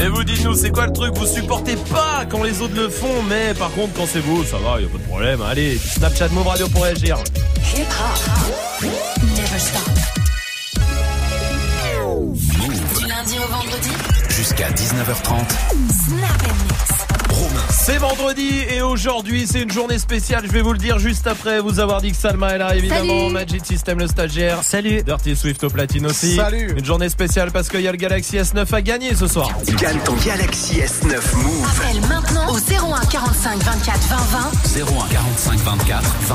Et vous dites-nous, c'est quoi le truc Vous supportez pas quand les autres le font, mais par contre, quand c'est vous, ça va, y a pas de problème. Allez, Snapchat Move Radio pour réagir. Hip hop. Never stop. Du lundi au vendredi. Jusqu'à 19h30. Snap and mix. C'est vendredi et aujourd'hui c'est une journée spéciale, je vais vous le dire juste après vous avoir dit que Salma est là évidemment, Salut. Magic System le stagiaire. Salut. Dirty Swift au platine aussi. Salut. Une journée spéciale parce qu'il y a le Galaxy S9 à gagner ce soir. Gagne ton Galaxy S9 Move. Appelle maintenant au 01 45 24 20 20. 01 45 24 20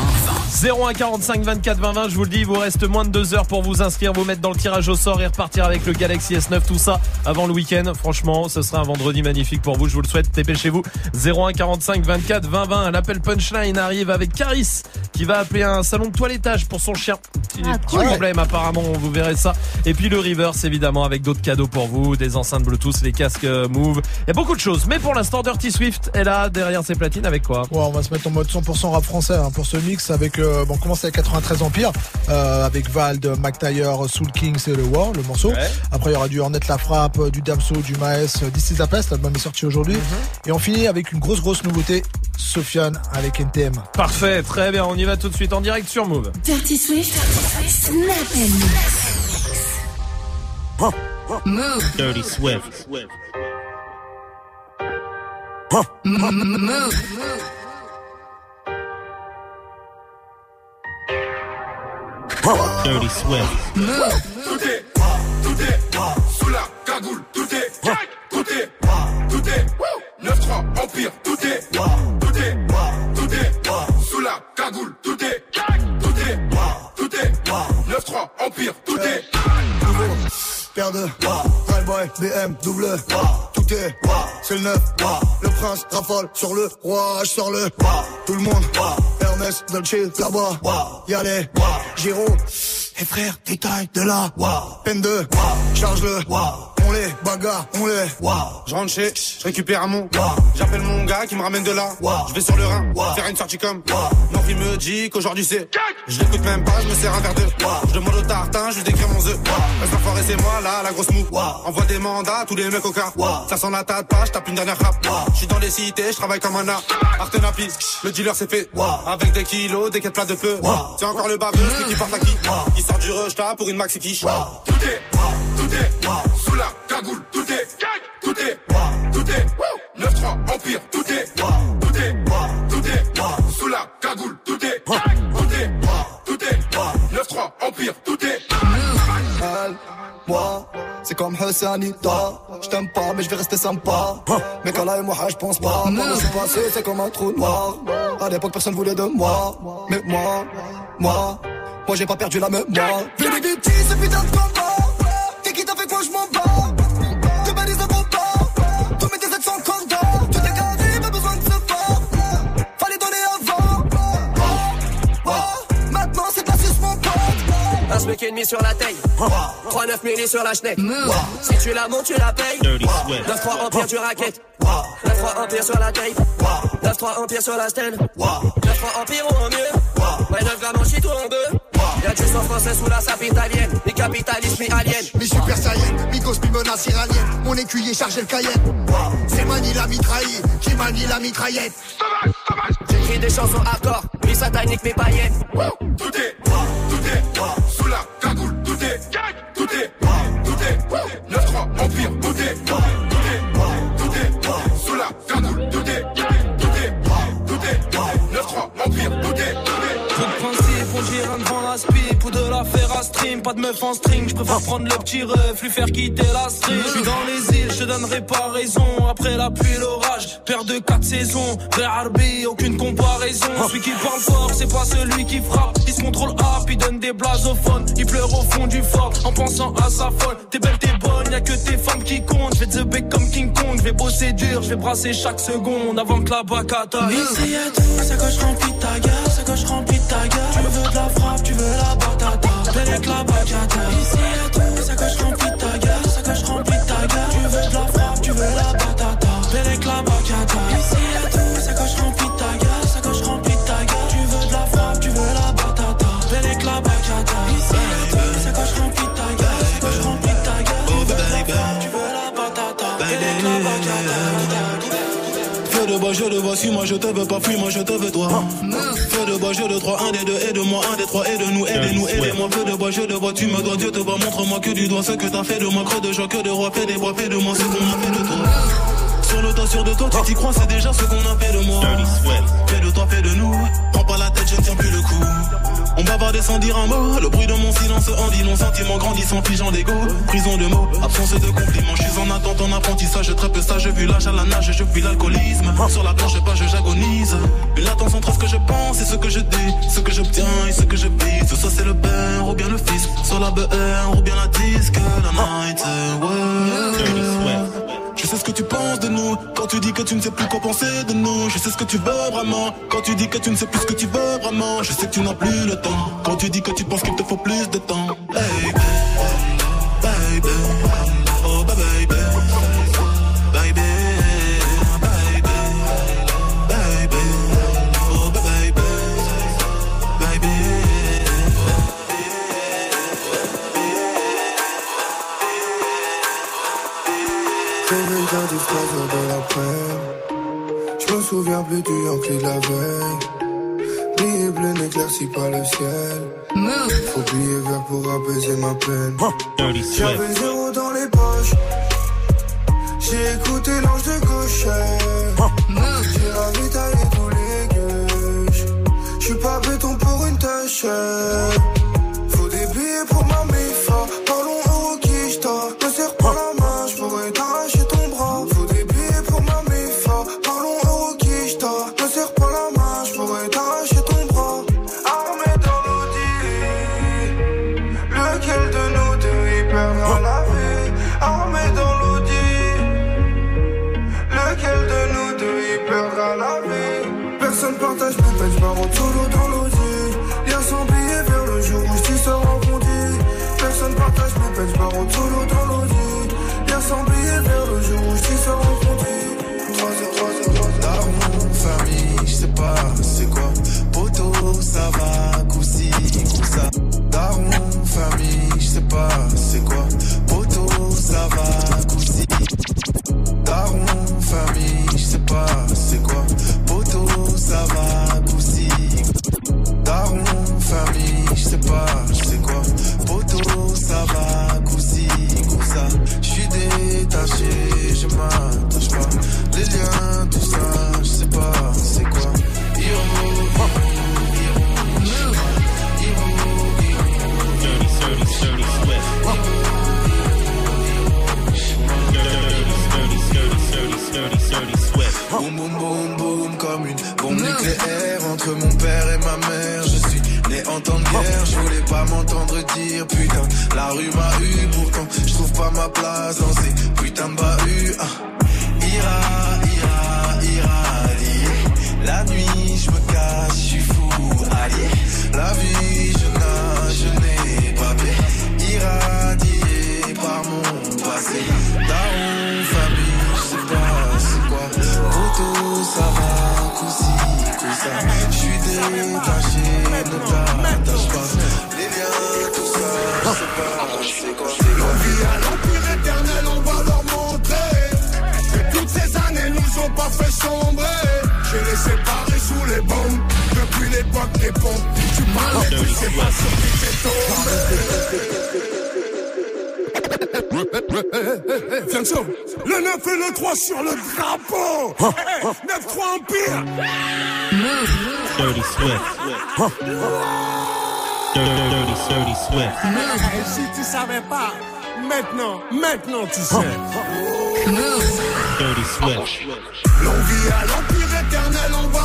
20. 01 45 24 20 20, je vous le dis, il vous reste moins de deux heures pour vous inscrire, vous mettre dans le tirage au sort et repartir avec le Galaxy S9, tout ça avant le week-end. Franchement, ce sera un vendredi magnifique pour vous, je vous le souhaite, dépêchez-vous. 01 45 24 20 20, un appel punchline arrive avec Caris qui va appeler un salon de toilettage pour son chien. Petit, Ah, cool. problème apparemment, vous verrez ça. Et puis le reverse évidemment avec d'autres cadeaux pour vous, des enceintes Bluetooth, les casques euh, Move. Il y a beaucoup de choses, mais pour l'instant Dirty Swift est là derrière ses platines avec quoi? Ouais, on va se mettre en mode 100% rap français hein, pour ce mix avec euh, bon on commence avec 93 Empire euh, avec Vald, McTyre, Soul King c'est le War le morceau. Ouais. Après il y aura du Hornet La Frappe, du Damso, du Maes, euh, This is a Pest, l'album est sorti aujourd'hui. Mhm. Et on finit avec une grosse grosse nouveauté, Sofiane avec NTM. Parfait, très bien, on y va tout de suite en direct sur Move. Dirty Swift. Snap and mix. Move. Dirty Swift. Move. Dirty Swift. Tout est, tout est, sous la cagoule, tout est, tout est, tout est, 9-3, Empire, tout est, tout est, tout est, sous la cagoule, tout est, tout est, tout est, 9-3, Empire, tout est. Paire de Boy, BM, double Tout est, c'est le neuf Le prince rafale sur le roi Je sors le, tout le monde Hermès, Dolce, là-bas Y'a les, Giro Et frère, détail de là Peine de, charge-le On les bagarre, on les Je rentre chez, je récupère un mon, j'appelle mon gars qui me ramène de là, je vais sur le Rhin, faire une sortie comme, non il me dit qu'aujourd'hui c'est, je l'écoute même pas, je me sers un verre de, je demande au tartin, je lui décris mon œuf, reste enfoiré c'est moi là, la grosse mou, envoie des mandats, tous les mecs au car, ça sent la tête pas, je tape une dernière rap, je suis dans les cités, je travaille comme un art, Artenapi, le dealer c'est fait, avec des kilos, des quêtes plats de feu, c'est encore le baveux, celui qui porte la qui, qui sort du rush là pour une maxi quiche, tout est, tout est, sous la cagoule, tout est, tout est, tout est, 9-3, Empire, tout est, tout est, tout est, sous la cagoule, tout est, tout est, tout est, 9-3, Empire, tout est. Elle, moi, c'est comme Hussanita. Je t'aime pas, mais je vais rester sympa. Mais quand là et moi, je pense pas. Par le passé, c'est comme un trou noir. À l'époque, personne voulait de moi. Mais moi, moi, moi, j'ai pas perdu la mémoire. Du petit, ce putain de combat. Un smic et demi sur la taille. 3-9 milli sur la schneck Si tu la montes tu la payes. Dirty Swift. 9-3 empire du racket. 9-3 empire sur la taille. 9-3 empire sur la stand 9-3 empire ou en mieux. Ouais 9 grammes en shit ou en deux. Y'a du sang français sous la sape italienne. Mi capitaliste mi alien. Mi super saiyan, mi gosse, mi menace iranienne Mon écuyer chargé le cayenne. C'est Mani la mitraille, qui manie la mitraillette. J'écris des chansons hardcore. Mi satanique mi païenne Tout est, tout est, la cagoule, tout est, tout est, tout est, 9-3, Empire, tout est, tout est, tout est, sous la cagoule, tout est, tout est, tout est, 9-3, Empire, tout est, tout est. Trop de on devant la pas de meuf en string, je préfère prendre le petit ref, lui faire quitter la stream. Je suis dans les îles, je donnerai pas raison, après la pluie l'orage, père de quatre saisons, vrai Harbi, aucune comparaison. Celui qui parle fort, c'est pas celui qui frappe, il se contrôle up, il donne des blasophones, il pleure au fond du fort, en pensant à sa folle. T'es belle, t'es bonne, y'a que tes femmes qui comptent, je vais te comme King Kong, je vais bosser dur, je vais brasser chaque seconde avant que la coche remplie je le vois, si moi je te veux pas, fuis moi je te veux toi. Feu de bas, je le 3, un des deux, aide-moi, un des trois, aide-nous, aidez-nous, aidez-moi. Feu de bas, je le vois, tu me dois, Dieu te voit, montre-moi que du doigt ce que t'as fait de moi, creux de joie, que de roi, fais des bois, fais de moi ce qu'on a fait de toi. Sur le toit, sur de toi, tu t'y crois, c'est déjà ce qu'on a fait de moi. Fais de toi, fais de nous. On bavarder sans dire un mot. Le bruit de mon silence en dit non. Sentiment grandissant, figeant d'ego. Prison de mots, absence de compliments. Je suis en attente, en apprentissage. Très peu sage, vu l'âge à la nage, je fuis l'alcoolisme. Sur la planche, pas, je j'agonise. Une latence entre ce que je pense et ce que je dis. Ce que j'obtiens et ce que je vise. Soit c'est le père ou bien le fils. Soit la BR ou bien la disque. La night, ouais. Sais ce que tu penses de nous. Quand tu dis que tu ne sais plus quoi penser de nous Je sais ce que tu veux vraiment. Quand tu dis que tu ne sais plus ce que tu veux vraiment Je sais que tu n'as plus le temps. Quand tu dis que tu penses qu'il te faut plus de temps. Baby, baby, Du de la peine. Je me souviens plus du Yankee de la veille. Billet bleu n'éclaircit pas le ciel. Faut plier vert pour apaiser ma peine. J'avais zéro dans les poches. J'ai écouté l'ange de gauche. J'ai ravitaillé tous les gueuches. J'suis pas béton pour une tâche. Ça va, Boum boum boum boum comme une bombe nucléaire entre mon père et ma mère. Je suis né en temps de guerre, je voulais pas m'entendre dire putain. La rue m'a eu, pourtant je trouve pas ma place dans ces putains de bahuts. Ah. Ira, ira, ira, allié. La nuit je me cache, je suis fou, allié. La vie détaché, ne t'attache pas. Les liens, tout ça, je sais pas c'est. L'envie à l'empire éternel, on va leur montrer que toutes ces années nous ont pas fait sombrer. J'ai les séparés sous les bombes depuis l'époque des pompes. Tu parlais, tu sais pas sur qui t'es tombé. Le 9 et le 3 sur le drapeau. 9-3 Empire. Dirty Swift. Dirty, dirty, dirty Swift. Et si tu savais pas, maintenant, maintenant tu sais. Dirty Swift. L'envie à l'empire éternel, on va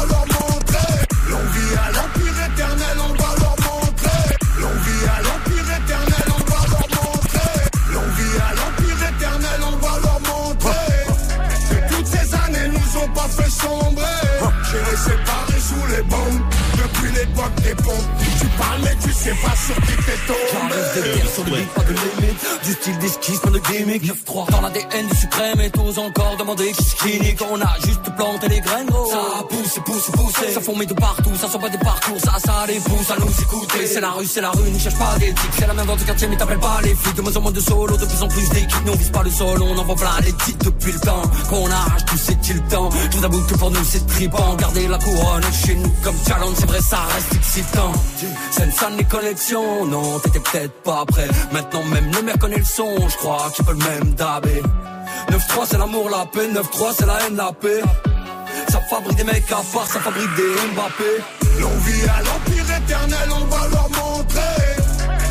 l'époque des. Mais tu sais pas sur qui t'es tombé. J'arrive de guerre sur le beat, pas de limite. Du style d'esquisse, pas de gimmick. 9-3 dans l'ADN du suprême et tous encore demander qui se clinique. On a juste planté les graines, gros. Ça pousse, pousse, pousse. Ça fourmille de partout, ça sent pas des parcours. Ça, ça les pousse à nous écouter. C'est la rue, c'est la rue, ne cherche pas d'éthique. C'est la même dans le quartier, mais t'appelles pas les flics. De moins en moins de solo, de plus en plus d'équipes. Nous on vise pas le sol, on envoie plein les titres depuis le temps. Qu'on arrache tout, c'est-il le temps. Je vous avoue que pour nous c'est tripant. Garder la couronne chez nous comme challenge, c'est vrai, ça reste excitant. C'est une salle les connexions, non, t'étais peut-être pas prêt. Maintenant même le maire connaît le son, je crois qu'il peut le même dabé. 9-3 c'est l'amour, la paix, 9-3 c'est la haine, la paix. Ça fabrique des mecs à part, ça fabrique des Mbappé. L'on vit à l'empire éternel, on va leur montrer.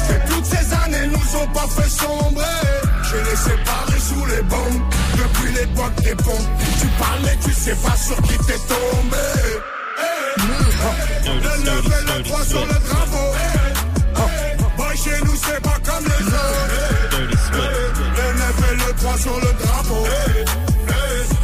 Que toutes ces années nous ont pas fait sombrer. Je les séparés sous les bombes, depuis l'époque des pompes. Tu parlais, tu sais pas sur qui t'es tombé. Hey. Le 9 et le 3 sur le drapeau. Hey. Boy, chez nous, c'est pas comme les autres. Le 9 et le 3 sur le drapeau.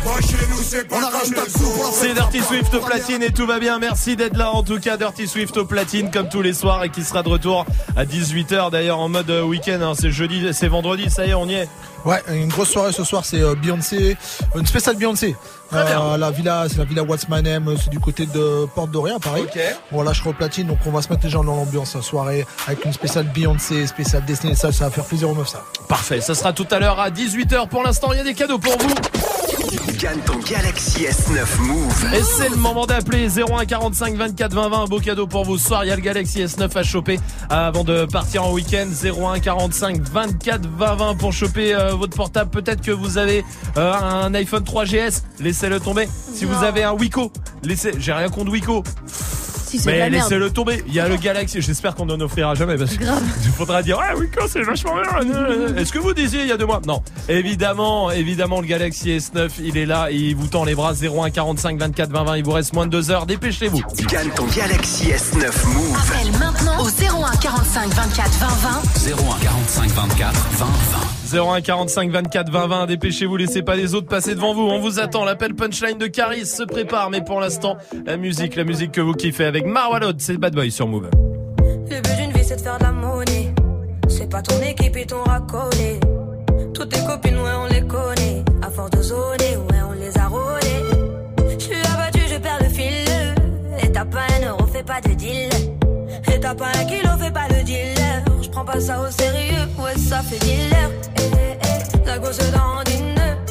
Boy, chez nous, c'est pas comme les autres. C'est Dirty Swift au platine et tout va bien. Merci d'être là. En tout cas, Dirty Swift au platine comme tous les soirs et qui sera de retour à 18h d'ailleurs en mode euh, week-end. hein. C'est jeudi, c'est vendredi, ça y est, on y est. Ouais, une grosse soirée ce soir, c'est euh, Beyoncé, une spéciale Beyoncé. Euh, la villa, c'est la villa What's My Name, euh, c'est du côté de Porte Dorée à Paris. Ok. Bon, là, je serai au platine, donc on va se mettre les gens dans l'ambiance la soirée avec une spéciale Beyoncé, spéciale Destiny, ça, ça va faire plaisir aux meufs, ça. Parfait, ça sera tout à l'heure à 18h. Pour l'instant, il y a des cadeaux pour vous. Gagne ton Galaxy S9 Move. Et c'est le moment d'appeler 01 45 24 20 20. Un beau cadeau pour vous ce soir. Il y a le Galaxy S9 à choper avant de partir en week-end. 01 45 24 20 20 pour choper euh, votre portable. Peut-être que vous avez euh, un iPhone 3GS. Laissez-le tomber. Si vous avez un Wiko, laissez. J'ai rien contre Wiko. Si c'est de Mais merde. laissez-le tomber. Il y a le Galaxy. J'espère qu'on n'en offrira jamais parce que il faudra dire ah Wiko c'est vachement bien. Est-ce que vous disiez il y a deux mois? Non. Évidemment, évidemment le Galaxy S9 il est là. Il vous tend les bras 01 45 24 20 20. Il vous reste moins de deux heures. Dépêchez-vous. Gagne ton Galaxy S9 Move. Appelle maintenant au 01 45 24 20 20. 01 45 24 20 20. 01 45 24 20 20. Dépêchez-vous, laissez pas les autres passer devant vous. On vous attend. L'appel punchline de Caris se prépare. Mais pour l'instant, la musique, la musique que vous kiffez avec Marwalod, c'est Bad Boy sur Move. Le but d'une vie c'est de faire de la monnaie. C'est pas ton équipe et ton racolé. Toutes tes copines, ouais, on les connaît. À force de zoner, ouais, on les a rôlées. Je suis abattu, je perds le fil. Et t'as pas un euro, fais pas de deal. Et t'as pas un kilo, fais pas le dealer. Prends pas ça au sérieux, ouais, ça fait dealer. Eh, eh, eh, la gosse dans nœud.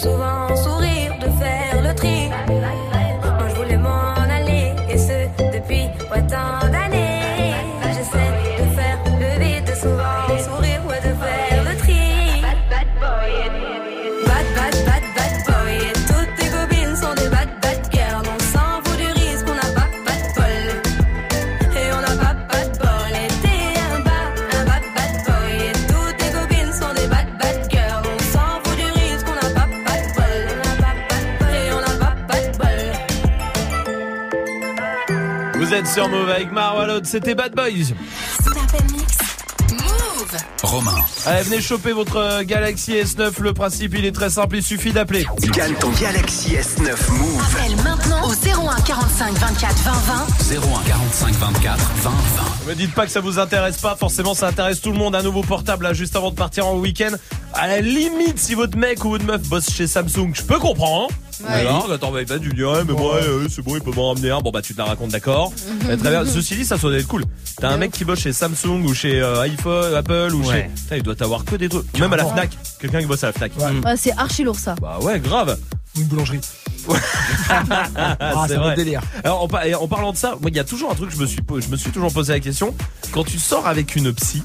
Souvent c'était Bad Boys. Move. Romain. Allez, venez choper votre euh, Galaxy S9. Le principe, il est très simple. Il suffit d'appeler. Gagne ton Galaxy S9 Move. Appelle maintenant au 01 45 24 20 20. 01 45 24 20 20. Me dites pas que ça vous intéresse pas. Forcément, ça intéresse tout le monde. Un nouveau portable là, juste avant de partir en week-end. À la limite, si votre mec ou votre meuf bosse chez Samsung, je peux comprendre. hein. Ouais. Alors, attends, bah, tu dis, ouais, mais moi, euh, c'est bon, il peut m'en ramener un. Bon, bah, tu te la racontes, d'accord. Euh, très bien. Ceci dit, ça doit être cool. T'as un mec qui bosse chez Samsung ou chez euh, iPhone, Apple ou Ouais. chez. Putain, il doit t'avoir que des trucs. Même à la. Fnac. Quelqu'un qui bosse à la Fnac. Ah, c'est archi lourd ça. Bah ouais, grave. Une boulangerie. Ah, c'est un délire. Alors en, par- et en parlant de ça, moi il y a toujours un truc que je me suis po- je me suis toujours posé la question quand tu sors avec une psy.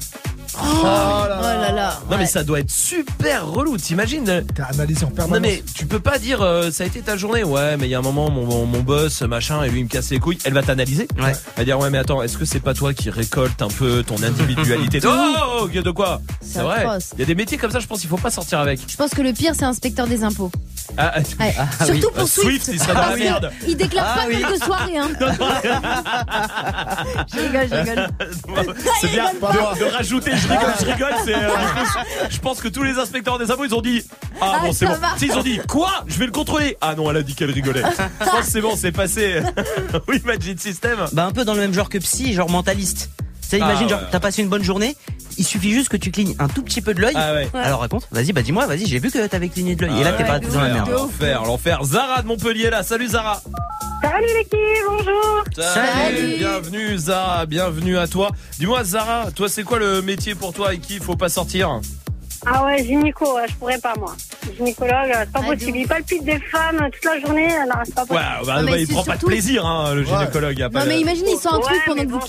Oh, là là. Non mais ça doit être super relou, t'imagines euh, T'es analysé en permanence. Non mais tu peux pas dire euh, ça a été ta journée. Ouais, mais il y a un moment mon, mon, mon boss machin et lui il me casse les couilles. Elle va t'analyser. Ouais. Elle va dire ouais mais attends, est-ce que c'est pas toi qui récolte un peu ton individualité? Oh, de quoi? C'est vrai. Il y a des métiers comme ça, je pense qu'il faut pas sortir avec. Je pense que le pire, c'est inspecteur des impôts. Ah, ah, Ouais. ah, Surtout oui. pour Swift. Swift, il serait dans la merde. Il déclare Ah pas oui. quelques soirées. Hein. je rigole, je rigole. C'est bien de, de rajouter je rigole, je rigole. C'est, euh, je pense que tous les inspecteurs des impôts ils ont dit Ah Ah, bon, c'est ça bon. va. Si, ils ont dit Quoi? Je vais le contrôler. Ah non, elle a dit qu'elle rigolait. Je pense que c'est bon, c'est passé. oui, Magic System. Bah un peu dans le même genre que psy, genre mentaliste. Tu sais, Ah, imagine, genre, ouais. t'as passé une bonne journée, il suffit juste que tu clignes un tout petit peu de l'œil. Ah ouais. Alors raconte, vas-y, bah dis-moi, vas-y, j'ai vu que t'avais cligné de l'œil. Et là, Ah t'es ouais, pas dans la merde. L'enfer, l'enfer. Zara de Montpellier là. Salut Zara. Salut l'équipe, bonjour. Salut. Bienvenue Zara, bienvenue à toi. Dis-moi Zara, toi c'est quoi le métier pour toi avec qui il faut pas sortir? Ah ouais, gynéco, ouais, je pourrais pas moi. Gynécologue, euh, c'est pas possible. Il palpite des femmes toute la journée, euh, non, c'est pas Ouais, possible. bah, mais bah, il prend pas de plaisir hein, le gynécologue. y a pas Non, mais de- imagine, il sent un truc Ouais, pendant que vous bon.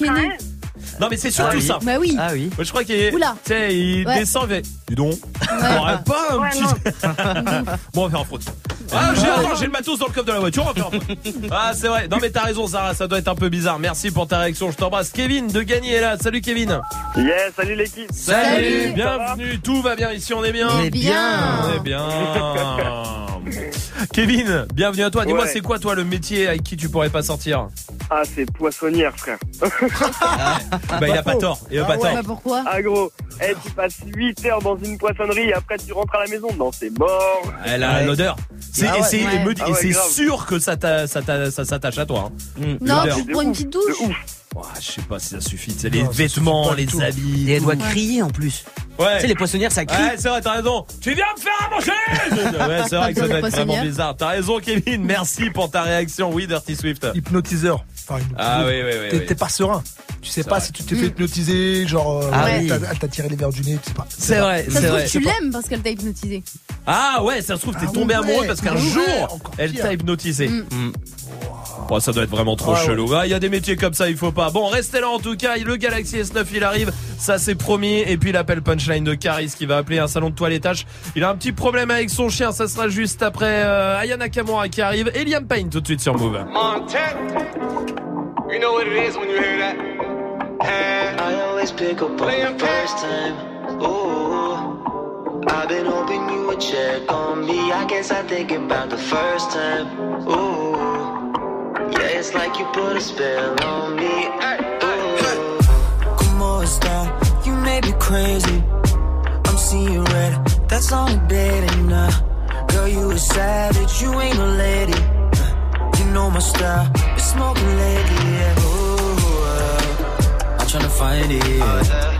Non mais c'est surtout Ah oui. ça. Bah oui. Ah oui. Moi, je crois qu'il Oula. tu sais, il Ouais. descend, il fait, dis donc, on aurait pas un Ouais, petit... bon, on va faire un faute. Ah, j'ai, attends, j'ai le matos dans le coffre de la voiture, on va faire un. Ah, c'est vrai. Non, mais t'as raison, Sarah, ça doit être un peu bizarre. Merci pour ta réaction, je t'embrasse. Kevin de Gagné est là. Salut, Kevin. Yeah, salut l'équipe. Salut. Bienvenue, tout va bien ici, on est bien. On est bien. On est bien. Kevin, bienvenue à toi. Dis-moi, Ouais. c'est quoi, toi, le métier avec qui tu pourrais pas sortir? Ah, c'est poissonnière, frère. Bah, il a pas tort. Il a pas Ah tort. Bah pourquoi Ah, gros, eh, tu passes 8 heures dans une poissonnerie et après tu rentres à la maison. Non, c'est mort. Elle a Ouais. l'odeur. C'est, Ah et c'est, me Ah et ouais, c'est grave. sûr que ça, t'a- ça, t'a- ça s'attache à toi. hein. Mm. Non, L'odeur. tu prends une petite De douche. Ouah, je sais pas si ça suffit. C'est les Non, ça vêtements, les tout. habits. Et elle doit crier en plus. Ouais. Tu sais, les poissonnières, ça crie. Ouais, c'est vrai, t'as raison. Tu viens me faire à manger Ouais, c'est vrai que ça doit être vraiment bizarre. T'as raison, Kevin. Merci pour ta réaction. Oui, Dirty Swift. Hypnotiseur. Enfin, Ah oui, oui, oui. T'es oui. t'es pas serein. Tu sais C'est pas vrai. si tu t'es fait hypnotiser, genre, euh, Ah ouais, oui. t'as- elle t'a tiré les verres du nez, tu sais pas. C'est vrai, Ça c'est se trouve, vrai. tu l'aimes parce qu'elle t'a hypnotisé. Ah ouais, ça se trouve, t'es Ah tombé ouais, amoureux parce qu'un ouais, jour, encore elle pire. t'a hypnotisé. Mm. Mm. Bon, ça doit être vraiment trop Ouais, chelou. Ah, Il y a des métiers comme ça, il faut pas. Bon, restez là en tout cas. Le Galaxy S9, il arrive. Ça, c'est promis. Et puis l'appel punchline de Caris qui va appeler un salon de toilettage. Il a un petit problème avec son chien. Ça sera juste après euh, Ayana Kamura qui arrive. Et Liam Payne tout de suite sur Move. You know what it is when you hear that. I always pick up on the first time. Ooh, I've been hoping you would check on me. I guess I think about the first time. Ooh, yeah, it's like you put a spell on me. Ooh. Como está? You may be crazy. I'm seeing red. That's on a dating now. Girl, you a savage. You ain't a lady. You know my style. Smoking lately, yeah. Ooh, I'm tryna find it.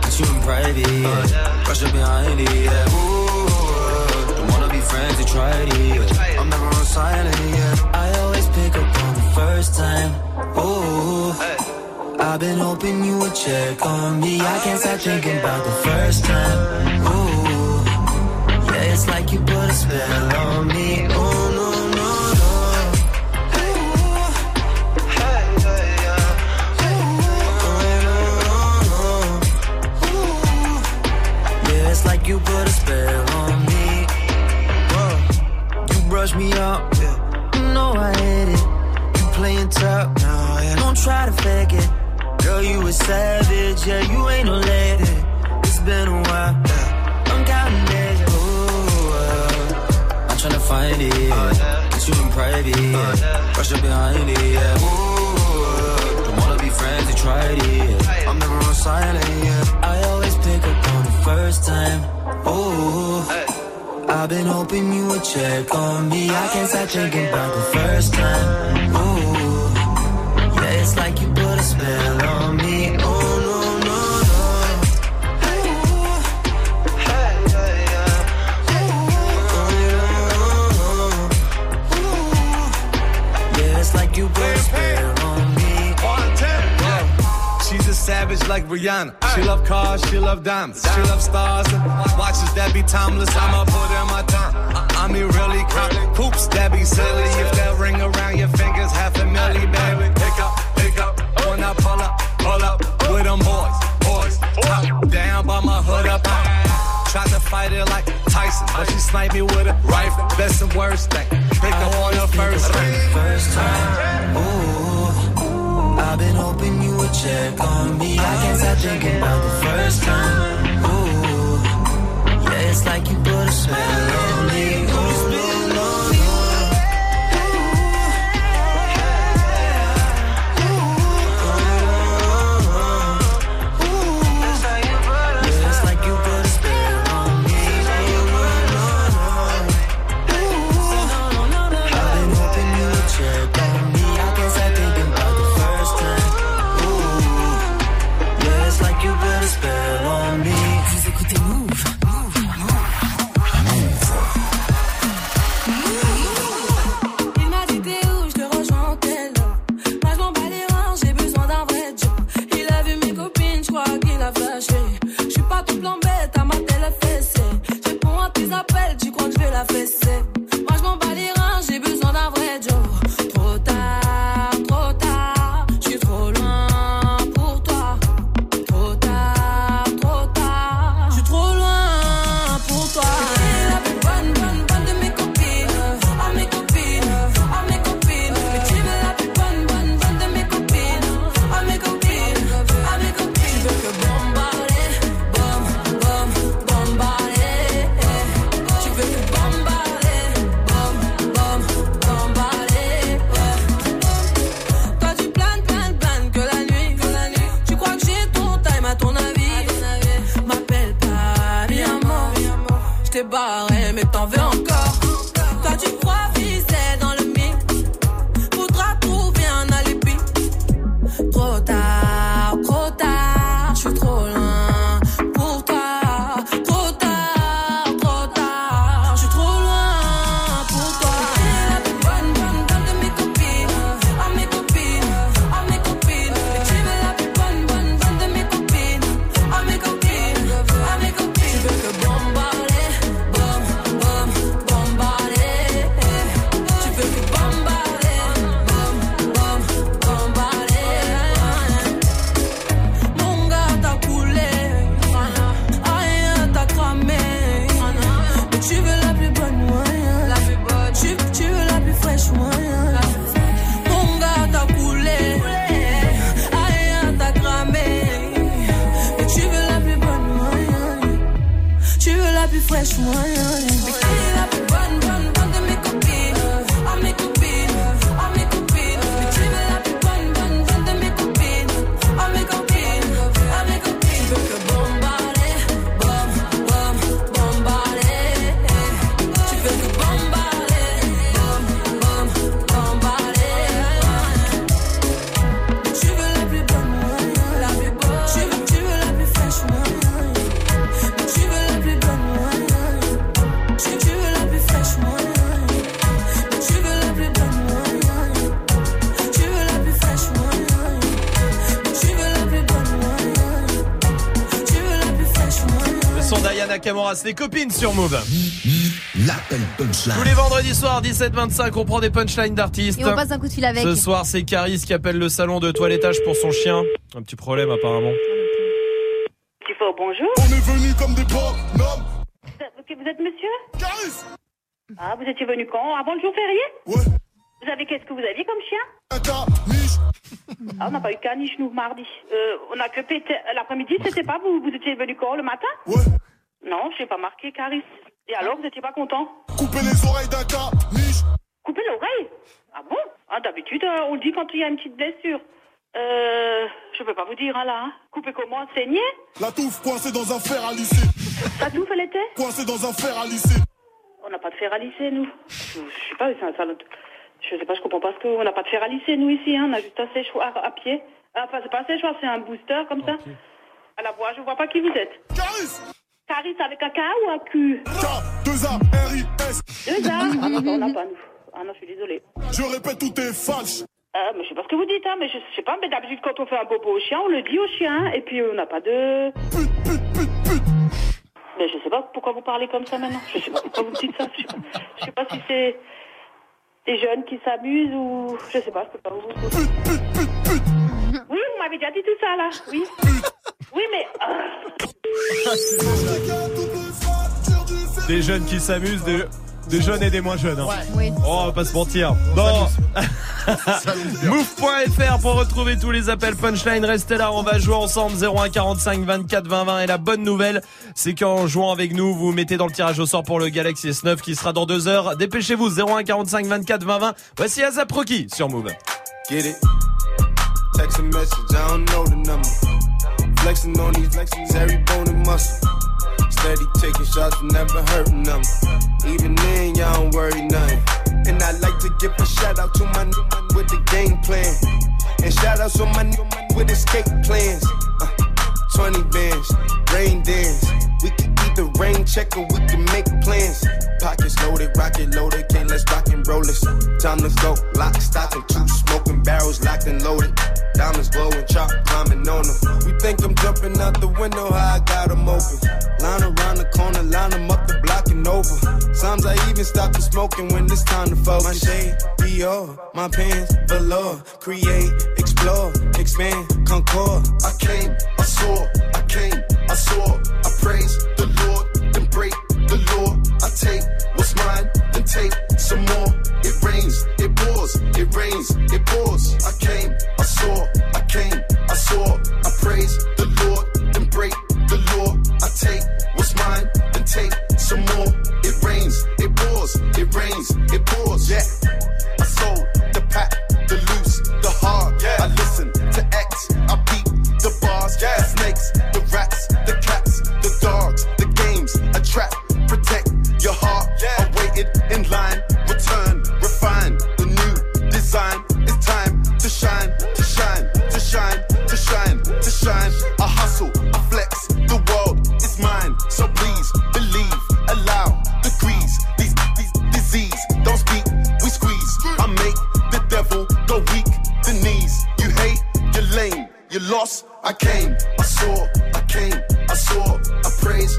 Get you in private. Rush up behind it, yeah. Ooh, don't wanna be friends. You tried it. I'm never on silent, yeah. I always pick up on the first time. Ooh. I've been hoping you would check on me. I can't stop thinking about the first time. Ooh, yeah, it's like you put a spell on me. Oh you put a spell on me. Whoa. You brush me up, yeah. You know I hate it. You playing tough, no, yeah. Don't try to fake it. Girl, you a savage, yeah, you ain't no lady. It's been a while, yeah. I'm counting days, yeah. Ooh, uh, I'm tryna find it, yeah. Get you in private, Rush up behind it, yeah. Ooh, don't wanna be friends, you tried it. I'm never on silent, yeah. I always pick up on the first time. Ooh. I've been hoping you would check on me. I can't stop thinking about the first time. Ooh. Yeah, it's like you put a spell on me. Oh, no, no, no. Yeah, it's like you put a spell on me. She's a savage like Rihanna. She love cars, she love diamonds. She love stars and watches that be timeless. I'ma put in my time. I, I mean, really cop coops that be silly. If that ring around your fingers, half a milli, baby. Pick up, pick up. When I pull up, pull up with them boys, boys. Top down by my hood up. Tried to fight it like Tyson, but she sniped me with a rifle. Best and worst thing. Pick up on her first thing. First time. Ooh. I've been hoping you would check on me. I can't stop thinking about the first time. Ooh. Yeah, it's like you put a spell on les copines sur Move. L'appel punchline. Tous les vendredis soirs, 17-25, on prend des punchlines d'artistes. Et on passe un coup de fil avec. Ce soir, c'est Caris qui appelle le salon de toilettage pour son chien. Un petit problème apparemment. Tu fais bonjour. On est venu comme des bonhommes. Vous êtes monsieur Ah, vous étiez venu quand? Avant le jour férié? Ouais. Vous avez qu'est-ce que vous aviez comme chien? Un caniche. Ah, on n'a pas eu caniche, nous, mardi. Euh, on a que pété. L'après-midi, c'était pas vous Vous étiez venu quand, le matin? Ouais. Non, je n'ai pas marqué, Caris. Et alors, vous n'étiez pas content Couper les oreilles d'un caniche. Couper l'oreille Ah bon Ah, d'habitude, euh, on le dit quand il y a une petite blessure. Euh, je peux pas vous dire, hein, là. hein. Couper comment Saigner La touffe coincée dans un fer à lisser. Ça tout fait l'été Coincé dans un fer à lycée. On n'a pas de fer à lisser, nous. Je, je sais pas, c'est un salon. Je sais pas, je comprends pas ce qu'on n'a pas de fer à lisser, nous, ici. Hein. On a juste un séchoir à pied. Ah, Enfin, c'est pas un séchoir, c'est un booster, comme ça. À la voix, je vois pas qui vous êtes. Caris Caris avec un K ou un Q K2A-R-I-S. Deux A Ah non, on n'a pas, nous. Ah non, je suis désolée. Je répète, tout est falche. Ah, mais je sais pas ce que vous dites, hein, mais je, sais pas, mais d'habitude, quand on fait un bobo au chien, on le dit au chien, et puis euh, on n'a pas de... Mais je sais pas pourquoi vous parlez comme ça maintenant. Je sais pas pourquoi vous dites ça. Je sais pas, je sais pas si c'est des jeunes qui s'amusent ou... Je sais pas, je peux pas vous... Oui, vous m'avez déjà dit tout ça, là. Oui. Oui, mais... Des jeunes qui s'amusent, des, des jeunes et des moins jeunes. hein. Oui. Oh, on va pas se mentir. Bon. Move.fr pour retrouver tous les appels punchline. Restez là, on va jouer ensemble 01 45 24 20 20. Et la bonne nouvelle, c'est qu'en jouant avec nous, vous mettez dans le tirage au sort pour le Galaxy S9 qui sera dans deux heures. Dépêchez-vous 01 45 24 20 20. Voici Azap Rocky sur Move. Get it? Text a message, I don't know the number. Flexing on these flexes, every bone and muscle. Steady taking shots, never hurting them. Even then, y'all don't worry nothing. And I like to give a shout out to my new man with the game plan. And shout out to my new man with escape plans. Uh, 20 bands, rain dance. We can keep the rain check or we can make plans. Pockets loaded, rocket loaded, can't let's rock and roll this. Time to go, lock, stock, and two smoking barrels locked and loaded. Diamonds glowing, chop climbing on them. We think I'm jumping out the window, how I got 'em open. Line around the corner, line 'em up the block and over. Sometimes I even stop the smoking when it's time to focus. My shade, Dior, my pants, velour. Create, explore, expand, concord. I came, I saw, I came, I saw. I praise the Lord, then break the law. I take what's mine, then take some more. It rains, it pours, it rains, it pours. I came, I saw, I came, I saw. I praise the Lord, then break the law. I take what's mine, then take some more. It rains, it pours, it rains, it pours. Yeah, I sold the pack, the loose, the hard. Yeah, I listen to X, I beat the bars. Yeah, snakes, you lost. I came, I saw, I came, I saw. I praise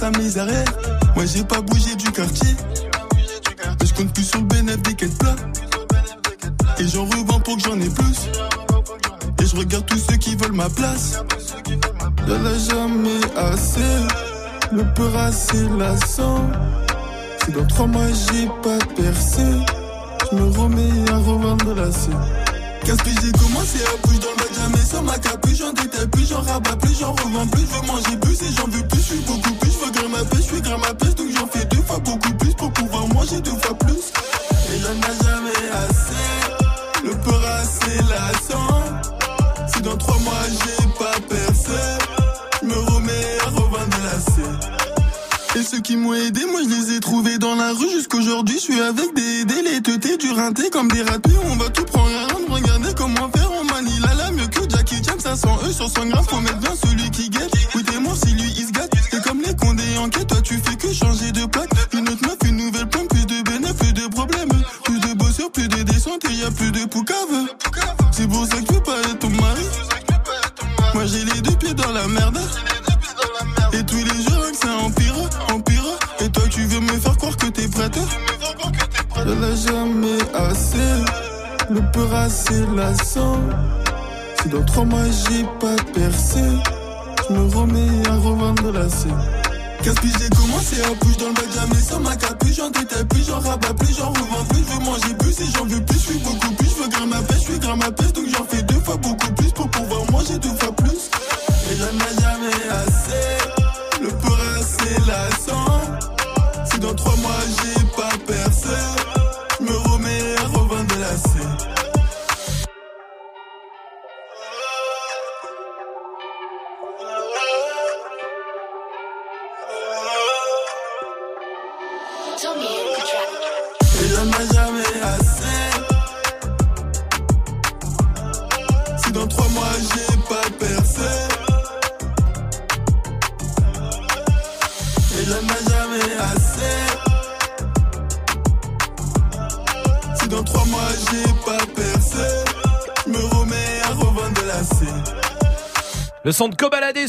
Moi j'ai pas bougé du quartier. Je compte plus sur le bénéfice des quêtes plats. Et j'en revends pour que j'en ai plus. Et je regarde tous ceux qui veulent ma place. Y'en a jamais assez. Le peur assez lassant. Si dans trois mois j'ai pas percé, je me remets à revendre la scène. Qu'est-ce que j'ai commencé à bouger dans le jamais sans ma capuche, j'en détaille plus, j'en rabats plus, j'en revends plus, je veux manger plus et j'en veux plus, je suis beaucoup plus, je veux grimper ma pêche, je suis grimper ma pêche, donc j'en fais deux fois beaucoup plus pour pouvoir manger deux fois plus. Et j'en ai jamais assez, le peur assez lassant. Si dans trois mois j'ai pas percé, je me remets à revendre la. Et ceux qui m'ont aidé, moi je les ai trouvés dans la rue jusqu'aujourd'hui. Je suis avec des dés, les teutés, du rinté comme des ratés.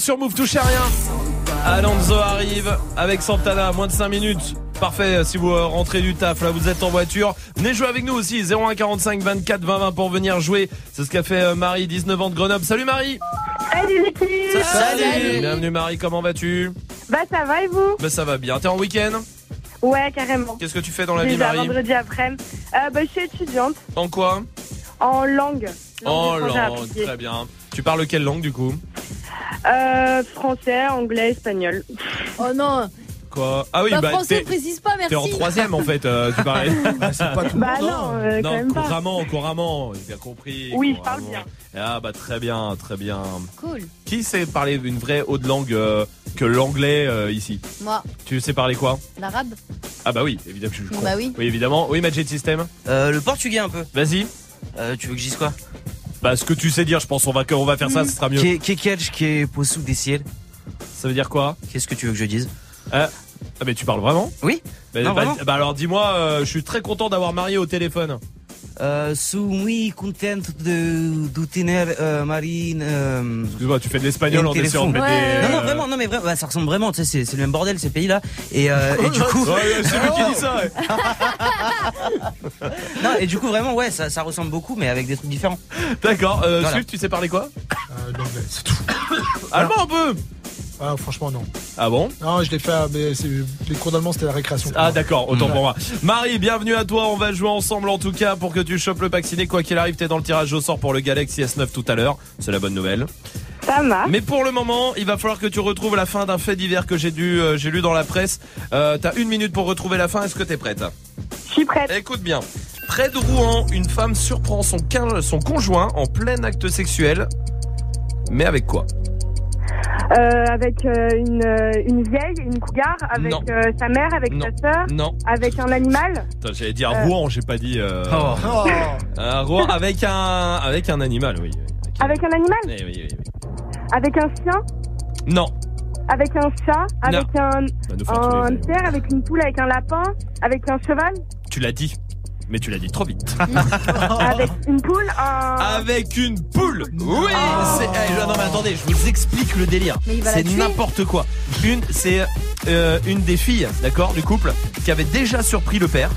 Sur Move touche à rien. Alonso arrive avec Santana, moins de 5 minutes. Parfait, si vous euh, rentrez du taf, là vous êtes en voiture, venez jouer avec nous aussi, 0145 24 20 20 pour venir jouer. C'est ce qu'a fait euh, Marie, 19 ans de Grenoble. Salut Marie Salut l'équipe Bienvenue Marie, comment vas-tu? Bah ça va et vous? Bah ça va bien, t'es en week-end? Ouais, carrément. Qu'est-ce que tu fais dans la vie Marie? vendredi après. Euh, bah, je suis étudiante En quoi? En langue. En langue, très bien. Tu parles quelle langue du coup? Euh, français, anglais, espagnol. Oh non Quoi Ah oui, Bah, bah français, t'es précise pas, merci. t'es en troisième en fait, euh, tu parlais. c'est pas tout Bah non, euh, quand non, même pas. couramment, couramment, j'ai bien compris. Oui, je parle couramment. Ah bah très bien, très bien. Cool. Qui sait parler une vraie haute langue euh, que l'anglais euh, ici Moi, Tu sais parler quoi l'arabe Ah bah oui, évidemment que je suis con. Bah oui. Oui, évidemment. Oui, Magic System. Euh, le portugais un peu. Vas-y. Euh, tu veux que je dise quoi? Bah ce que tu sais dire, je pense on va on va faire ça, ce sera mieux. Que que quel qui est possou des ciels Ça veut dire quoi? Qu'est-ce que tu veux que je dise? Ah, ah, mais tu parles vraiment? Oui. bah, Non, bah, vraiment. bah, alors dis-moi, euh, je suis très content d'avoir marié au téléphone. Euh, sou muy contente de, de tener euh, Marine. Euh, Excuse-moi, tu fais de l'espagnol en essayant de mettre des. Non, non, vraiment, non, mais vraiment, bah, ça ressemble vraiment, tu sais, c'est- c'est le même bordel ces pays-là. Et, euh, et du coup. Ouais, c'est lui qui dit ça. ouais. non, et du coup, vraiment, ouais, ça, ça ressemble beaucoup, mais avec des trucs différents. D'accord. Euh, Voilà. Swift, tu sais parler quoi? Euh, l'anglais, c'est tout. Allemand un peu. Ah, franchement, non. Ah bon Non, je l'ai fait, mais c'est- les cours d'allemand, c'était la récréation. Ah d'accord, autant pour moi. Marie, bienvenue à toi. On va jouer ensemble en tout cas pour que tu chopes le pack ciné. Quoi qu'il arrive, t'es dans le tirage au sort pour le Galaxy S9 tout à l'heure. C'est la bonne nouvelle. Ça marche. Mais pour le moment, il va falloir que tu retrouves la fin d'un fait divers que j'ai dû, euh, j'ai lu dans la presse. Euh, T'as une minute pour retrouver la fin. Est-ce que t'es prête? Je suis prête. Écoute bien. Près de Rouen, une femme surprend son conjoint en plein acte sexuel. Mais avec quoi? Euh, avec euh, une, euh, une vieille, une cougar, avec euh, sa mère, avec Non. sa sœur, Non. avec un animal. J'allais dire Euh. Rouen, j'ai pas dit. Euh... Oh. euh, Rouen avec un avec un animal, oui. Avec un animal Eh oui, oui, oui. Avec un chien Non. Avec un chat Avec un, tous un les- hamster Avec une poule Avec un lapin Avec un cheval Tu l'as dit, mais tu l'as dit trop vite. Avec une poule un... Avec une poule Oui c'est... eh, Non mais attendez, je vous explique le délire. Mais il va la C'est n'importe quoi. Une, c'est euh, une des filles, d'accord, du couple, qui avait déjà surpris le père.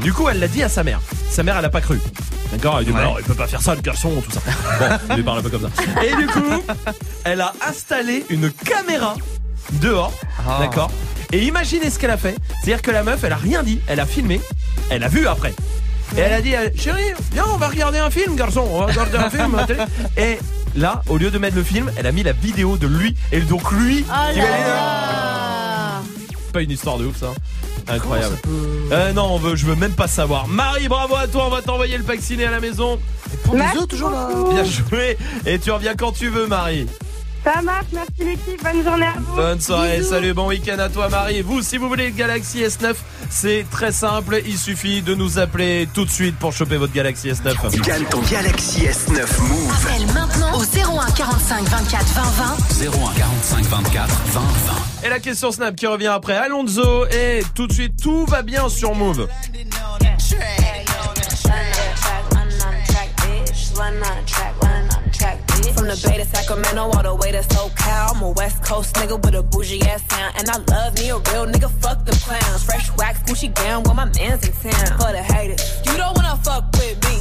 Du coup, elle l'a dit à sa mère. Sa mère, elle a pas cru. D'accord Elle dit, bah alors, il peut pas faire ça, le garçon, tout ça. Bon, il lui parle un peu comme ça. Et du coup, elle a installé une caméra dehors, Ah. d'accord Et imaginez ce qu'elle a fait. C'est-à-dire que la meuf, elle a rien dit, elle a filmé, elle a vu après. Et elle a dit, euh, chérie, viens, on va regarder un film, garçon, on va regarder un film. Et là, au lieu de mettre le film, elle a mis la vidéo de lui. Et donc lui, Oh qui là va aller- là pas une histoire de ouf ça. Incroyable. Euh, non, on veut, je veux même pas savoir. Marie, bravo à toi, on va t'envoyer le pack ciné à la maison. Pour œufs toujours là. Bien joué. Et tu reviens quand tu veux, Marie. Ça marche, merci l'équipe, bonne journée à vous. Bonne soirée, Bisous. salut, bon week-end à toi, Marie. Et vous, si vous voulez le Galaxy S9, c'est très simple. Il suffit de nous appeler tout de suite pour choper votre Galaxy S9. Gagne ton Galaxy S9 Move. Appelle maintenant au 01 45 24 20 20. 01 45 24 20 20. Et la question Snap qui revient après Alonso. Et tout de suite, tout va bien sur Move. From the Bay to Sacramento, all the way to SoCal. I'm a West Coast nigga with a bougie ass sound. And I love me a real nigga, fuck the clowns. Fresh wax, Gucci gown, with my man's in town. For the haters, you don't wanna fuck with me.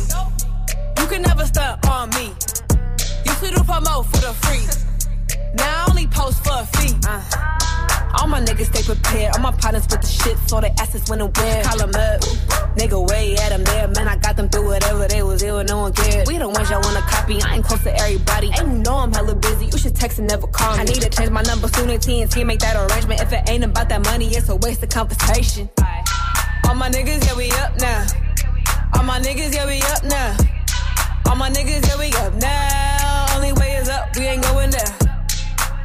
You can never stunt on me. Used to do promote for the free. Now I only post for a fee. Uh. All my niggas stay prepared. All my partners with the shit, so they assets when and where. Call 'em up. Nigga, way at 'em there. Man, I got them through whatever they was ill, no one cared. We the ones y'all wanna copy. I ain't close to everybody. And you know I'm hella busy. You should text and never call me. I need to change my number soon and TNT make that arrangement. If it ain't about that money, it's a waste of conversation. All my niggas, yeah, we up now. All my niggas, yeah, we up now. All my niggas, yeah, we up now. Only way is up, we ain't going down.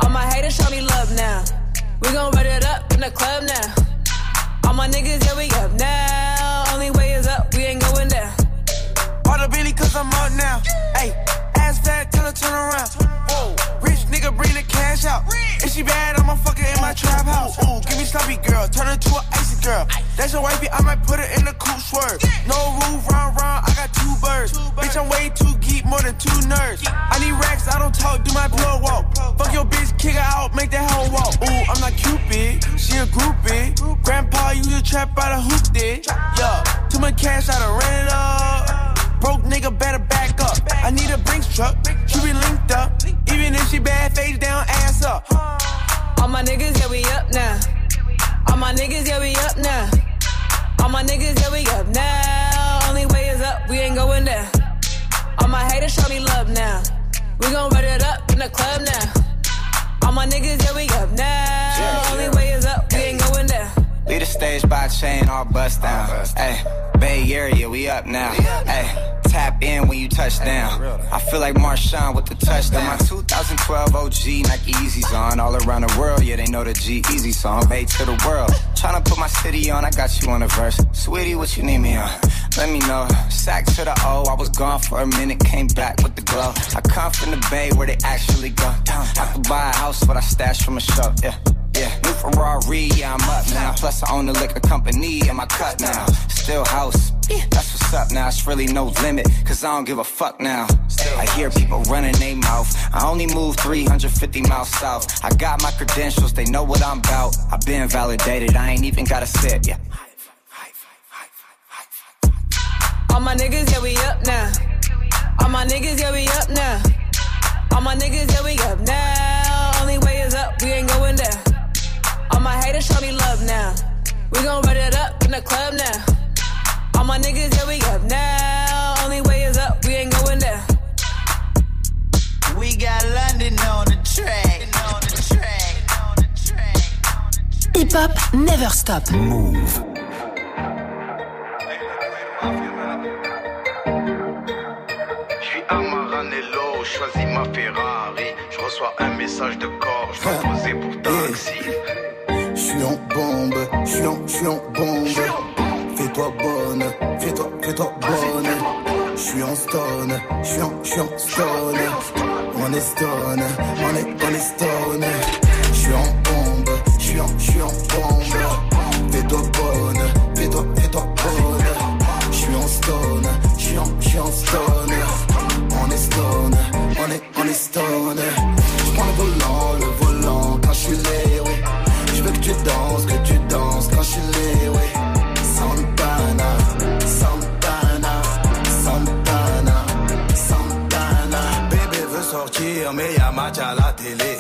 All my haters show me love now. We gon' run it up in the club now. All my niggas, yeah, we up now. Only way is up, we ain't going down. Bought a Billy cause I'm up now. Hey, ass fat, tell her turn around. Whoa, nigga bring the cash out. If she bad, I'ma fuck her in my trap house. Ooh, give me sloppy girl, turn her to an icy girl. That's your wifey, I might put her in the coupe swerve. No roof, round, round, I got two birds. Bitch, I'm way too geek, more than two nerds. I need racks, I don't talk, do my plug walk. Fuck your bitch, kick her out, make that hoe walk. Ooh, I'm not Cupid, she a groupie. Grandpa used a trap out a hoop did. Yeah, too much cash, I done ran it up. Broke nigga better back up. I need a Brinks truck. She be linked up. Even if she bad, face down, ass up. All my niggas, yeah, we up now. All my niggas, yeah, we up now. All my niggas, yeah, we up now. Only way is up, we ain't going down. All my haters show me love now. We gon' run it up in the club now. All my niggas, yeah, we up now. Only way is up, we ain't going down. Lead the stage by chain, all bust down. Hey, Bay Area, we up now. Hey, tap in when you touch down. I feel like Marshawn with the touchdown. My 2012 OG Nike Easy's on. All around the world, yeah, they know the G Easy song. Bay to the world. Tryna put my city on, I got you on the verse. Sweetie, what you need me on? Let me know. Sack to the O, I was gone for a minute, came back with the glow. I come from the Bay where they actually go. I could buy a house, but I stashed from a show, yeah. Yeah, new Ferrari, yeah, I'm up now. Plus, I own the liquor company and my cut now. Still house, that's what's up now. It's really no limit, cause I don't give a fuck now. I hear people running their mouth. I only move 350 miles south. I got my credentials, they know what I'm about. I've been validated, I ain't even gotta sit, yeah. All my niggas, yeah, we up now. All my niggas, yeah, we up now. All my niggas, yeah, we up now. Only way is up, we ain't going. All my haters show me love now. We gon' run it up in the club now. All my niggas, yeah, we up now. Only way is up, we ain't going down. We got London on the track. On the track. Hip hop never stop. Move. Je suis à Maranello, choisis ma Ferrari. Je reçois un message de corps, je dois poser pour taxi. Suis en bombe, je suis en, je suis en bombe. Fais-toi bonne, fais-toi, fais-toi bonne. Je suis en stone, je suis en, je suis en stone. On est stone, on est, on est stone. Je suis en bombe, je suis en, je suis en bombe. Fais-toi bonne, fais-toi, fais-toi bonne. Je suis en stone, je suis en, je suis en stone. On est stone, on est, on est stone. confirmé, y'a match à la télé.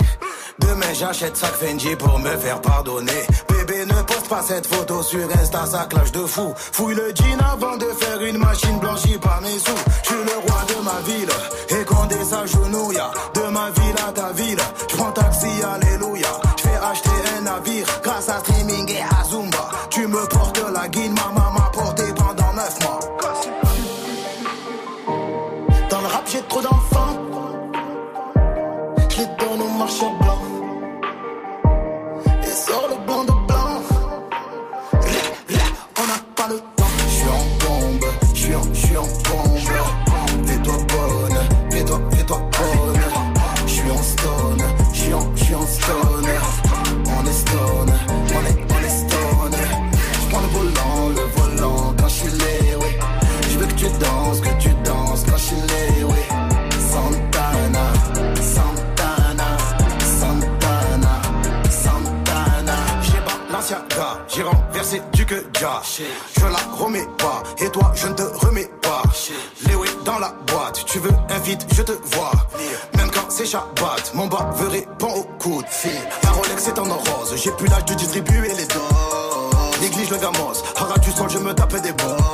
Demain j'achète sac Fendi pour me faire pardonner. Bébé ne poste pas cette photo sur Insta, ça clash de fou. Fouille le jean avant de faire une machine blanchie par mes sous. Je suis le roi de ma ville et quand des s'agenouille de ma ville à ta ville. Je prends taxi, alléluia. Je vais acheter un navire grâce à streaming et à Zumba. que Je la remets pas, et toi, je ne te remets pas. Léoé dans la boîte, tu veux invite, je te vois. Même quand c'est Shabbat, mon bas veut répondre au coup de fil. La Rolex est en rose, j'ai plus l'âge de distribuer les dons. Néglige le gamos, haras du sol, je me tapais des bons.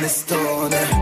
stone stone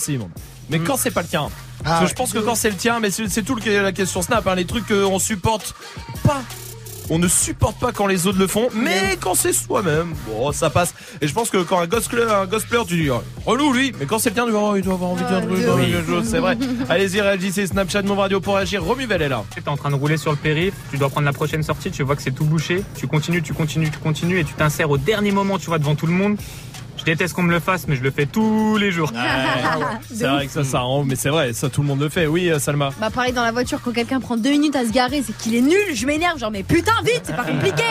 c'est. Mais quand c'est pas le tien Parce Ah que ouais. je pense que quand c'est le tien, mais c'est tout le, la question Snap, hein, les trucs qu'on supporte pas. On ne supporte pas quand les autres le font, mais quand c'est soi-même, bon, ça passe. Et je pense que quand un gosse pleure, un tu dis, oh, relou lui, mais quand c'est le tien, tu vas, oh, il doit avoir envie d'un truc, oui. oh, quelque chose, c'est vrai. Allez-y, réagissez, Snapchat, mon radio pour réagir. Romuvel est là. Tu es en train de rouler sur le périph', tu dois prendre la prochaine sortie, tu vois que c'est tout bouché, tu continues, tu continues, tu continues et tu t'insères au dernier moment, tu vois, devant tout le monde. Je déteste qu'on me le fasse, mais je le fais tous les jours. C'est vrai que ça, ça rend, mais c'est vrai, ça tout le monde le fait. Oui, euh, Salma. Bah pareil dans la voiture quand quelqu'un prend deux minutes à se garer c'est qu'il est nul je m'énerve genre mais putain vite c'est pas compliqué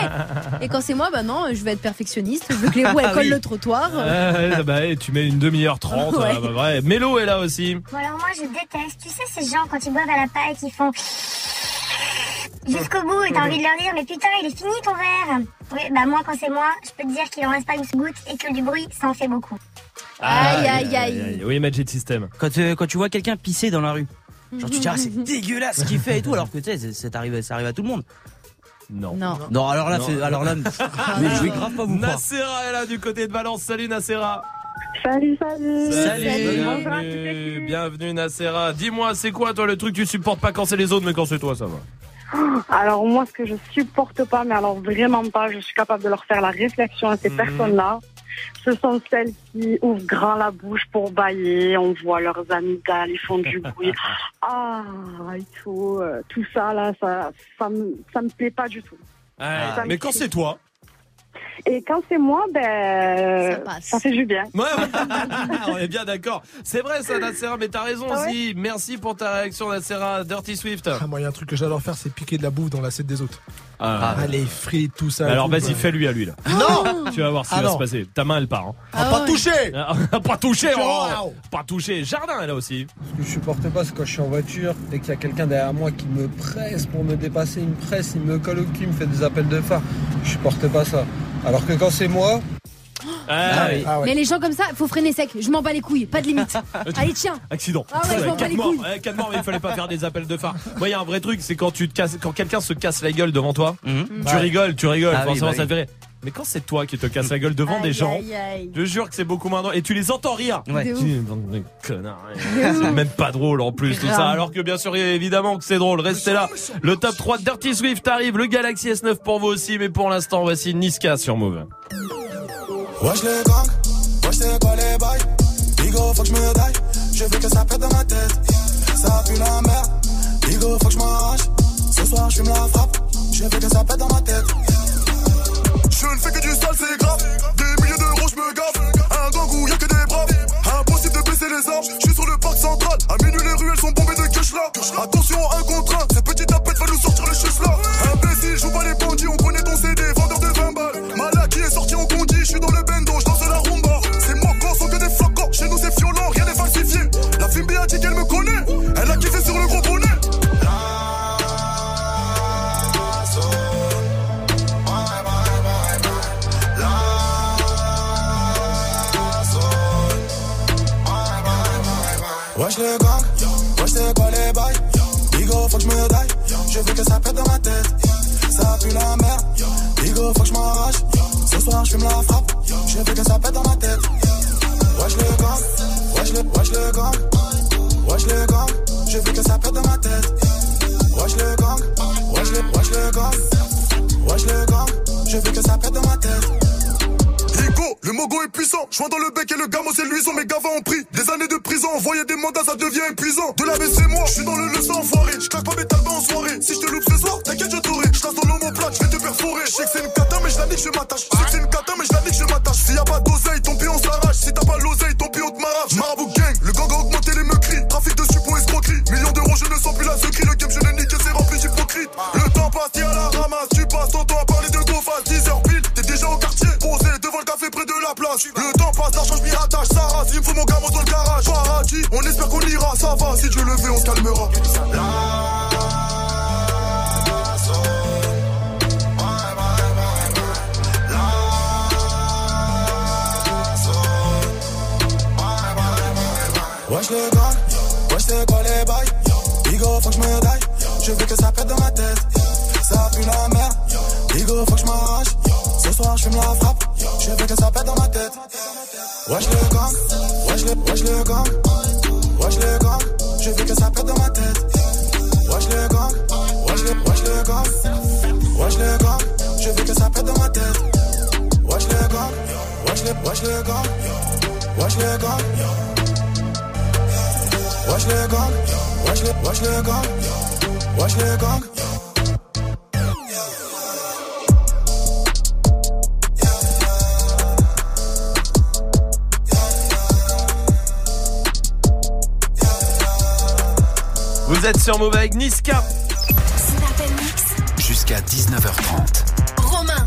et quand c'est moi bah non je vais être perfectionniste je veux que les roues elles Ah collent oui. le trottoir Ouais, ouais, bah, et tu mets une demi-heure trente, Ouais. euh, bah, vrai. Mélo est là aussi. Bon alors moi je déteste, tu sais ces gens quand ils boivent à la paille qui font jusqu'au bout et t'as envie de leur dire mais putain il est fini ton verre. Oui bah moi quand c'est moi je peux te dire qu'il en reste pas une goutte et que du bruit ça en fait beaucoup. Aïe, aïe, aïe. Oui, Magic System. Quand, euh, quand tu vois quelqu'un pisser dans la rue, genre tu te dis ah c'est dégueulasse ce qu'il fait et tout, alors que tu sais c'est- c'est arrivé, ça arrive à tout le monde. Non. Non. Non alors là, c'est- alors là, mais je vais grave pas vous croire. Nacera est là du côté de Valence. Salut Nacera. Salut, salut. Bienvenue, bienvenue Nacera. Dis-moi, c'est quoi toi le truc que tu supportes pas quand c'est les autres, mais quand c'est toi, ça va? Alors moi, ce que je supporte pas, mais alors vraiment pas, je suis capable de leur faire la réflexion à ces Mhm. personnes-là. Ce sont celles qui ouvrent grand la bouche pour bailler, on voit leurs amygdales, ils font du bruit. Ah, et tout, euh, tout ça là, ça, ça me, ça me plaît pas du tout. Ah, mais quand c'est toi. Et quand c'est moi, ben, ça, fait du bien. Ouais, ouais. on est bien d'accord. C'est vrai ça, Nacera, mais t'as raison Ah aussi. Merci pour ta réaction, Nacera. Dirty Swift. Ah, moi, il y a un truc que j'adore faire, c'est piquer de la bouffe dans l'assiette des autres. Ah. Ah, les frites, tout ça. Alors vas-y, fais-lui à lui là. Non Tu vas voir ce qui Ah va non. se passer. Ta main, elle part. hein. Ah, pas touché Ah, Pas touché, oh. Pas touché. Jardin, elle a aussi. Ce que je supporte pas, c'est quand je suis en voiture et qu'il y a quelqu'un derrière moi qui me presse pour me dépasser. Il me presse, il me colle au cul, il me fait des appels de phare. Je supporte pas ça. Alors que quand c'est moi. Ah, oui. mais les gens comme ça faut freiner sec je m'en bats les couilles pas de limite allez tiens Accident. Ah ouais, je m'en bats les morts. couilles. Ouais, quatre morts, mais il fallait pas faire des appels de phare. Moi, il y a un vrai truc, c'est quand tu te casses, quand quelqu'un se casse la gueule devant toi, tu Ouais. rigoles, tu rigoles, Ah oui, forcément bah ça te fait rire. Mais quand c'est toi qui te casse la gueule devant des gens, aïe, aïe. je te jure que c'est beaucoup moins drôle. Et tu les entends rire. Ouais. Tu C'est même pas drôle en plus tout ça. Alors que bien sûr, évidemment que c'est drôle. Restez là. Le top 3 de Dirty Swift arrive. Le Galaxy S9 pour vous aussi. Mais pour l'instant, voici Niska sur Move. Wesh les gangs, wesh c'est quoi les bails Bigo faut que je me je veux que ça pète dans ma tête Ça pue la merde, Bigo faut que je m'arrache Ce soir je fume la frappe, je veux que ça pète dans ma tête ne fais que du sale c'est grave, des milliers d'euros je me gaffe. Un gang où y'a que des braves, impossible de baisser les armes. Je suis sur le parc central, à minuit les ruelles sont bombées de cash là. Attention un contre un, ces petits tapettes va nous sortir les chutes là. Imbécile, joue pas les bandits, on connaît ton CD, vendeur de 20 balles. Malaki est sorti en condi, je suis dans le bendo, Wesh les gangs, wesh c'est quoi les bails? Bigo faut que je me daille, je veux que ça pète dans ma tête. Ça pue la merde, Bigo faut que je m'arrache. Ce soir je fume la frappe, je veux que ça pète dans ma tête. Wesh les gangs, wesh les, wesh les gangs Wesh les gangs, je veux que ça pète dans ma tête. Wesh les gangs, wesh les, wesh les gangs Wesh les gangs, je veux que ça pète dans ma tête. le mogo est puissant. Joint dans le bec et le gamo c'est luisant. Mes gavas ont pris des années de prison. Envoyer des mandats, ça devient épuisant. De la c'est moi, je suis dans le leçon enfoiré. Je claque pas mes talbans en soirée. Si je te loupe ce soir, t'inquiète, je t'aurai. Je dans l'homoplate, je vais te perforer. Je sais que c'est une cata, mais je la nique, je m'attache. Je sais que c'est une cata, mais je la nique, je m'attache. S'il y a pas d'oseille, ton pion s'arrache. Si t'as pas l'oseille, ton pion te m'arrache. Marabout gang, le gang a augmenté les meurtris. Trafic de suppos, escroquerie. Millions d'euros, je ne sens plus la secrie. Le game, je l'ai niqué, c'est rempli d'hypocrite. Le temps passe, à la ramasse. Le temps passe, l'argent, je m'y rattache. Ça rase, il me faut mon gamin dans le garage. Paradis, on espère qu'on ira. Ça va, si Dieu le veut, on se calmera. Wesh les gars, wesh c'est quoi les bails? Bigo faut que je me Je veux que ça pète dans ma tête. Ça pue la merde. Digo, faut que je. Soir, je fume la frappe. Je veux que ça pète dans ma tête. Wesh le gang, wesh le, wesh le gang. Wesh le gang, je veux que ça pète dans ma tête. Wesh le gang, wesh le, wesh le gang. Wesh le gang, je veux que ça pète dans ma tête. Wesh le gang, wesh le, wesh le gang. Wesh le gang. Wesh le gang, wesh gang. Wesh le gang. Vous êtes sur Move avec Niska. Jusqu'à 19h30. Romain.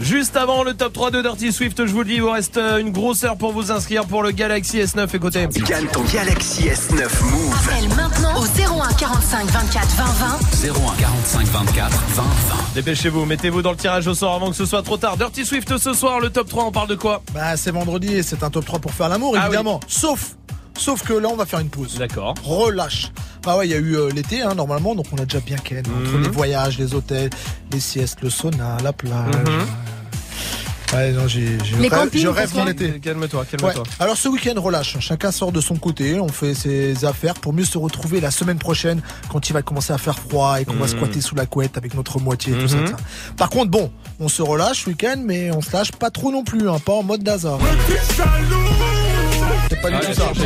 Juste avant le top 3 de Dirty Swift, je vous le dis, il vous reste euh, une grosse heure pour vous inscrire pour le Galaxy S9. Écoutez. Gagne ton Galaxy S9 Move. Appelle maintenant au 01 45 24 20 20. 01 45 24 20 20. Dépêchez-vous, mettez-vous dans le tirage au sort avant que ce soit trop tard. Dirty Swift ce soir, le top 3, on parle de quoi? Bah, c'est vendredi et c'est un top 3 pour faire l'amour, Ah évidemment. Sauf, sauf que là, on va faire une pause. D'accord. Relâche. Ah ouais, il y a eu euh, l'été, hein, normalement, donc on a déjà bien ken. Entre Mhm. les voyages, les hôtels, les siestes, le sauna, la plage. Mhm. Ouais, non, j'ai, je rêve- campings, je rêve François mon été. Calme-toi, Ouais. calme-toi. Alors ce week-end relâche, chacun sort de son côté, on fait ses affaires pour mieux se retrouver la semaine prochaine quand il va commencer à faire froid et qu'on va Mhm. squatter sous la couette avec notre moitié et tout ça, ça. Par contre bon, on se relâche ce week-end mais on se lâche pas trop non plus, hein, pas en mode d'hasard. C'est pas du tout ça.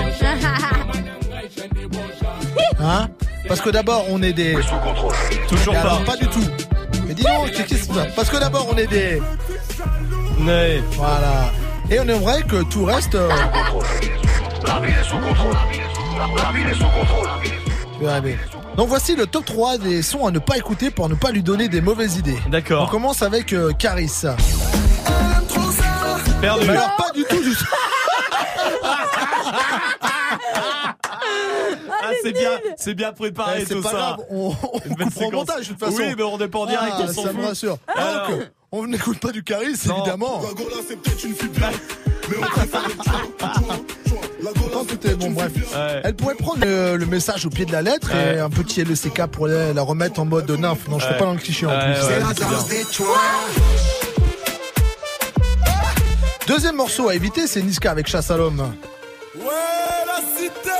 Hein Parce que d'abord on est des... Toujours Et pas. alors, pas du tout. Mais dis donc, qu'est-ce passe Parce que d'abord on est des... Ouais. Voilà. Et on aimerait que tout reste... euh, Je vais arriver. Donc voici le top 3 des sons à ne pas écouter pour ne pas lui donner des mauvaises idées. On D'accord. commence avec euh, Caris. Perdu. Mais alors pas du tout du tout. Ah, c'est bien, c'est bien préparé Eh, c'est tout pas ça. grave, on, on comprend au séquence. montage de toute façon. Oui, mais on n'est pas en direct, Ah, on s'en ça me fout. rassure. Alors. Donc, on n'écoute pas du Caris, Non. évidemment. La Gola, c'est peut-être une fille bien, mais on préfère le tchouan, tchouan, tchouan. La Gola, Pourtant, c'est tout est peut-être bon, une bref. fille bien. Ouais. Elle pourrait prendre le, le message au pied de la lettre et un petit LECK pour la, la remettre en mode nymphe. Non, je fais pas dans le cliché en Ouais, plus. ouais, C'est- c'est bien. des chouans. Deuxième morceau à éviter, c'est Niska avec Chasse à l'homme. Ouais, la cité.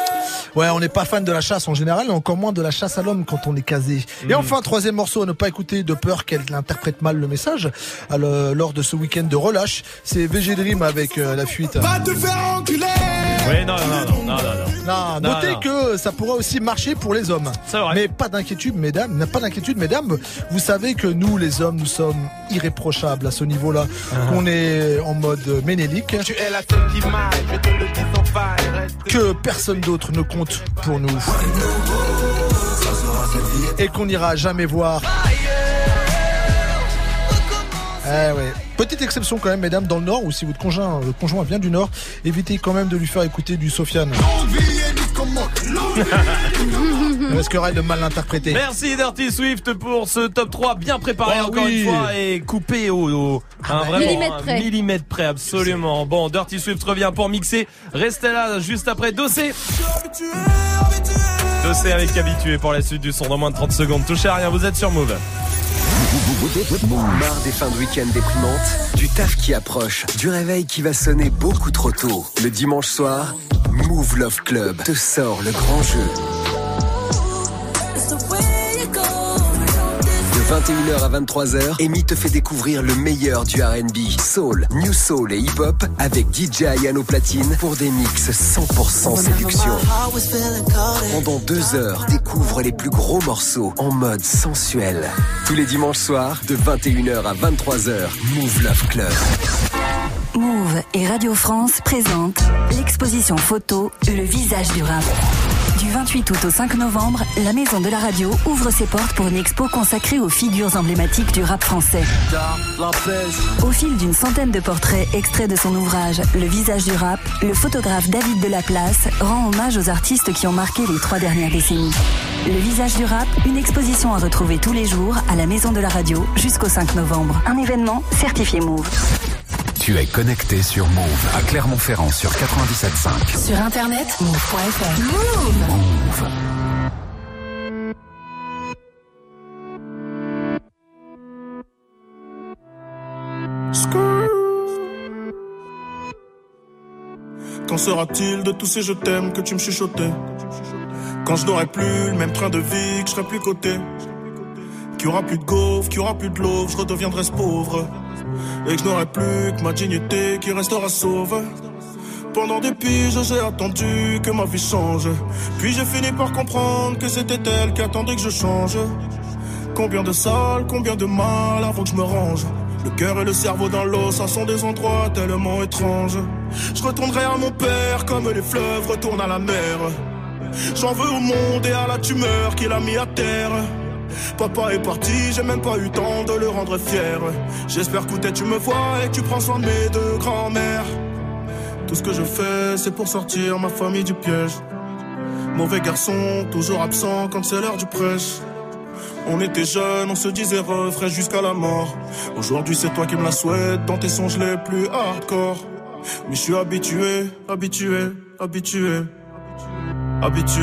Ouais, on n'est pas fan de la chasse en général, et encore moins de la chasse à l'homme quand on est casé. Mm. Et enfin, troisième morceau à ne pas écouter de peur qu'elle interprète mal le message le- lors de ce week-end de relâche, c'est VG Dream avec euh, la fuite. Va te faire enculer. Oui, non, non, non, non, non, non. Non, Non, notez non. que ça pourrait aussi marcher pour les hommes. C'est vrai. Mais pas d'inquiétude, mesdames, pas d'inquiétude, mesdames. Vous savez que nous, les hommes, nous sommes irréprochables à ce niveau-là. Uh-huh. Qu'on est en mode ménélique. Tu es la seule qui m'aille, que personne d'autre ne compte pour nous. Et qu'on n'ira jamais voir. Eh ouais. Petite exception quand même, mesdames, dans le Nord, ou si votre conjoint, votre conjoint vient du Nord, évitez quand même de lui faire écouter du Sofiane. On risquerait de mal l'interpréter. Merci Dirty Swift pour ce top 3 bien préparé Oh encore oui. une fois et coupé au, au un bah, vraiment, millimètre un près. millimètre près absolument. Bon, Dirty Swift revient pour mixer. Restez là juste après Dossé. Dossé avec habitué pour la suite du son dans moins de 30 secondes. Touchez à rien, vous êtes sur Move. Marre des fins de week-end déprimantes, du taf qui approche, du réveil qui va sonner beaucoup trop tôt. Le dimanche soir, Move Love Club te sort le grand jeu. 21h à 23h, Amy te fait découvrir le meilleur du R&B, soul, new soul et hip-hop avec DJ Ayano Platine pour des mix 100% séduction. Pendant deux heures, découvre les plus gros morceaux en mode sensuel. Tous les dimanches soirs, de 21h à 23h, Move Love Club. Move et Radio France présentent l'exposition photo Le visage du rap. Du 28 août au 5 novembre, la Maison de la Radio ouvre ses portes pour une expo consacrée aux figures emblématiques du rap français. Au fil d'une centaine de portraits extraits de son ouvrage Le visage du rap, le photographe David Delaplace rend hommage aux artistes qui ont marqué les trois dernières décennies. Le visage du rap, une exposition à retrouver tous les jours à la Maison de la Radio jusqu'au 5 novembre. Un événement certifié Move. Tu es connecté sur Move à Clermont-Ferrand sur 97.5. Sur internet, move.fr. Move. move. Qu'en sera-t-il de tous ces je t'aime que tu me chuchotais? Quand je n'aurai plus le même train de vie, que je serai plus coté qu'il aura plus de gaufres, qu'il y aura plus de l'eau, je redeviendrai ce pauvre Et je n'aurai plus que ma dignité qui restera sauve pendant des piges, j'ai attendu que ma vie change. Puis j'ai fini par comprendre que c'était elle qui attendait que je change. Combien de salles, combien de mal avant que je me range. Le cœur et le cerveau dans l'eau, ça sont des endroits tellement étranges. Je retournerai à mon père comme les fleuves retournent à la mer. J'en veux au monde et à la tumeur qu'il a mis à terre. Papa est parti, j'ai même pas eu temps de le rendre fier. J'espère que tu me vois et tu prends soin de mes deux grands-mères. Tout ce que je fais, c'est pour sortir ma famille du piège. Mauvais garçon, toujours absent quand c'est l'heure du prêche. On était jeunes, on se disait refrain jusqu'à la mort. Aujourd'hui, c'est toi qui me la souhaites dans tes songes les plus hardcore. Mais je suis habitué, habitué. Habitué, habitué,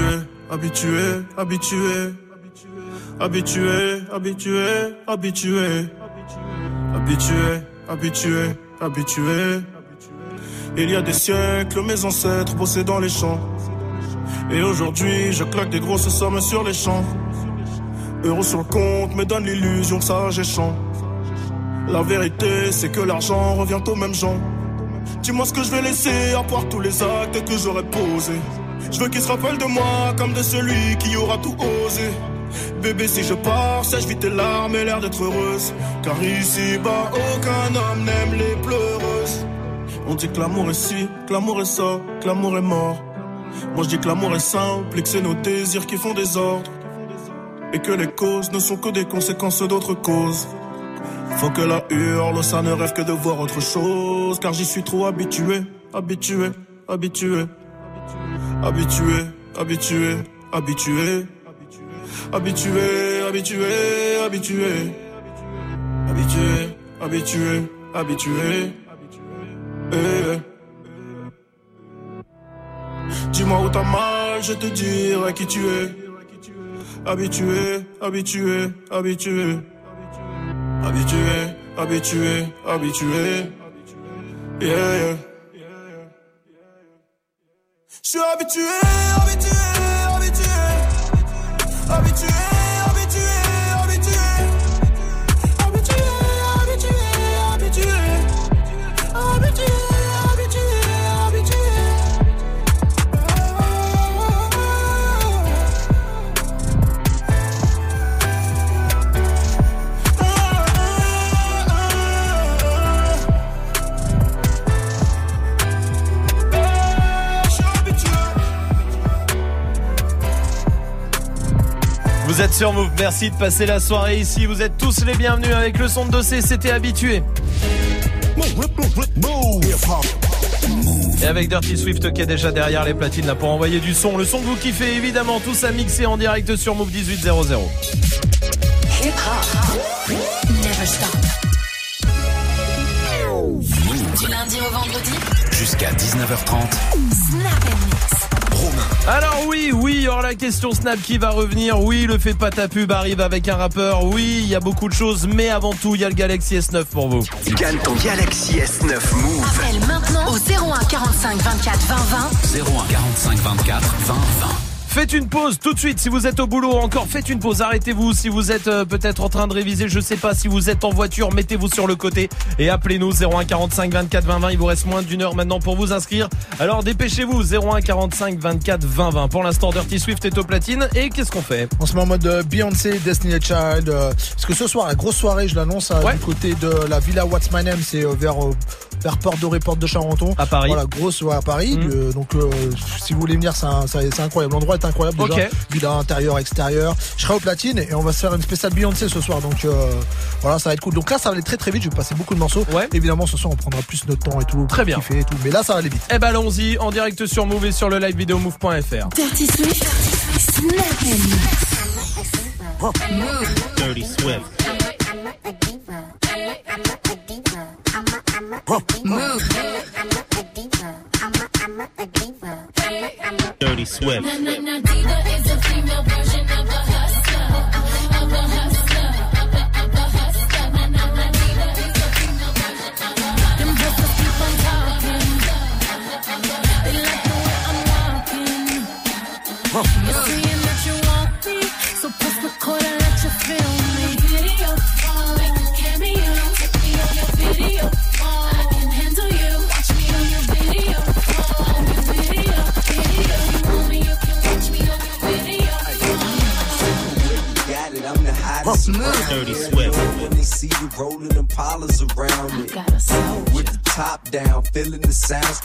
habitué. Habitué, habitué, habitué. Habitué, habitué, habitué. Il y a des siècles, mes ancêtres bossaient dans les champs. Et aujourd'hui, je claque des grosses sommes sur les champs. Euros sur le compte me donne l'illusion que ça champ. La vérité, c'est que l'argent revient aux mêmes gens. Dis-moi ce que je vais laisser à part tous les actes que j'aurais posés. Je veux qu'ils se rappellent de moi comme de celui qui aura tout osé. Bébé, si je pars, sèche vite tes larmes et l'air d'être heureuse. Car ici bas, aucun homme n'aime les pleureuses. On dit que l'amour est ci, que l'amour est ça, que l'amour est mort. Moi je dis que l'amour est simple et que c'est nos désirs qui font des ordres. Et que les causes ne sont que des conséquences d'autres causes. Faut que la hurle, ça ne rêve que de voir autre chose. Car j'y suis trop habitué, habitué, habitué. Habitué, habitué, habitué. Habitué, habitué, habitué. Habitué, habitué, habitué. Eh. Dis-moi où t'as mal, je te dirai qui tu es. Habitué, habitué, habitué. Habitué, habitué, habitué. Yeah, yeah. Je suis habitué, habitué, habitué. Habitué, Vous êtes sur Move, merci de passer la soirée ici. Vous êtes tous les bienvenus avec le son de dossier, c'était habitué. Et avec Dirty Swift qui est déjà derrière les platines là pour envoyer du son. Le son que vous kiffez évidemment, tout ça mixé en direct sur Move 1800. Hip hop. Never stop. Du lundi au vendredi. Jusqu'à 19h30. Snap Alors oui, oui, il y aura la question Snap qui va revenir. Oui, le fait pas ta pub arrive avec un rappeur. Oui, il y a beaucoup de choses, mais avant tout, il y a le Galaxy S9 pour vous. Gagne ton Galaxy S9 Move. Appelle maintenant au 01 45 24 20 20. 01 45 24 20 20. Faites une pause tout de suite. Si vous êtes au boulot encore faites une pause. Arrêtez-vous. Si vous êtes euh, peut-être en train de réviser je sais pas. Si vous êtes en voiture mettez-vous sur le côté et appelez-nous. 01 45 24 20 20 il vous reste moins d'une heure maintenant pour vous inscrire. Alors dépêchez-vous. 01 45 24 20 20 pour l'instant Dirty Swift est au platine. Et qu'est-ce qu'on fait? On se met en mode euh, Beyoncé, Destiny Child. euh, parce que ce soir, la grosse soirée, je l'annonce, du côté de la Villa What's My Name, c'est vers, euh, vers Porte Dorée, Porte de Charenton. À Paris. Voilà, grosse ouais, à Paris. Mhm. Euh, donc, euh, si vous voulez venir, c'est incroyable. L'endroit est incroyable déjà. Ok. Villa intérieur, extérieur. Je serai au platine et on va se faire une spéciale Beyoncé ce soir. Donc, euh, voilà, ça va être cool. Donc là, ça va aller très très vite. Je vais passer beaucoup de morceaux. Évidemment, ce soir, on prendra plus notre temps et tout. Très bien. kiffer Et tout. Mais là, ça va aller vite. Eh ben allons-y en direct sur Move et sur le live vidéo move.fr Dirty Swift. Snap and mix. Move. Dirty Swift Move. Dirty Swift Na, na, na, diva is a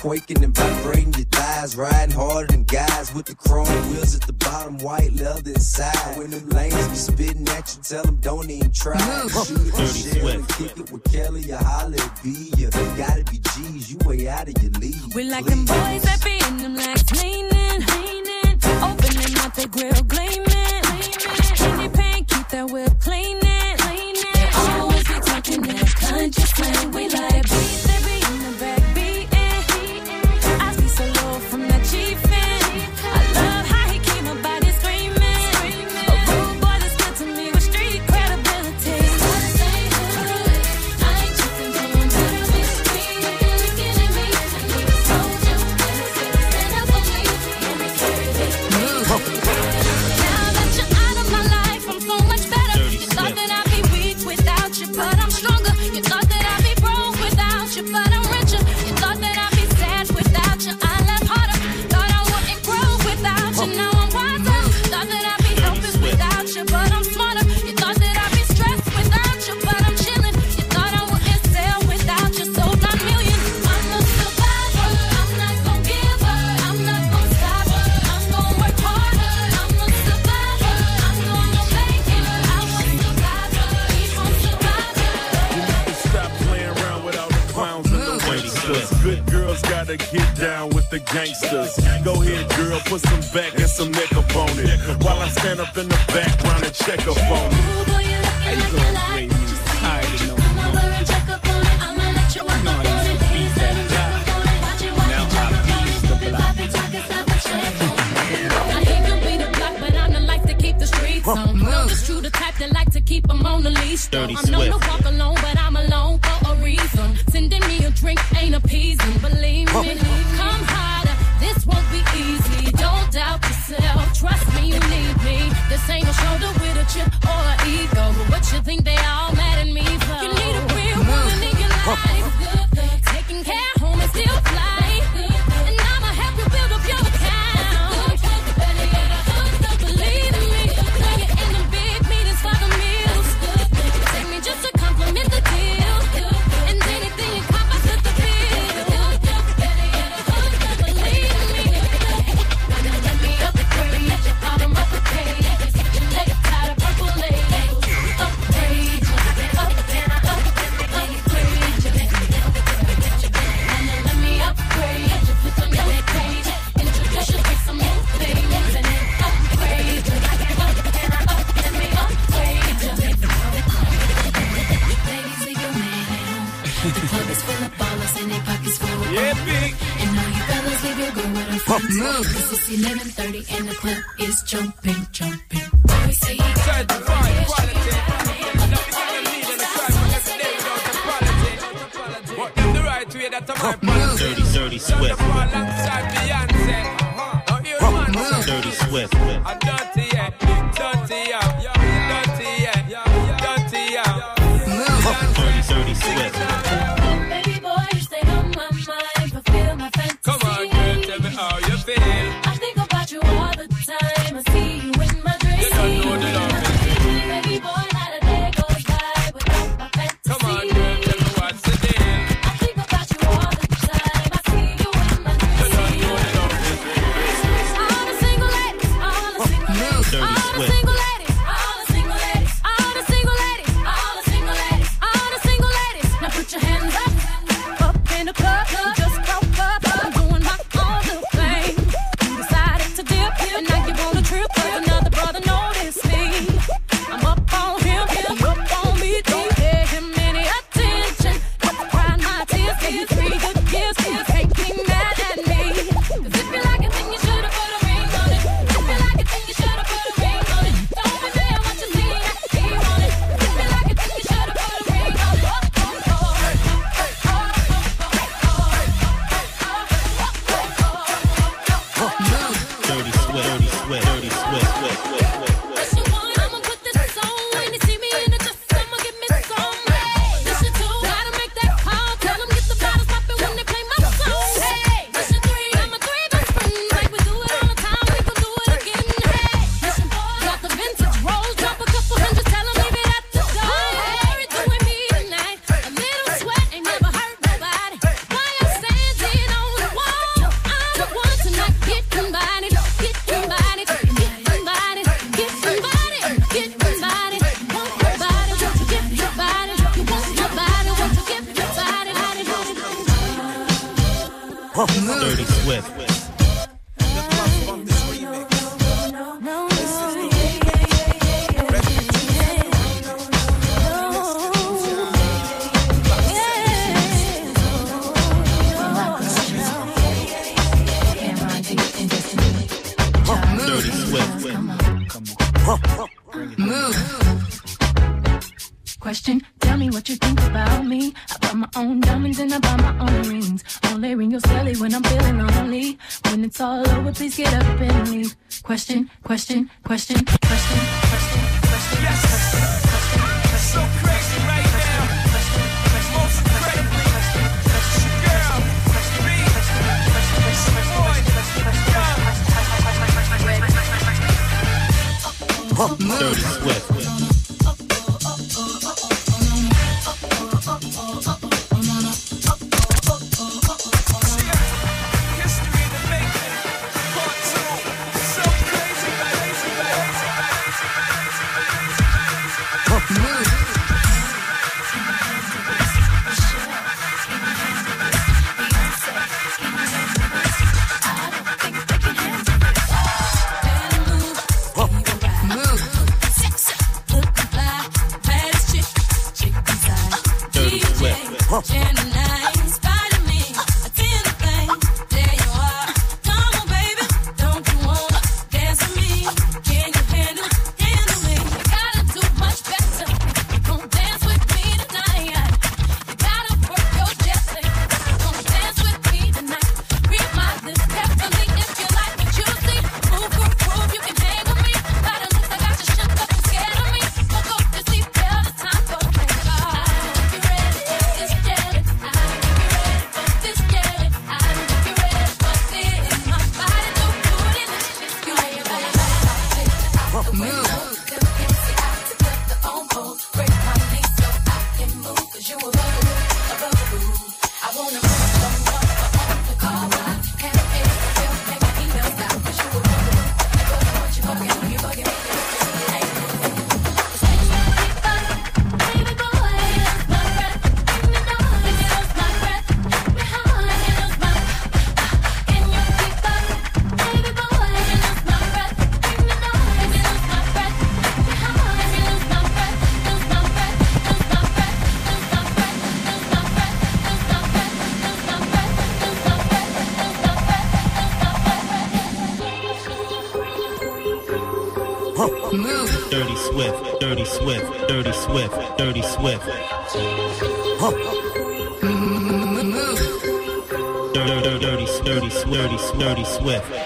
quaking and vibrating your thighs, riding harder than guys with the chrome wheels at the bottom, white leather inside. When them lanes be spitting at you, tell them don't even try. Shoot it, share and kick it with Kelly or holler be ya. You gotta be G's, you way out of your league. We like them boys in the club. Swift, Dirty Swift, Dirty Swift. Huh. Dirty, dirty, dirty, dirty, dirty, dirty Swift.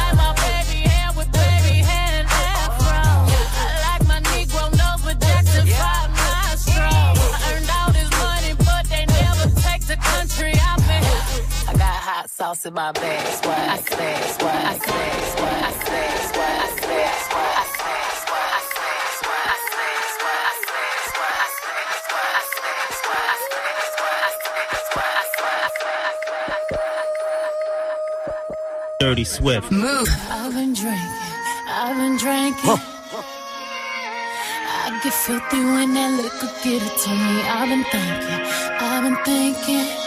sauce in my bag. Swag, swag, swag, swag, swag, swag, swag, swag, swag. Dirty Swift. Move. I've been drinking. I've been drinking. Whoa. I get filthy when that liquor get it to me. I've been thinking. I've been thinking.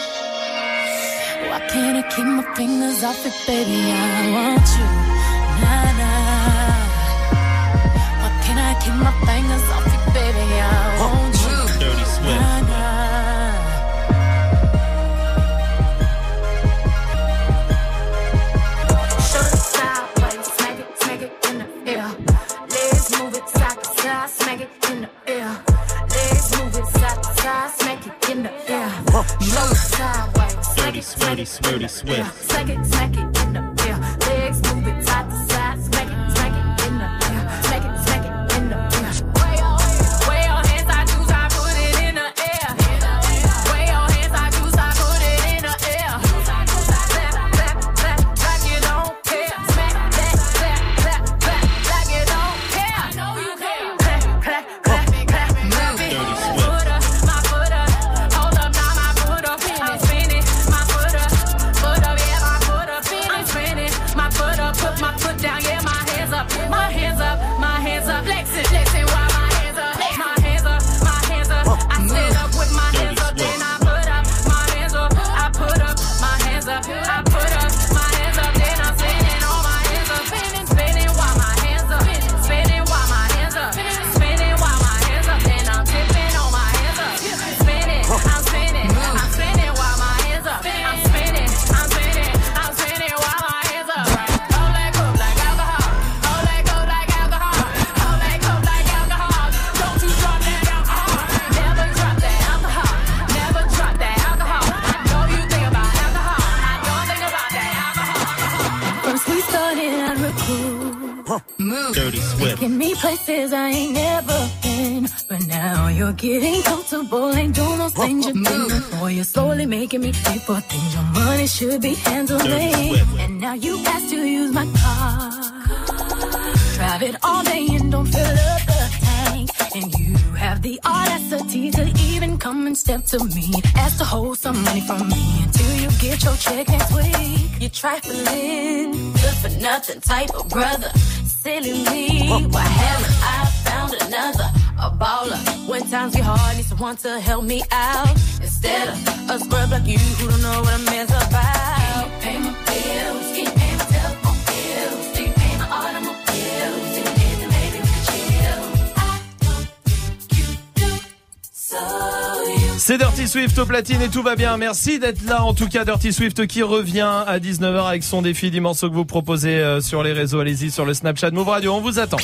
Why can't I keep my fingers off it, baby? I want you. Sideways, smack Dirty, it, smack swirty, it, swirty, swift. yeah. Smack it, smack me pay for things your money should be handling. And now you ask to use my car. Drive it all day and don't fill up the tank. And you have the audacity to even come and step to me. Ask to hold some money from me until you get your check next week. You're trifling, good for nothing type of brother. Silly me, why haven't I found another? A baller. When times get hard, need someone to help me out. Instead of a scrub like you who don't know what a man's about. Pay my bills, can you pay my telephone bills? Do you pay my automobiles? Do you pay the baby we can chill? I don't think you do. So you C'est Dirty Swift au platine et tout va bien. Merci d'être là. En tout cas, Dirty Swift qui revient à 19h avec son défi du morceau que vous proposez euh, sur les réseaux. Allez-y sur le Snapchat Move Radio. On vous attend.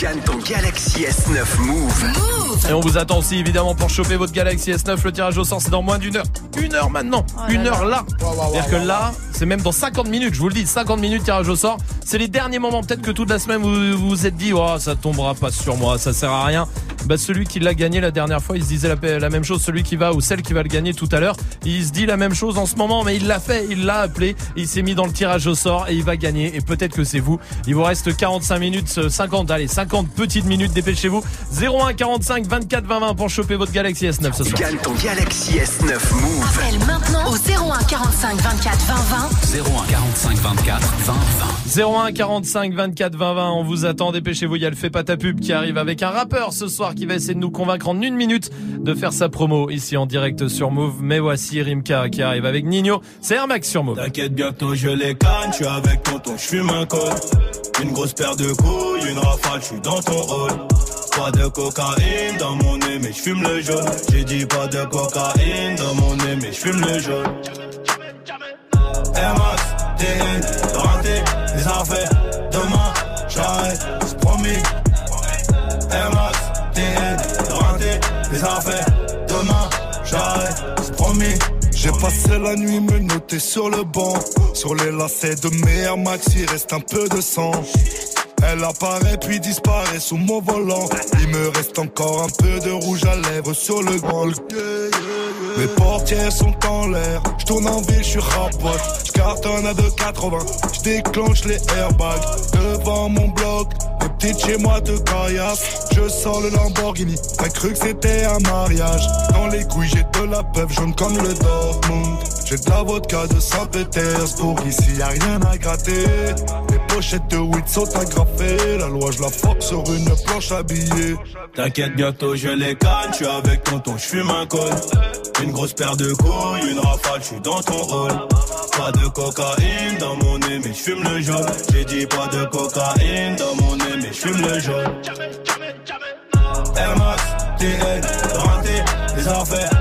Gagne ton Galaxy S9 Move. Et on vous attend aussi évidemment pour choper votre Galaxy S9. Le tirage au sort c'est dans moins d'une heure. Une heure maintenant. Une heure là. C'est-à-dire que là, c'est même dans 50 minutes. Je vous le dis, 50 minutes tirage au sort. C'est les derniers moments. Peut-être que toute la semaine vous vous vous êtes dit, oh, ça tombera pas sur moi, ça sert à rien. Bah, celui qui l'a gagné la dernière fois, il se disait la, la même chose. Celui qui va ou celle qui va le gagner tout à l'heure, il se dit la même chose en ce moment, mais il l'a fait, il l'a appelé, il s'est mis dans le tirage au sort et il va gagner. Et peut-être que c'est vous. Il vous reste 45 minutes, euh, 50, allez, 50 petites minutes, dépêchez-vous. 01 45 24 20 20 pour choper votre Galaxy S9 ce soir. Gagne ton Galaxy S9 Move. Appelle maintenant au 01 45 24 20 20. 01 45 24 20 20. 01 45 24 20 20 on vous attend dépêchez-vous il y a le fait pas ta pub qui arrive avec un rappeur ce soir qui va essayer de nous convaincre en une minute de faire sa promo ici en direct sur Move mais voici Rimka qui arrive avec Nino c'est Air Max sur Move T'inquiète bientôt je les canne, je suis avec tonton, je fume un col. Une grosse paire de couilles, une rafale, je suis dans ton rôle. Pas de cocaïne dans mon nez, mais je fume le jaune. J'ai dit pas de cocaïne dans mon nez, mais je fume le jaune. Max, TN, les affaires. Demain, j'arrête, c'est promis. Max, TN, les affaires. Demain, j'arrête, c'est promis. J'ai passé la nuit me noter sur le banc. Sur les lacets de mes Air Max, il reste un peu de sang. Elle apparaît puis disparaît sous mon volant. Il me reste encore un peu de rouge à lèvres sur le grand. Mes portières sont en l'air. Je tourne en ville, je suis rapote. Je cartonne à 2,80. Je déclenche les airbags devant mon bloc. Les petites chez moi de caillasse. Je sors le Lamborghini. T'as cru que c'était un mariage. Dans les couilles, j'ai de la peuple jaune comme le Dortmund. J'ai de la vodka de Saint-Pétersbourg. Ici, y a rien à gratter. Les pochettes de weed sont agrafées. La loi, je la force sur une planche habillée. T'inquiète, bientôt je les canne, je avec tonton, je fume un col. Une grosse paire de couilles, une rafale, je suis dans ton rôle. Pas de cocaïne dans mon nez, mais je fume le jaune. J'ai dit pas de cocaïne dans mon nez, mais je fume le jaune. Air Max, TN, les affaires.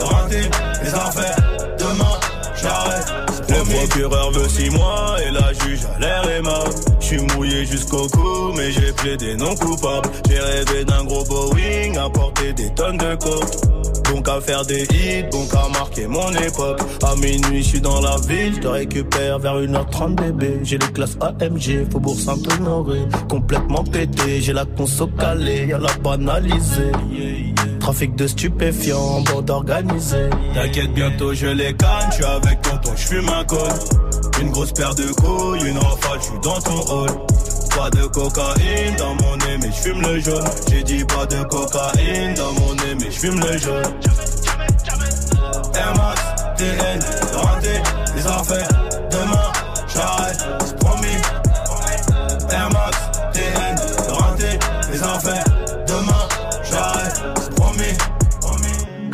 Raté, les affaires. Demain, j'arrête. Le procureur veut six mois et la juge à l'air aimable. Je suis mouillé jusqu'au cou, mais j'ai plaidé non coupable. J'ai rêvé d'un gros Boeing, à porter des tonnes de coke. Donc à faire des hits, donc à marquer mon époque. À minuit, je suis dans la ville, je te récupère vers 1h30 bébé. J'ai les classes AMG, Faubourg Saint-Honoré. Complètement pété, j'ai la conso calée, y'a la banalisée. Trafic de stupéfiants, bande organisée. T'inquiète, bientôt je les canne, je avec tonton, je fume un col. Une grosse paire de couilles, une rafale, je dans ton hall. Pas de cocaïne dans mon nez, mais je fume le jaune. J'ai dit pas de cocaïne dans mon nez, mais je fume le jaune. Air Max, TN, raté, les affaires. Demain, j'arrête, promis. Air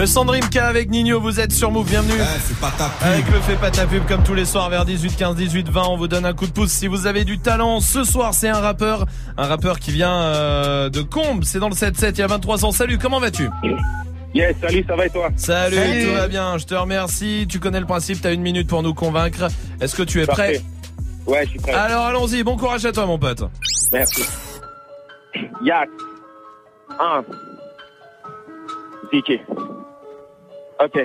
Le Sandrine K avec Nino, vous êtes sur Move, bienvenue. Avec le fait pas ta pub comme tous les soirs vers 18 15 18 20, on vous donne un coup de pouce si vous avez du talent. Ce soir, c'est un rappeur, un rappeur qui vient euh, de Combes, c'est dans le 7-7, il y a 23 ans. Salut, comment vas-tu? Yes, salut, ça va et toi? Salut, Salut. tout va bien, je te remercie. Tu connais le principe, t'as une minute pour nous convaincre. Est-ce que tu es prêt? Ouais, je suis prêt. Alors allons-y, bon courage à toi mon pote. Merci. Yak. 1. Ziki. Ok.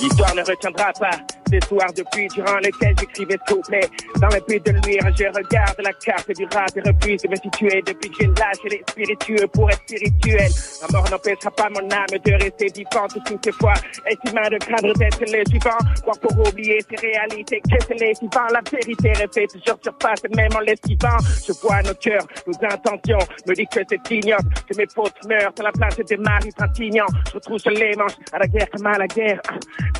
L'histoire ne retiendra pas ces soirs depuis durant lesquels j'écrivais souffler. Dans le but de nuire, je regarde la carte du rap et refuse de me situer depuis que j'ai lâché les spiritueux pour être spirituel. La mort n'empêchera pas mon âme de rester vivante toutes ces fois. Humain de craindre d'être le suivant? Croire pour oublier ces réalités? Que c'est les. La vérité refait toujours surface, même en l'esquivant. Je vois nos cœurs, nos intentions. Me dit que c'est ignoble, que mes fautes meurent sur la place de Marie Trintignant. Je retrousse les manches à la guerre comme à la guerre.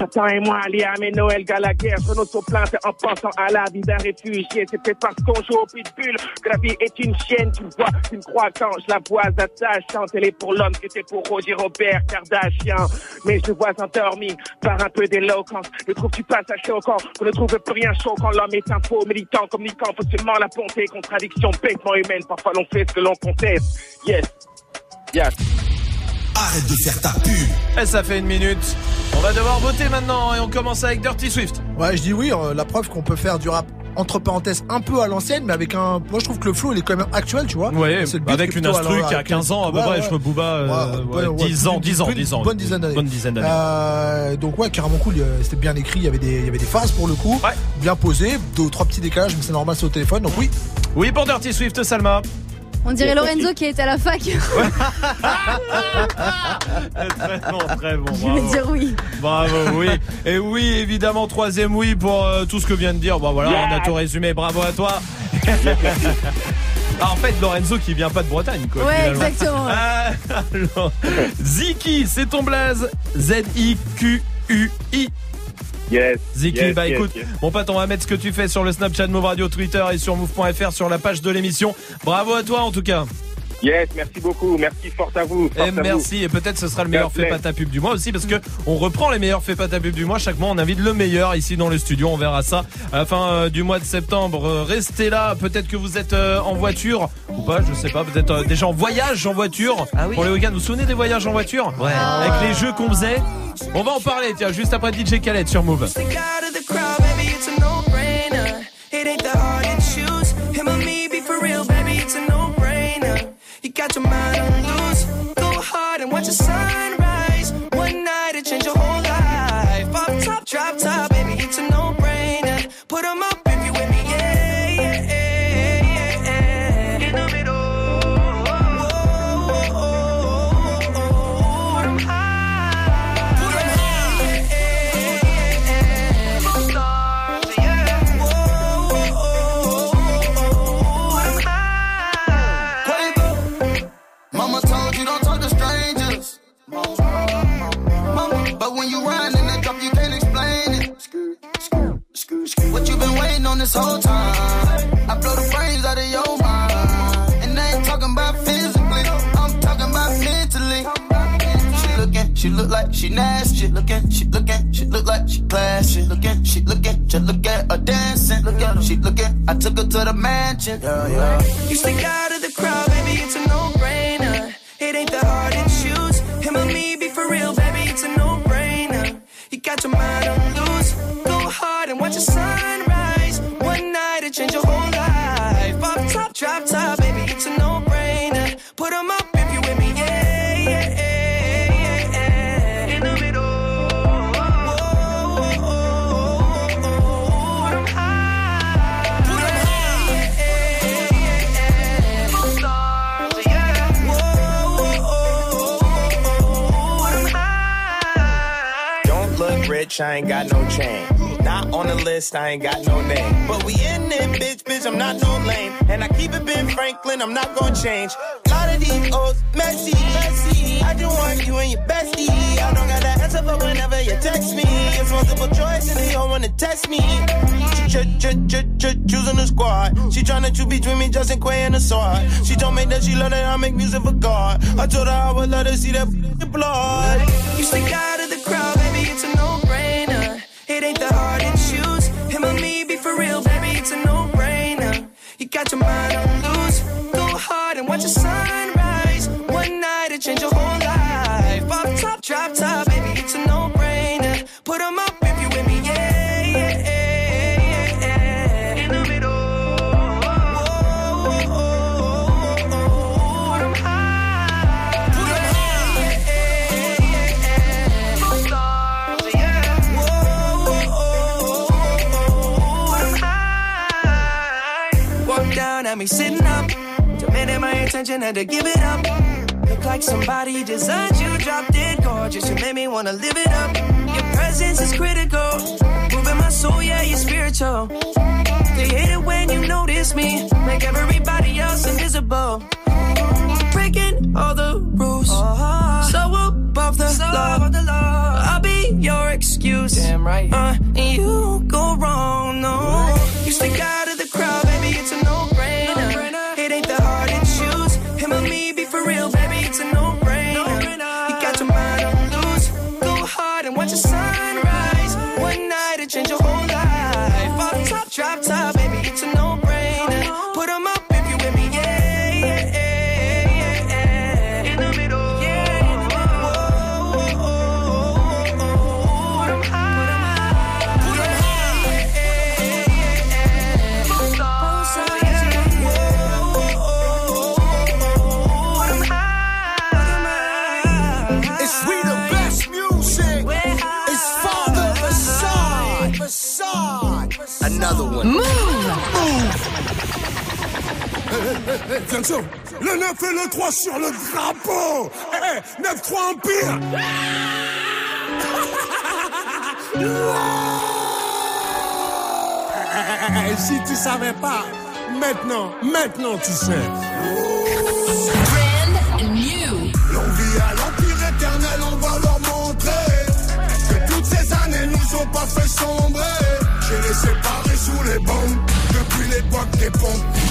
Satan et moi, Liam et Noël Gallagher, je nos plainte en pensant à la vie d'un réfugié. Peut-être parce qu'on joue au pitbull que la vie est une chienne. Tu vois, tu me crois quand je la vois attachante. Elle est pour l'homme c'est pour Roger Robert Kardashian. Mais je vois endormi par un peu d'éloquence. Ne trouves-tu pas ça choquant qu'on ne trouve plus rien choquant L'homme est un faux militant, communicant, faussément la bonté, contradiction bêtement humaine. Parfois l'on fait ce que l'on conteste. Yes. Yes. Arrête de faire ta pub. Et ça fait une minute. On va devoir voter maintenant et on commence avec Dirty Swift. Ouais, je dis oui, euh, la preuve qu'on peut faire du rap entre parenthèses un peu à l'ancienne mais avec un moi je trouve que le flow il est quand même actuel tu vois Ouais, C'est le but avec une instru qui a actuel. 15 ans à peu Ouais, près, je me bouba euh, Ouais, ouais, ouais, 10 ans, une- 10 ans, une 10 ans. bonne dizaine d'années Bonne dizaine d'années. Euh, donc ouais carrément cool euh, c'était bien écrit il y avait des il y avait des phases pour le coup bien posé deux ou trois petits décalages mais c'est normal c'est au téléphone donc oui Oui pour Dirty Swift Salma. On dirait Lorenzo qui est à la fac. très bon, très bon. Je vais dire oui. Bravo, oui. Et oui, évidemment, troisième oui pour euh, tout ce que vient de dire. Bon, voilà, on a tout résumé. Bravo à toi. Ah, en fait, Lorenzo qui vient pas de Bretagne, quoi. Ouais, finalement. exactement, ouais. Ah, alors, Ziki, c'est ton blaze. Z-I-Q-U-I. Yes. Ziki, yes, bah yes, écoute, yes. mon pote, on va mettre ce que tu fais sur le Snapchat Move Radio, Twitter et sur move.fr sur la page de l'émission. Bravo à toi en tout cas. Yes, merci beaucoup. Merci fort à vous. force Et à vous. merci, et peut-être ce sera le meilleur fait pas ta pub du mois aussi, parce que on reprend les meilleurs fait pas ta pub du mois. Chaque mois, on invite le meilleur ici dans le studio. On verra ça à la fin euh, du mois de septembre. Euh, Restez là. Peut-être que vous êtes euh, en voiture ou pas, je sais pas. Vous êtes euh, déjà en voyage en voiture pour les week-ends. Vous vous souvenez des voyages en voiture Ouais. Avec les jeux qu'on faisait. On va en parler. Tiens, juste après DJ Khaled sur Move. Got your mind on loose. Go hard and watch the sunrise. What you been waiting on this whole time? I blow the brains out of your mind. And I ain't talking about physically, I'm talking about mentally. She looking, she look like she nasty. Looking, she looking, she look like she classy. Looking, she looking, just look at her dancing. Look at her, she looking. I took her to the mansion. Yeah, yeah. You stick out of the crowd, baby, it's a no-brainer. It ain't that hard to choose. Him or me, be for real, baby, it's a no-brainer. You got your mind on loose. Go hard and watch the sunrise. One night it change your whole life. Off top, drop top, baby, it's a no-brainer. Put 'em up if you with me, yeah, yeah, yeah, yeah. In the middle. I ain't got no chain. On the list, I ain't got no name. But we in it, bitch, bitch, I'm not no lame. And I keep it Ben Franklin, I'm not gonna change. A Lot of these O's, messy, messy. I just want you and your bestie. I don't got the answer for whenever you text me. It's multiple choice and they don't wanna test me. Ch ch ch ch ch choosing the squad. She tryna choose between me, Justin Quay and the sword. She told me that she love that I make music for God. I told her I would let her see that blood. You stick out of the crowd, baby, it's a no-brainer. It ain't that hard got your mind on loose. Go hard and watch the sunrise. One night it change your whole down at me sitting up. Demanding my attention, had to give it up. Look like somebody designed you, dropped it gorgeous. You made me wanna live it up. Your presence is critical. Moving my soul, yeah, you're spiritual. They hate it when you notice me. Make everybody else invisible. Breaking all the rules. So above the, law. I'll be your excuse. Damn right. Uh, and you go wrong, no. You stick out Attention, le 9 et le 3 sur le drapeau. Eh, 9-3 Empire. Eh, si tu savais pas, maintenant, maintenant tu sais. L'on vit à l'empire éternel, on va leur montrer que toutes ces années nous ont pas fait sombrer. J'ai les séparés sous les bombes l'époque des.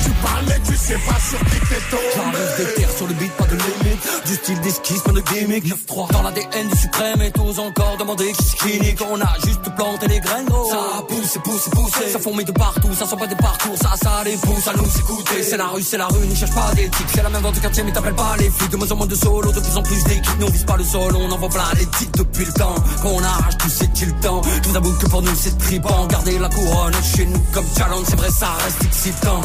Tu parlais, tu sais pas sur qui t'es tombé. J'arrive des terres sur le beat, pas de limite. Du style d'esquisse, pas de gimmick. 9-3 dans l'ADN du suprême et tous encore demander qui qui nique. On a juste planté les graines, gros. Ça pousse, pousse, pousse. Ça fourmille de partout, ça sent pas des parcours. Ça, ça les pousse à nous écouter. C'est la rue, c'est la rue, n'y cherche pas d'éthique. C'est la même vente du quartier, mais t'appelles pas les flics. De moins en moins de solo, de plus en plus d'équipes. Nous on vise pas le sol, on envoie plein les titres depuis le temps. Qu'on arrache tout, c'est-il temps. Tout d'abord que pour nous c'est tripant. Garder la couronne chez nous comme challenge, c'est vrai, ça reste excitant.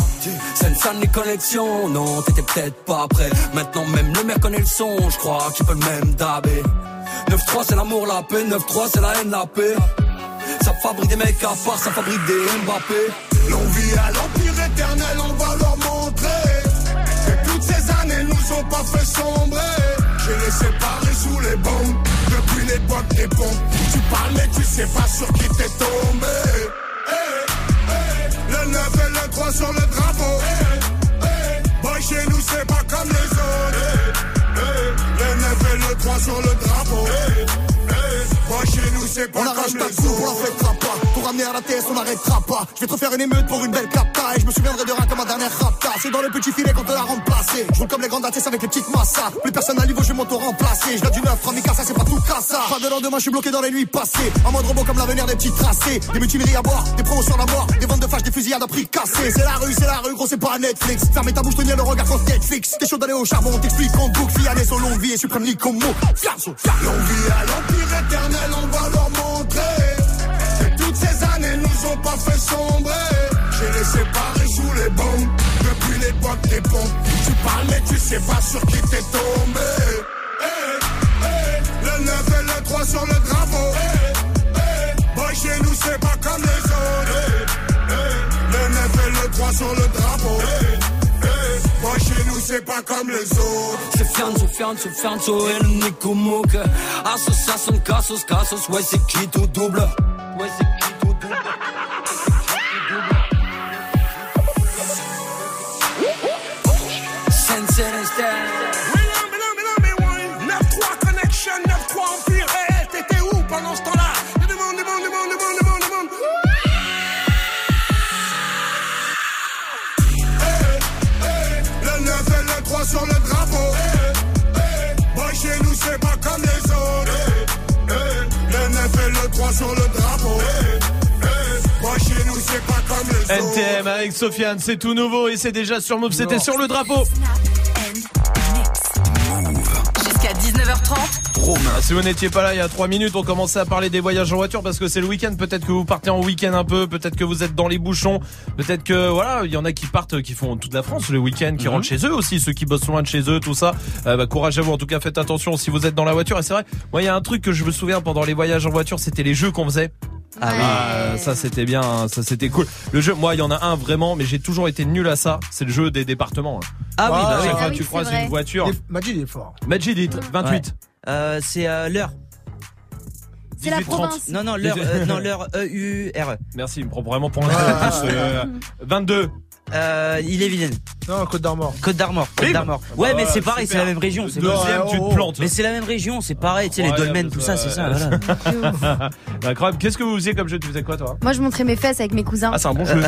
Scène, les connexions, non, t'étais peut-être pas prêt. Maintenant, même le maire connaît le son, je crois qu'il peut le même dabé. 9-3, c'est l'amour, la paix. 9-3, c'est la haine, la paix. Ça fabrique des mecs à part, ça fabrique des Mbappé. L'on vit à l'empire éternel, on va leur montrer que toutes ces années nous ont pas fait sombrer. J'ai les séparés sous les bombes depuis l'époque des pompes. Tu parlais, tu sais pas sur qui t'es tombé. Eh, eh, Le 9 et le 3 sur le drapeau. Eh, eh, Boy, chez nous, c'est pas comme les autres. Eh, eh, Le 9 et le 3 sur le drapeau. Eh, eh, Boy, sais pas On arrache ta coupe, on la fêtera pas. Pour la TS, on n'arrêtera pas. Je vais te refaire une émeute pour une belle capta. Et je me souviendrai de rien comme ma dernière rapta. C'est dans le petit filet qu'on te l'a remplacé. Je roule comme les grandes ATS avec les petites massas. Plus personne à niveau, je vais m'auto-remplacer. Je du neuf, 3000 ça c'est pas tout ça. Pas de lendemain, je suis bloqué dans les nuits passées. En mode robot comme l'avenir des petits tracés. Des mutineries à boire, des promotions à mort. Des ventes de flash, des fusillades à prix cassé. C'est la rue, c'est la rue, gros, c'est pas Netflix. Fermez ta bouche, tenir le regard contre Netflix. T'es chaud d'aller au charbon, on t'explique en boucle. Longue vie et suprême ni comme mot. Fianso, Longue vie à l'empire éternel, on va leur nous ont pas fait sombrer. J'ai les séparés sous les bombes depuis l'époque des pompes. Tu parles mais tu sais pas sur qui t'es tombé. Eh, eh, le 9 et le 3 sur le drapeau. Eh, eh, boy, chez nous c'est pas comme les autres. Le 9 et le 3 sur le drapeau. Boy, chez nous c'est pas comme les autres. Se fianzo, fianzo, fianzo, el Nico Mouk. Association, casos, casos, ouais, c'est qui tout double? C'est Ha ha ha! NTM avec Sofiane, c'est tout nouveau et c'est déjà sur Move, c'était sur le drapeau. Jusqu'à 19h30. Ah, si vous n'étiez pas là il y a 3 minutes, on commençait à parler des voyages en voiture parce que c'est le week-end. Peut-être que vous partez en week-end un peu, peut-être que vous êtes dans les bouchons, peut-être que voilà, il y en a qui partent, qui font toute la France le week-end, qui Mhm. rentrent chez eux aussi, ceux qui bossent loin de chez eux, tout ça. Euh, bah, courage à vous. En tout cas, faites attention si vous êtes dans la voiture. Et c'est vrai, moi il y a un truc que je me souviens pendant les voyages en voiture, c'était les jeux qu'on faisait. Ah oui. Euh, ça c'était bien, hein, ça c'était cool. Le jeu, moi il y en a un vraiment, mais j'ai toujours été nul à ça. C'est le jeu des départements. hein. Ah oui, bah oui. chaque fois Ah que oui, tu c'est croises vrai. une voiture. Il est- Majid, il est fort. Majid, est 28. Euh, c'est euh, l'heure. C'est la 18, 30. province. Non, non, l'heure, euh, non, l'heure E-U-R-E. Merci, il me prend vraiment pour un jeu. Euh, 22. Euh, il est vilaine. Non, Côte d'Armor. Côte d'Armor. Côte Bim. d'Armor. Ouais, mais bah, c'est pareil, super. c'est la même région. c'est Deuxième, tu te plantes. Mais c'est la même région, c'est pareil, tu sais, les dolmens, tout ça, c'est ça. Incroyable. Qu'est-ce que vous faisiez comme jeu? Tu faisais quoi toi? Moi, je montrais mes fesses avec mes cousins. Ah, c'est un bon jeu.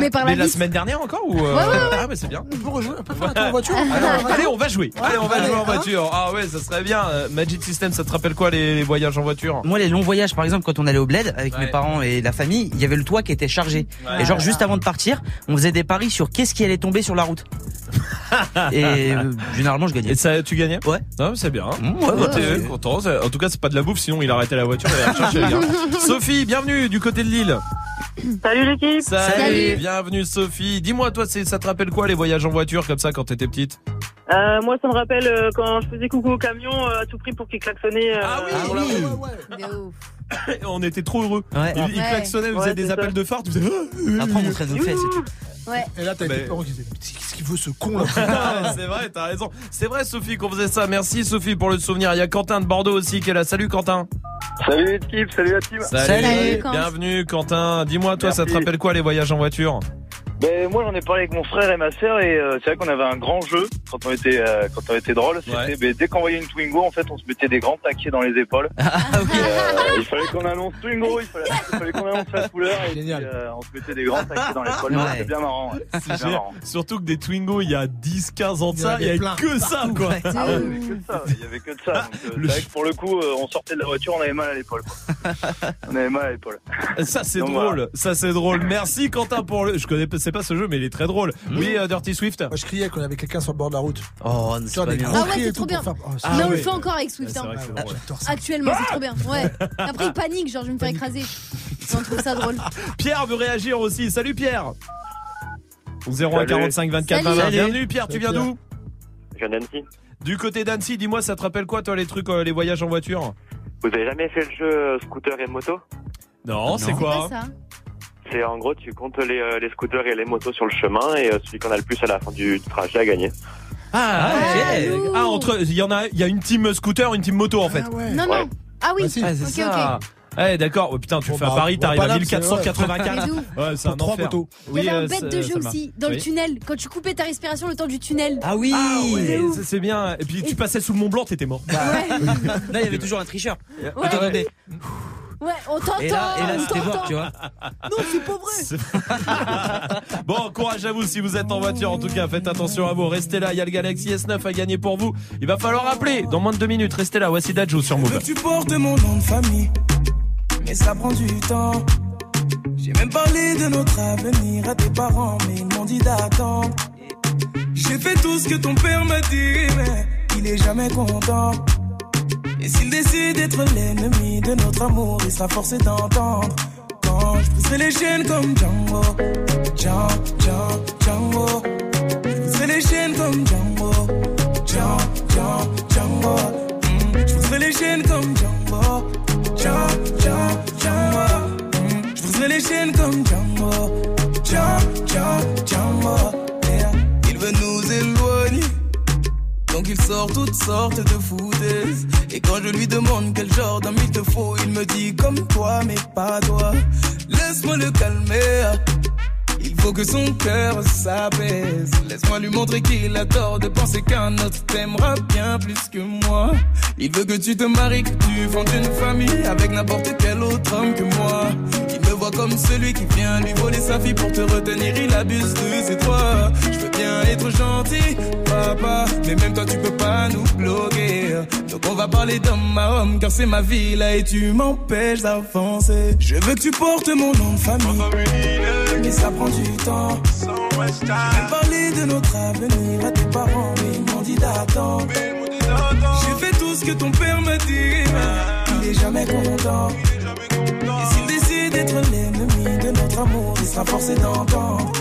Mais par la Mais la vis. semaine dernière encore ou euh, Ouais, ouais, ouais. Ah, mais c'est bien. On peut rejouer, on peut faire un tour en voiture. Allez, on va jouer. Allez, on va jouer en hein. voiture. Ah ouais, ça serait bien. Euh, Magic System, ça te rappelle quoi les, voyages en voiture? Moi, les longs voyages, par exemple, quand on allait au bled avec mes parents et la famille, il y avait le toit qui était chargé. Et genre, juste avant de partir, on faisait des paris sur qu'est-ce qui allait tomber sur la route. et euh, généralement, je gagnais. Et ça, tu gagnais? Ouais. Non, mais c'est bien. Mmh, ouais, ouais, T'es ouais. content. C'est- En tout cas, c'est pas de la bouffe, sinon il arrêtait la voiture et allait chercher les gars. Sophie, bienvenue du côté de Lille. Salut l'équipe Salut, Salut. bienvenue Sophie. Dis-moi, toi, c'est- ça te rappelle quoi les voyages en voiture comme ça quand t'étais petite? Euh, Moi ça me rappelle euh, quand je faisis coucou au camion euh, à tout prix pour qu'il klaxonnait. euh, Ah oui, la oui. On était trop heureux. Ouais. Il, il Ouais. klaxonnait, vous faisait des appels de phare, tu faisais. Après, on montrait nos fesses et tout. Ouais. Et là, t'as Mais- des parents qui disaient Mais Qu'est-ce qu'il veut ce con là Ah, c'est vrai, t'as raison. C'est vrai, Sophie, qu'on faisait ça. Merci, Sophie, pour le souvenir. Il y a Quentin de Bordeaux aussi qui est là. Salut, Quentin. Salut l'équipe, salut la team. Salut, Quentin. Bienvenue, Quentin. Dis-moi, toi, ça te rappelle quoi les voyages en voiture? Ben, moi j'en ai parlé avec mon frère et ma sœur et euh, c'est vrai qu'on avait un grand jeu quand on était euh, quand on était drôle. C'était Ouais. ben, dès qu'on voyait une Twingo en fait on se mettait des grands taquets dans les épaules. Ah oui. Et, euh, il fallait qu'on annonce Twingo, il fallait, qu'on annonce la couleur et puis, euh, on se mettait des grands taquets dans l'épaule. Ouais. C'était bien marrant. ouais. C'était bien marrant. Surtout que des Twingo, il y a 10, 15 ans de ça, il y avait que ça, quoi. Ah ouais, il y avait que de ça, il y avait que de ça. Donc, euh, Le- c'est vrai que pour le coup, euh, on sortait de la voiture, on avait mal à l'épaule. quoi. on avait mal à l'épaule. Ça, c'est drôle. Ça, c'est drôle. Merci, Quentin, pour le. Je connais c'est pas ce jeu, mais il est très drôle. Oui, euh, Dirty Swift. Moi, je criais quand il y avait quelqu'un sur le bord de la route. Oh, c'est pas bien. Ah ouais, c'est trop bien. faire. Oh, Ah Mais on ouais. le fait encore avec Swift. hein. Ah. Actuellement, c'est trop bien. Ouais. Après, il panique, genre, je vais me faire écraser. On trouve ça drôle. Pierre veut réagir aussi. Salut, Pierre. 01 45 24 Salut. 20. Bienvenue, Pierre. Tu viens d'où Je viens d'Annecy. Du côté d'Annecy, dis-moi, ça te rappelle quoi, toi, les trucs, euh, les voyages en voiture? Vous avez jamais fait le jeu euh, scooter et moto? Non, c'est C'est quoi? Ça. C'est en gros, tu comptes les, euh, les scooters et les motos sur le chemin et euh, celui qu'on a le plus à la fin du trajet a gagné. Ah, ok. ok. Ah, entre, il y en a, il y a une team scooter, une team moto, en fait. Ah ouais. Non, Ouais. non. Ah oui. Bah, si. Ah, c'est Ok, ça. Eh, d'accord. Oh, putain, tu Bon, fais à bah, Paris, bon, t'arrives à Paname, c'est- 1484. Mais d'où Ouais, c'est un Pour trois enfer. motos. Il y avait euh, un bête ça- de jeu aussi, dans Oui. le tunnel. Quand tu coupais ta respiration le temps du tunnel. Ah oui. Ah ouais, c'est bien. Et puis tu passais sous le Mont Blanc, t'étais mort. Ouais. Là, il y avait toujours un tricheur. Ouais. Attendez. Ouais, on t'entend. Et là, et là on c'était mort, tu vois. Non, c'est pas vrai. Bon, courage à vous si vous êtes en voiture. En tout cas, faites attention à vous. Restez là. Il y a le Galaxy S9 à gagner pour vous. Il va falloir appeler dans moins de deux minutes. Restez là. Voici Dajou sur Move. Tu portes mon nom de famille, mais ça prend du temps. J'ai même parlé de notre avenir à tes parents, mais ils m'ont dit d'attendre. J'ai fait tout ce que ton père m'a dit, mais il est jamais content. Et s'il décide d'être l'ennemi de notre amour, il sera forcé d'entendre. Quand je briserai les chaînes comme Django, Django, Django, Django. Je briserai les chaînes comme Django, Django, Django, Django. Mm, Je briserai les chaînes comme Django, Django, Django, Django. Mm, Je briserai les chaînes comme Django, Django, Django, Django. Donc il sort toutes sortes de foutaises. Et quand je lui demande quel genre d'homme il te faut, il me dit comme toi, mais pas toi. Laisse-moi le calmer. Il faut que son cœur s'apaise. Laisse-moi lui montrer qu'il a tort de penser qu'un autre t'aimera bien plus que moi. Il veut que tu te maries, que tu fondes une famille avec n'importe quel autre homme que moi. Il me voit comme celui qui vient lui voler sa fille pour te retenir. Il abuse de ses droits. Je veux bien être gentil, papa, mais même toi tu peux pas nous bloquer. Donc on va parler d'homme à homme, car c'est ma vie là et tu m'empêches d'avancer. Je veux que tu portes mon nom de famille, mais ça prend du temps. J'ai parlé de notre avenir à tes parents, mais ils m'ont dit d'attendre. J'ai fait tout ce que ton père m'a dit, il est jamais content. Et s'il décide d'être l'ennemi de notre amour, il sera forcé d'entendre.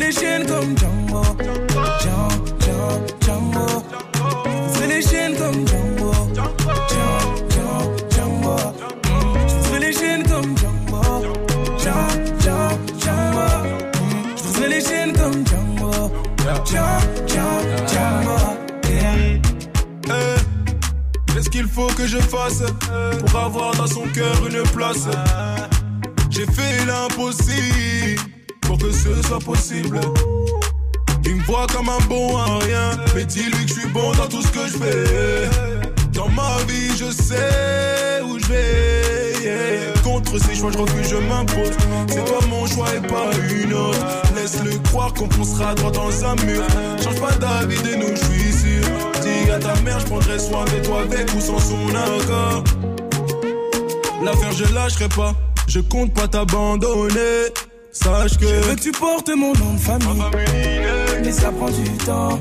Les chaînes comme Django, les chaînes comme Django, Django, Django, Je les chaînes comme Django, Django, Django, Je les chaînes comme Django, Django, Django. Yeah. Eh, Qu'est-ce qu'il faut que je fasse pour avoir dans son cœur une place? J'ai fait l'impossible que ce soit possible. Il me voit comme un bon à rien, mais dis-lui que je suis bon dans tout ce que je fais. Dans ma vie, je sais où je vais. Contre ces choix, je refuse, je m'impose. C'est toi mon choix et pas une autre. Laisse-le croire qu'on foncera droit dans un mur. Change pas d'avis de nous, je suis sûr. Dis à ta mère, je prendrai soin de toi avec ou sans son accord. L'affaire, je lâcherai pas. Je compte pas t'abandonner. Sache que. Je veux que tu portes mon nom de famille. Mais ça prend du temps.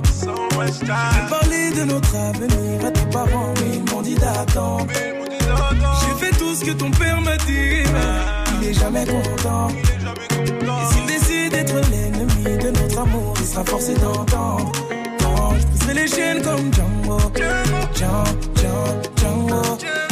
J'ai parlé de notre avenir à tes parents, mais ils m'ont dit d'attendre. J'ai fait tout ce que ton père m'a dit, mais il est jamais content. Et s'il décide d'être l'ennemi de notre amour, il sera forcé d'entendre. Je briserai les chaînes comme Django, Django, Django, Django.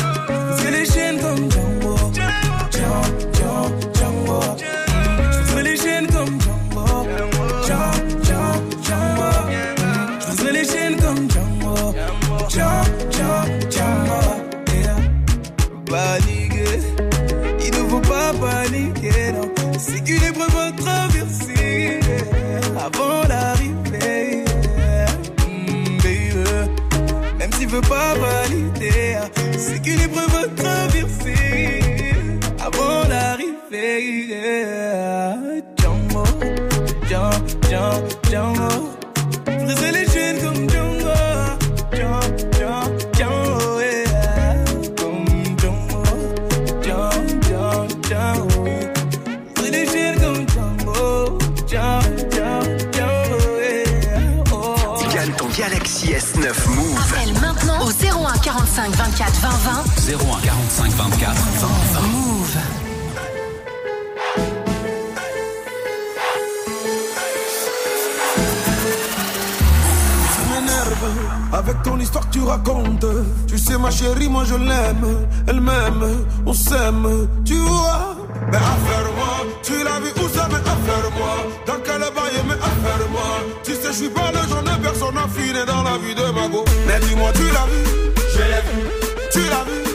Veut pas valider, c'est qu'une épreuve à traverser avant l'arrivée. 45 24 20 20. 01 45 24 20 20. Move. Avec ton histoire que tu racontes. Tu sais, ma chérie, moi je l'aime. Elle m'aime, on s'aime, tu vois? Mais affaire-moi, tu l'as vu où ça, mais affaire-moi. Dans quel bail, mais affaire-moi. Tu sais, je suis pas le genre de personne affinée dans la vie de ma. Mais dis-moi, tu l'as vu, je l'ai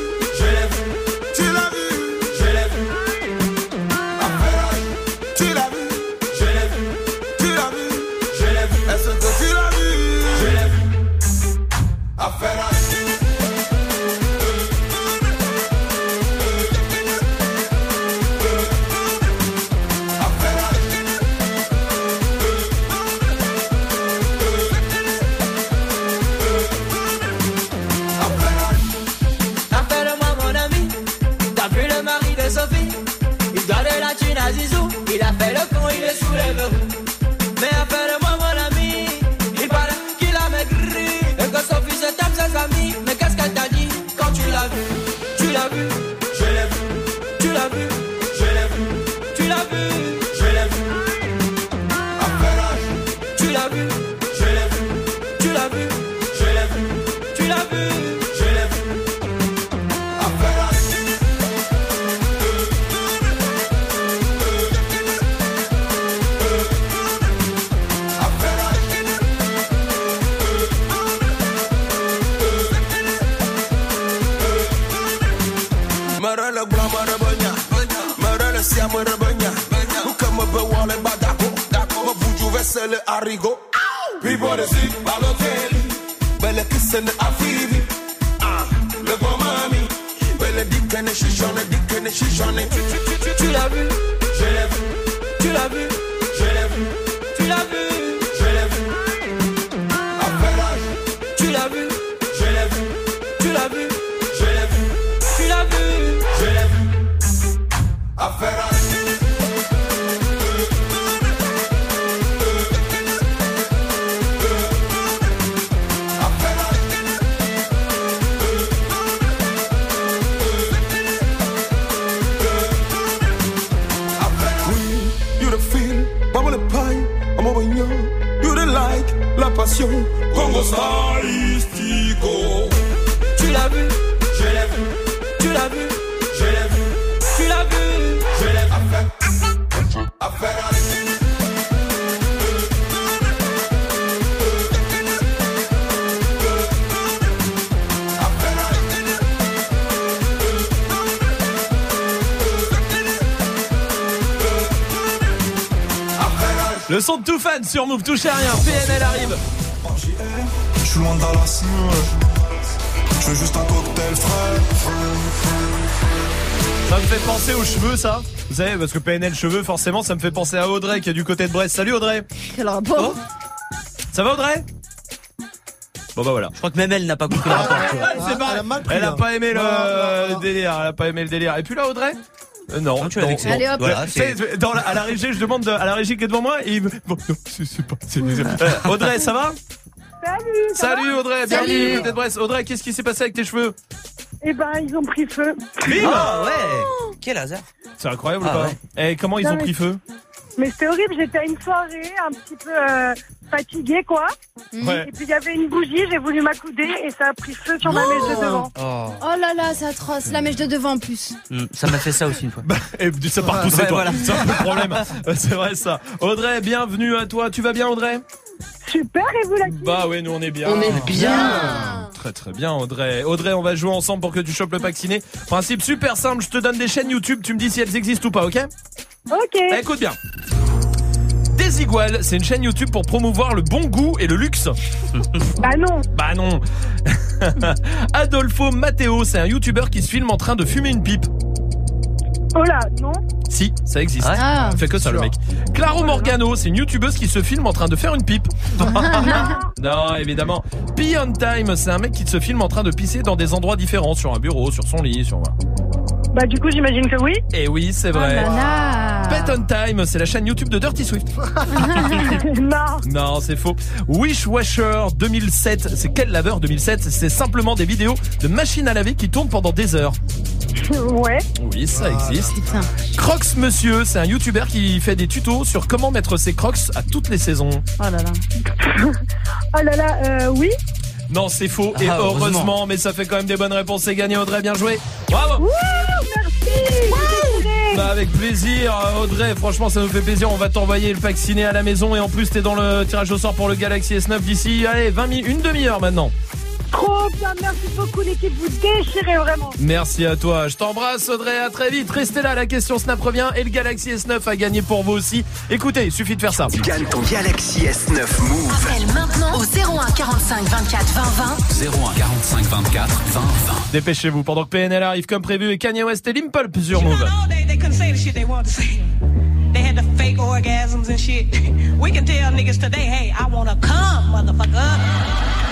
banya. Hoeka me bewalen, badako. Me buju vesele arigo. People they see Balotelli. Belle kissende afivi. Ah, le bon mami. Belle dikene shishone, dikene shishone. Tu l'as vu Je l'ai vu. Tu l'as vu Je l'ai vu, Tu l'as vu je l'ai vu, Tu l'as vu je l'ai vu. Affaire, affaire. Le son de tout fan sur Move, touchez à rien. PNL arrive. Je suis loin de Dallas. Je veux juste un cocktail frais. Ça me fait penser aux cheveux, ça. Vous savez, parce que PNL cheveux, forcément, ça me fait penser à Audrey qui est du côté de Brest. Salut Audrey. Quel rapport Ça va Audrey? Bon bah voilà. Je crois que même elle n'a pas compris le rapport. tu c'est pas, elle a mal pris, elle a hein. pas aimé le non, non. délire. Elle a pas aimé le délire. Et puis là Audrey? Euh, non, tu l'as non. vexé. Allez, hop. Voilà, Tu dans la- à la régie, je demande de- à la régie qui est devant moi et il me... Bon, non, c'est c'est pas... c'est- Euh, Audrey, ça va? Salut Salut Audrey, bienvenue côté de Brest. Audrey, qu'est-ce qui s'est passé avec tes cheveux? Eh ben, ils ont pris feu. Ah ouais Quel hasard C'est incroyable Ah ou pas? ouais. Et comment ils Non, ont mais- pris feu? Mais c'était horrible, j'étais à une soirée, un petit peu euh, fatiguée, quoi. Ouais. Et puis il y avait une bougie, j'ai voulu m'accouder et ça a pris feu sur ma mèche de devant. Oh. Oh là là, c'est atroce. La mèche de devant en plus. Hmm, Ça m'a fait ça aussi une fois. Bah, et ça part pousser Ouais, toi. voilà. C'est un peu le problème. C'est vrai ça. Audrey, bienvenue à toi. Tu vas bien Audrey? Super, et vous la Bah oui, nous on est bien. On est bien. Très très bien Audrey. Audrey, on va jouer ensemble pour que tu chopes le pack ciné. Principe super simple, je te donne des chaînes YouTube, tu me dis si elles existent ou pas, ok Ok. Bah, Écoute bien. Desigual, c'est une chaîne YouTube pour promouvoir le bon goût et le luxe. Bah non. Bah non. Adolfo Matteo, c'est un YouTuber qui se filme en train de fumer une pipe. Oh là, non. Si, ça existe. Ah. Il fait que ça le mec. Claro Morgano, c'est une youtubeuse qui se filme en train de faire une pipe. non, évidemment. Pee on Time, c'est un mec qui se filme en train de pisser dans des endroits différents, sur un bureau, sur son lit, sur. Bah du coup, j'imagine que oui. Et oui, c'est vrai. Nana. Pet on Time, c'est la chaîne YouTube de Dirty Swift. non. Non, c'est faux. Wishwasher 2007, c'est quel laveur 2007 C'est simplement des vidéos de machines à laver qui tournent pendant des heures. Ouais. Oui, ça existe. Putain. Crocs Monsieur, c'est un YouTuber qui fait des tutos sur comment mettre ses Crocs à toutes les saisons. Oh là là. Oh là là, euh, oui. Non, c'est faux. Et Ah, heureusement. heureusement. mais ça fait quand même des bonnes réponses. C'est gagné, Audrey. Bien joué. Bravo. Wouh, merci. Bah, avec plaisir, Audrey. Franchement, ça nous fait plaisir. On va t'envoyer le pack ciné à la maison. Et en plus, t'es dans le tirage au sort pour le Galaxy S9 d'ici, allez, 20 minutes, une demi-heure maintenant. Trop bien, merci beaucoup l'équipe, vous déchirez vraiment. Merci à toi. Je t'embrasse, Audrey. À très vite. Restez là. La question Snap revient. Et le Galaxy S9 a gagné pour vous aussi. Écoutez, il suffit de faire ça. Gagne ton Galaxy S9 Move. Appelle maintenant au 01 45 24 20 20. 01 45 24 20 20. Dépêchez-vous pendant que PNL arrive comme prévu et Kanye West et Limple sur Move. They had the fake orgasms and shit. We can tell niggas today, hey, I wanna come, motherfucker.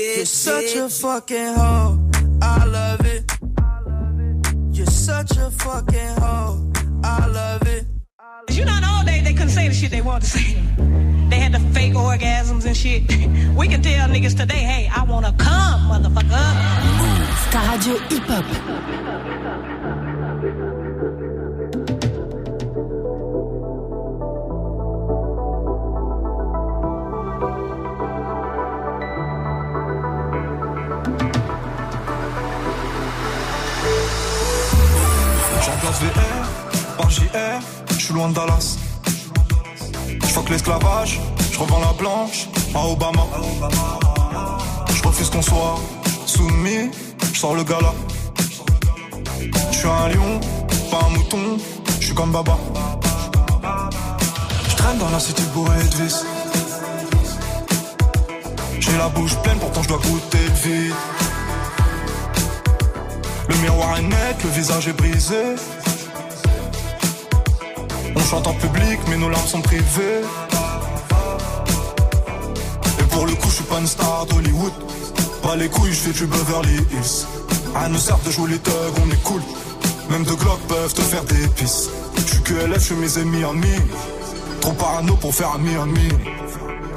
You're such a fucking hoe. I love it. You're such a fucking hoe. I love it. You know, in the old days they couldn't say the shit they wanted to say. They had the fake orgasms and shit. We can tell niggas today, hey, I wanna come, motherfucker. Ta radio hip-hop. J'emplace VR je suis loin de Dallas. Je fuck l'esclavage, je revends la blanche à Obama. Je refuse qu'on soit soumis, je sors le gala. Je suis un lion, pas un mouton, je suis comme Baba. Je traîne dans la cité bourrée de vis. J'ai la bouche pleine, pourtant je dois goûter le vide. Le miroir est net, le visage est brisé. Chante en public, mais nos larmes sont privées. Et pour le coup, je suis pas une star d'Hollywood. Pas les couilles, je fais du Beverly Hills. À nous sert de jouer les thugs, on est cool. Même deux glocks peuvent te faire des pisses. Je suis que LF, je suis mes ennemis en mi. Trop parano pour faire un mi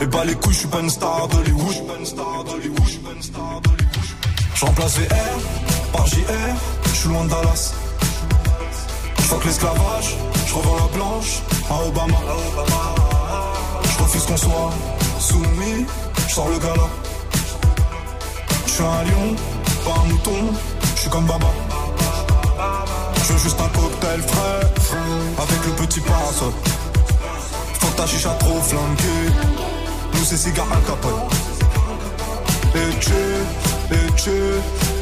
Et bah les couilles, je suis pas une star d'Hollywood. J'emplace VR par JR, je suis loin de Dallas. Je fuck l'esclavage, je revends la blanche à Obama. Je refuse qu'on soit soumis, je sors le gala. Je suis un lion, pas un mouton, je suis comme Baba. Je veux juste un cocktail frais, avec le petit parasol. Faut que ta chicha trop flanquée, nous c'est cigare Al Capone. Et tu, et tu,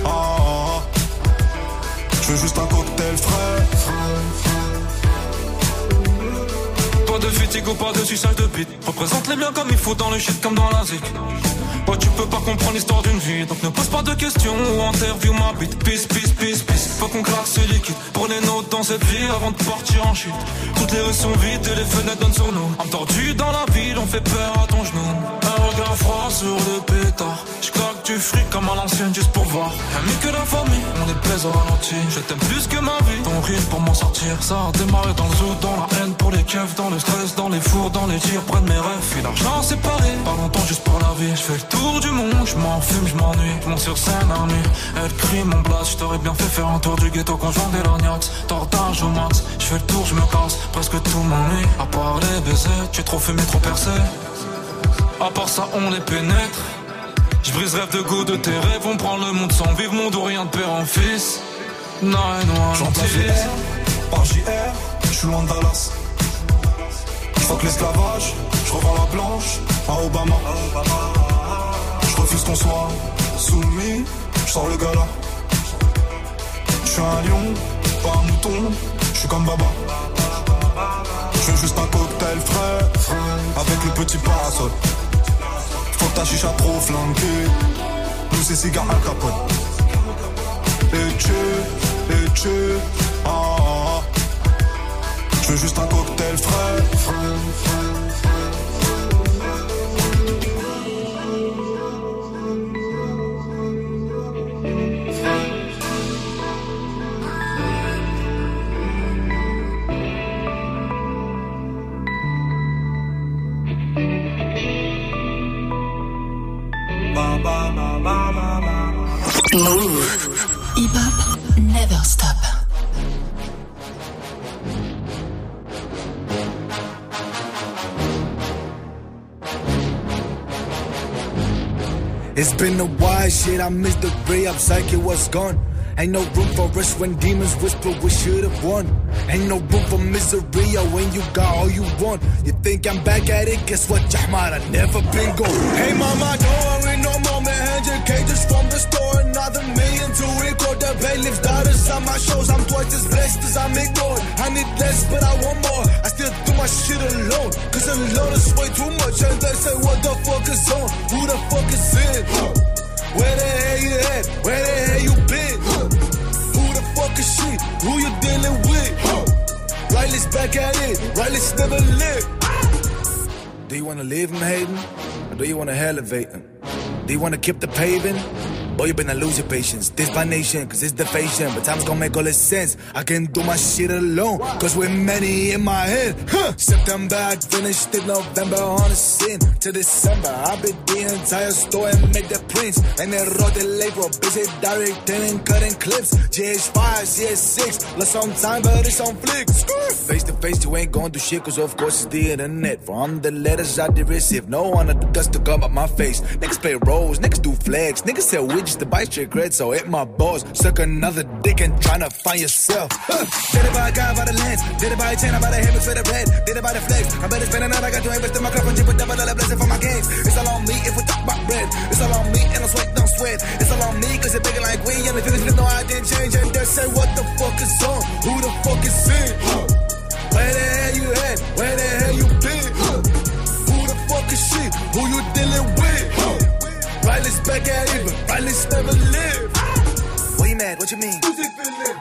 ah, ah, ah. Je veux juste un cocktail frais. De fatigue pas de suçage de bite. Représente les biens comme il faut dans le shit comme dans la zik. Ouais, tu peux pas comprendre l'histoire d'une vie, donc ne pose pas de questions ou interview ma bite. Peace, peace, peace, peace. Faut qu'on claque ce liquide. Prenez notes dans cette vie avant de partir en chute. Toutes les rues sont vides et les fenêtres donnent sur nous. Âme dans la ville, on fait peur à ton genou. Un regard froid sur le pétard. J'claque du fric comme à l'ancienne juste pour voir. Mieux que la famille, on est plaise au ralenti. Je t'aime plus que ma vie. Ton rire pour m'en sortir. Ça a démarré dans le zoo, dans la haine pour les keufs, dans le stress, dans les fours, dans les tirs, près de mes rêves. Puis l'argent séparé, pas longtemps juste pour la vie. Je fais le tour du monde, je m'en fume, je m'ennuie. Je monte sur scène nuit, elle crie mon blast. Je t'aurais bien fait faire un tour du ghetto quand je vendais l'agnax. Tortage au max, je fais le tour, je me casse. Presque tout m'ennuie, à part les baisers. Tu es trop fumé, trop percé. À part ça, on les pénètre. Je brise rêve de goût de tes rêves. On prend le monde sans vivre, monde ou rien de père en fils. Nine one J'emplace VR par JR, je suis loin de Dallas. Fuck l'esclavage, je revends la blanche à Obama. Je refuse qu'on soit soumis, je sors le gala. Je suis un lion, pas un mouton, je suis comme Baba. Je veux juste un cocktail frais, avec le petit parasol. Faut que ta chicha trop flanquée, nous tous ces cigares Al Capone. Et tu, et tu, juste un cocktail frais. It's been a while, shit. I missed the ray up, psyche was gone. Ain't no room for us when demons whisper we should've won. Ain't no room for misery when you got all you want. You think I'm back at it? Guess what, Jahmar? I never been gone. Hey, mama, don't worry no more, man. Hundred cages from the store, another million to record the bailiff's daughters on my shows. I'm twice as blessed as I'm ignored. I need less, but I want more. I still do my shit alone, cause alone is way too much. And they say, what the fuck is on? Who the fuck is in? Where the hell you at? Where the hell you been? Who the fuck is she? Who you dealing with? Riley's back at it. Riley's never lived. Do you wanna leave him hating? Or do you wanna elevate him? Do you wanna keep the paving? Boy, you better lose your patience. This by nation, cause it's the fashion. But time's gonna make all this sense. I can do my shit alone, cause we're many in my head. Huh. September, I finished it. November on the scene. To December, I beat the entire store and make the prints. And then wrote the label, busy directing and cutting clips. GH5, CS6, lost some time, but it's on flick. Face to face, you ain't gonna do shit, cause of course it's the internet. From the letters I did receive, no one the dust to come up my face. Niggas play roles, niggas do flags, niggas sell widgets to bite your cred, so hit my balls. Suck another dick and tryna find yourself. Did it by a guy by the lens, did it by a chain, I by the hammer for the red, did it by the flex. I better spend another, I got to invest in my cup and chip a double dollar blessing for my games. It's all on me if we talk about bread. It's all on me and I sweat, don't sweat. It's all on me cause it's bigger like we and the feelings no I didn't change and they say what the fuck is on? Who the fuck is in? Huh. Where the hell you at? Where the hell you been? Huh. Who the fuck is she? Who you dealing with? Riley's back at it, but Riley's never lived. What you mad? What you mean?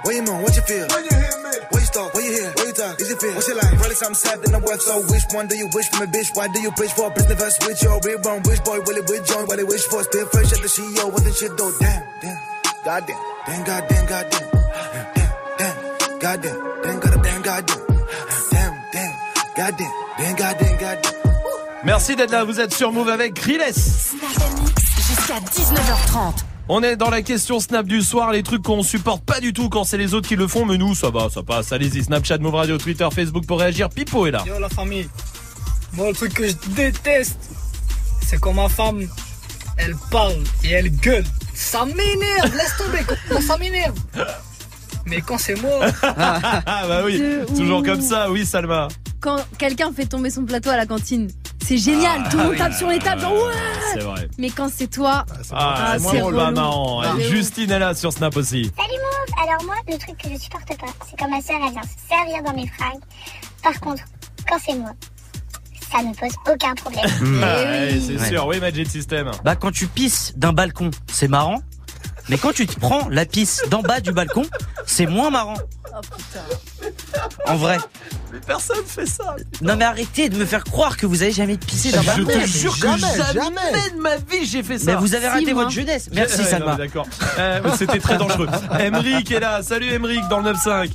What you moan? What you feel? When you hear me? What you start? What you hear? What you talk? Is it feel? What's your life? Probably something sad than I'm worth. So which one do you wish from a bitch? Why do you preach for a business verse with your real wrong? Which boy will it with join? What they wish for? Still fresh at the CEO. What the shit though? Damn, damn, goddamn, damn, goddamn, goddamn, damn, damn, goddamn, damn, goddamn, damn, goddamn, damn, damn, goddamn, damn, goddamn, goddamn. Merci d'être là, vous êtes sur Move avec Riles. Jusqu'à 19h30. On est dans la question Snap du soir, les trucs qu'on supporte pas du tout quand c'est les autres qui le font, mais nous ça va, ça passe. Allez-y, Snapchat, Move Radio, Twitter, Facebook pour réagir. Pipo est là. Yo la famille, moi le truc que je déteste, c'est quand ma femme, elle parle et elle gueule. Ça m'énerve, laisse tomber, ça m'énerve. Mais quand c'est moi, Ah bah oui, De toujours comme ça, oui Salma. Quand quelqu'un fait tomber son plateau à la cantine, c'est génial. Ah, Tout le monde oui. tape sur les tables, genre ouais. C'est vrai. Mais quand c'est toi, Ah, c'est c'est pas relou. marrant. Ah. Et Justine est là sur Snap aussi. Salut Mauve Alors moi, le truc que je supporte pas, c'est quand ma sœur elle vient se servir dans mes fringues. Par contre, quand c'est moi, ça ne pose aucun problème. Hmm. Ouais, c'est Ouais. sûr, oui Magic System. Bah quand tu pisses d'un balcon, c'est marrant. Mais quand tu te prends la pisse d'en bas du balcon, c'est moins marrant. Oh putain. En vrai. Mais personne fait ça. Non mais arrêtez de me faire croire que vous avez jamais pissé d'un Je balcon. te jure que Jamais, jamais, jamais. de ma vie j'ai fait ça. Mais vous avez raté votre jeunesse. Merci Ouais, Salma. non, D'accord. Euh, C'était très dangereux. Emric est là. Salut Emric dans le 9-5.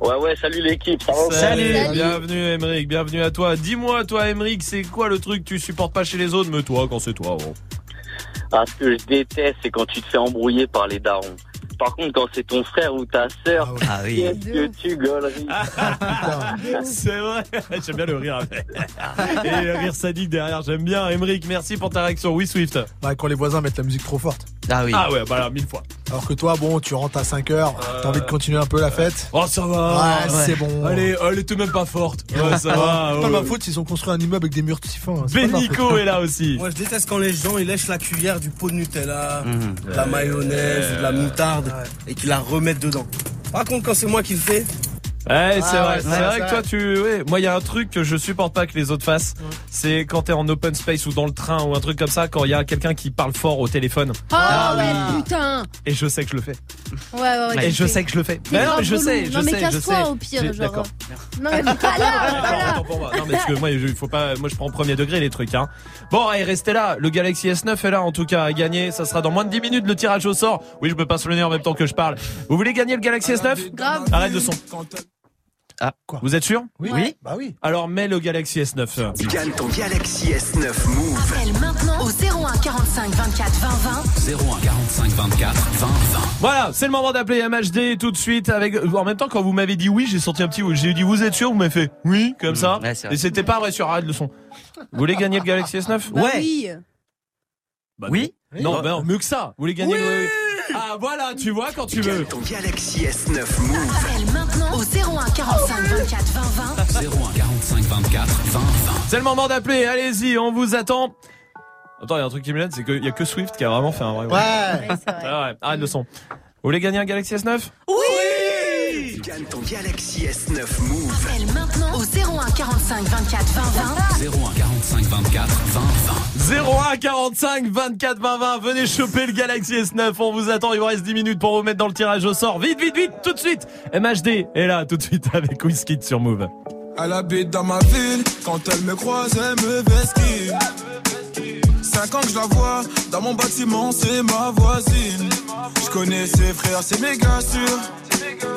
Ouais, ouais, salut l'équipe, ça va Salut. Salut. Bienvenue Emric, bienvenue à toi. Dis-moi toi Emric, c'est quoi le truc que tu supportes pas chez les autres? Mais toi, quand c'est toi. oh. Ah, ce que je déteste, c'est quand tu te fais embrouiller par les darons. Par contre, quand c'est ton frère ou ta sœur, Ah oui. qu'est-ce que tu gauleries C'est vrai. J'aime bien le rire. Et le rire sadique derrière, j'aime bien. Emric, merci pour ta réaction. Oui Swift. Bah, quand les voisins mettent la musique trop forte. Ah oui. Ah ouais, bah là, mille fois. Alors que toi, bon, tu rentres à 5 heures, t'as envie de continuer un peu la fête. Oh ça va. Ouais, c'est bon. Allez, elle était même pas forte. Ouais, ça va. C'est pas ma faute s'ils ont construit un immeuble avec des murs ma faute. Benico est là aussi. Moi, je déteste quand les gens ils lèchent la cuillère du pot de Nutella, Mhm. de la mayonnaise, de la moutarde et qu'ils la remettent dedans. Par contre, quand c'est moi qui le fais, Ouais, c'est Ah vrai. ouais, c'est vrai c'est que toi, tu. ouais. Moi, il y a un truc que je supporte pas que les autres fassent. C'est quand t'es en open space ou dans le train ou un truc comme ça, quand il y a quelqu'un qui parle fort au téléphone. Ah, ouais, putain. Et je sais que je le fais. Ouais, ouais, ouais. Et je fais. sais que je le fais. Mais non, je sais, je Non, mais sais, casse-toi, sais. au pire, genre. D'accord. Non, mais pas là, pas. Non, mais parce que moi, il faut pas. Moi, je prends premier degré les trucs. Hein. Bon, allez, restez là. Le Galaxy S9 est là, en tout cas, à gagner. Ça sera dans moins de 10 minutes le tirage au sort. Oui, je me passe le nez en même temps que je parle. Vous voulez gagner le Galaxy S9 Grave. Arrête le son. Ah, quoi Vous êtes sûr Oui. Oui. Bah oui. Alors, mets le Galaxy S9. Gagne ton Galaxy S9 Move. Appelle maintenant au 01 45 24 20 20. 01 45 24 20 20. Voilà, c'est le moment d'appeler MHD tout de suite avec. En même temps, quand vous m'avez dit oui, j'ai senti un petit. oui. J'ai dit vous êtes sûr, vous m'avez fait oui, comme ça. ouais, c'est vrai. Et c'était pas vrai sur arrête le son. Vous voulez gagner le Galaxy S9 Bah oui. Bah Oui. Non, bah non, mieux que ça. Vous voulez gagner le. Ah voilà, tu vois quand tu veux. Gagne ton Galaxy S9 Move. Appelle maintenant au 01 45 24 20 20. 01 45 24 20 20. C'est le moment d'appeler. Allez-y, on vous attend. Attends, il y a un truc qui me gêne, c'est qu'il y a que Swift qui a vraiment fait un vrai. Ouais. Ouais, c'est vrai. Ah ouais, arrête le son. Vous voulez gagner un Galaxy S9 Oui Gagne ton Galaxy S9 Move. Appelle maintenant au 01 45 24 20 20. 01 45 24 20 20. 01 45 24 20 20 Venez choper le Galaxy S9 On vous attend, il vous reste 10 minutes pour vous mettre dans le tirage au sort Vite, vite, vite, tout de suite MHD est là tout de suite avec Whisky sur Move Elle habite dans ma ville, quand elle me croise, elle me vesquille. Cinq ans que je la vois, dans mon bâtiment, c'est ma voisine. Je connais ses frères, c'est méga sûr,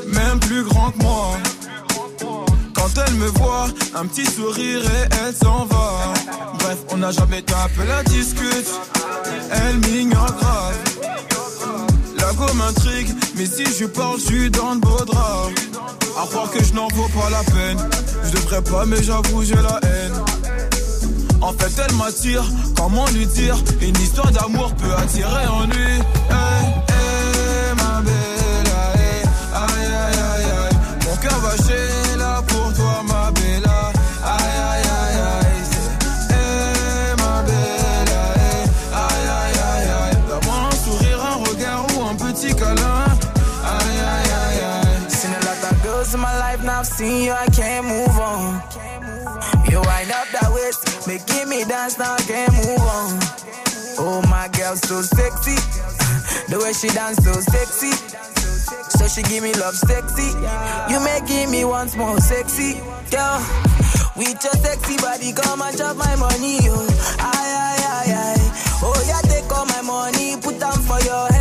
même plus grand que moi. Quand elle me voit, un petit sourire et elle s'en va. Bref, on n'a jamais tapé la discute, elle m'ignore grave. La go m'intrigue, mais si je parle, je suis dans le beau drap. À croire que je n'en vaux pas la peine. Je devrais pas, mais j'avoue, j'ai la haine. En fait, elle m'attire, comment lui dire? Une histoire d'amour peut attirer en lui. Hey, hey, ma belle, aïe, aïe, aïe, aïe. Mon cœur va chez seen you, I can't move on. You wind up that waist, making me dance, now I can't move on. Oh, my girl, so sexy. The way she dance, so sexy. So she give me love sexy. You making me once more sexy. Girl, with your sexy body, come and chop my money, yo. Aye, aye, aye, aye. Oh, yeah, take all my money, put them for your head.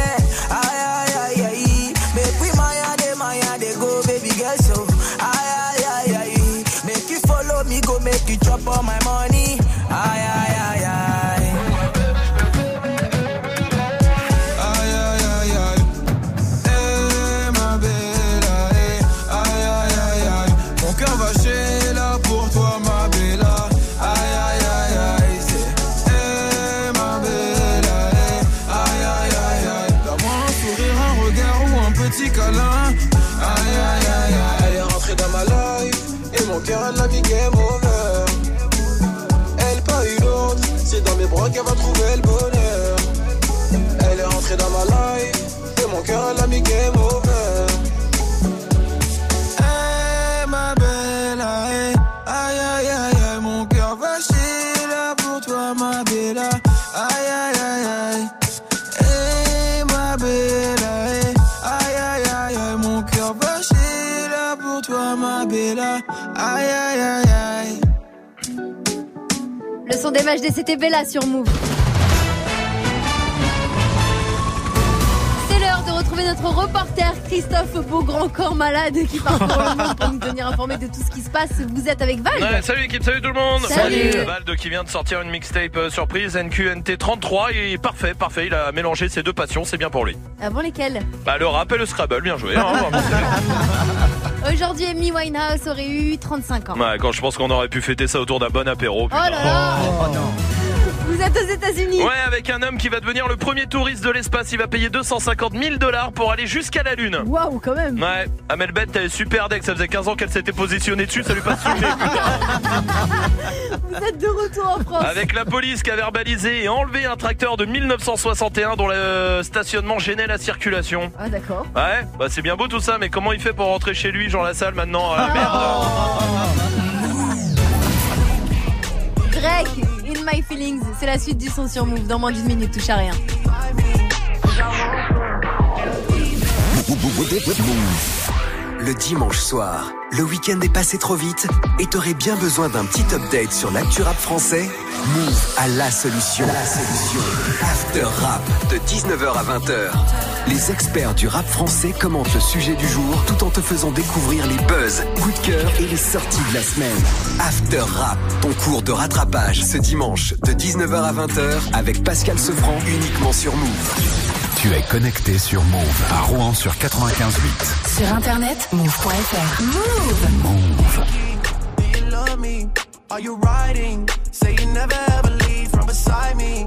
Qu'elle va trouver le bonheur elle est rentrée dans ma life Et mon cœur elle a mis game over Hey ma belle aïe Aïe aïe aïe Mon cœur va chier là pour toi ma belle Aïe aïe aïe aïe Hey ma belle aïe Aïe aïe aïe Mon cœur va chier là pour toi ma belle aïe aïe aïe Le son des MHD, c'était Bella sur Move. Retrouver notre reporter Christophe Beaugrand, corps malade, qui parcourt le monde pour nous tenir informés de tout ce qui se passe. Vous êtes avec Val Ouais, salut équipe, salut tout le monde Salut. Euh, Vald qui vient de sortir une mixtape euh, surprise NQNT 33 Il est parfait, parfait, il a mélangé ses deux passions, c'est bien pour lui Avant lesquels Bah le rap et le Scrabble, bien joué hein, vraiment. Aujourd'hui, Amy Winehouse aurait eu 35 ans. Ouais, quand je pense qu'on aurait pu fêter ça autour d'un bon apéro Oh putain. là là Vous êtes aux États-Unis Ouais, avec un homme qui va devenir le premier touriste de l'espace. Il va payer 250 000 dollars pour aller jusqu'à la Lune. Waouh, quand même. Ouais, Amel Bent, elle est super deck. Ça faisait 15 ans qu'elle s'était positionnée dessus. Ça lui passe sous le nez. Vous êtes de retour en France. Avec la police qui a verbalisé et enlevé un tracteur de 1961 dont le stationnement gênait la circulation. Ah, d'accord. Ouais, bah c'est bien beau tout ça, mais comment il fait pour rentrer chez lui, Jean Lassalle, maintenant Ah merde Drake, In My Feelings, c'est la suite du son sur Move. Dans moins d'une minute, touche à rien. Le dimanche soir, le week-end est passé trop vite et t'aurais bien besoin d'un petit update sur l'actu rap français? Move à la solution. La solution. After Rap de 19h à 20h. Les experts du rap français commentent le sujet du jour tout en te faisant découvrir les buzz, coups de cœur et les sorties de la semaine. After Rap, ton cours de rattrapage ce dimanche de 19h à 20h avec Pascal Sefranc uniquement sur Move. Tu es connecté sur Move à Rouen sur 95.8. Sur internet, move.fr. Move. Move. Do you love me? Are you riding? Say you never ever leave from beside me.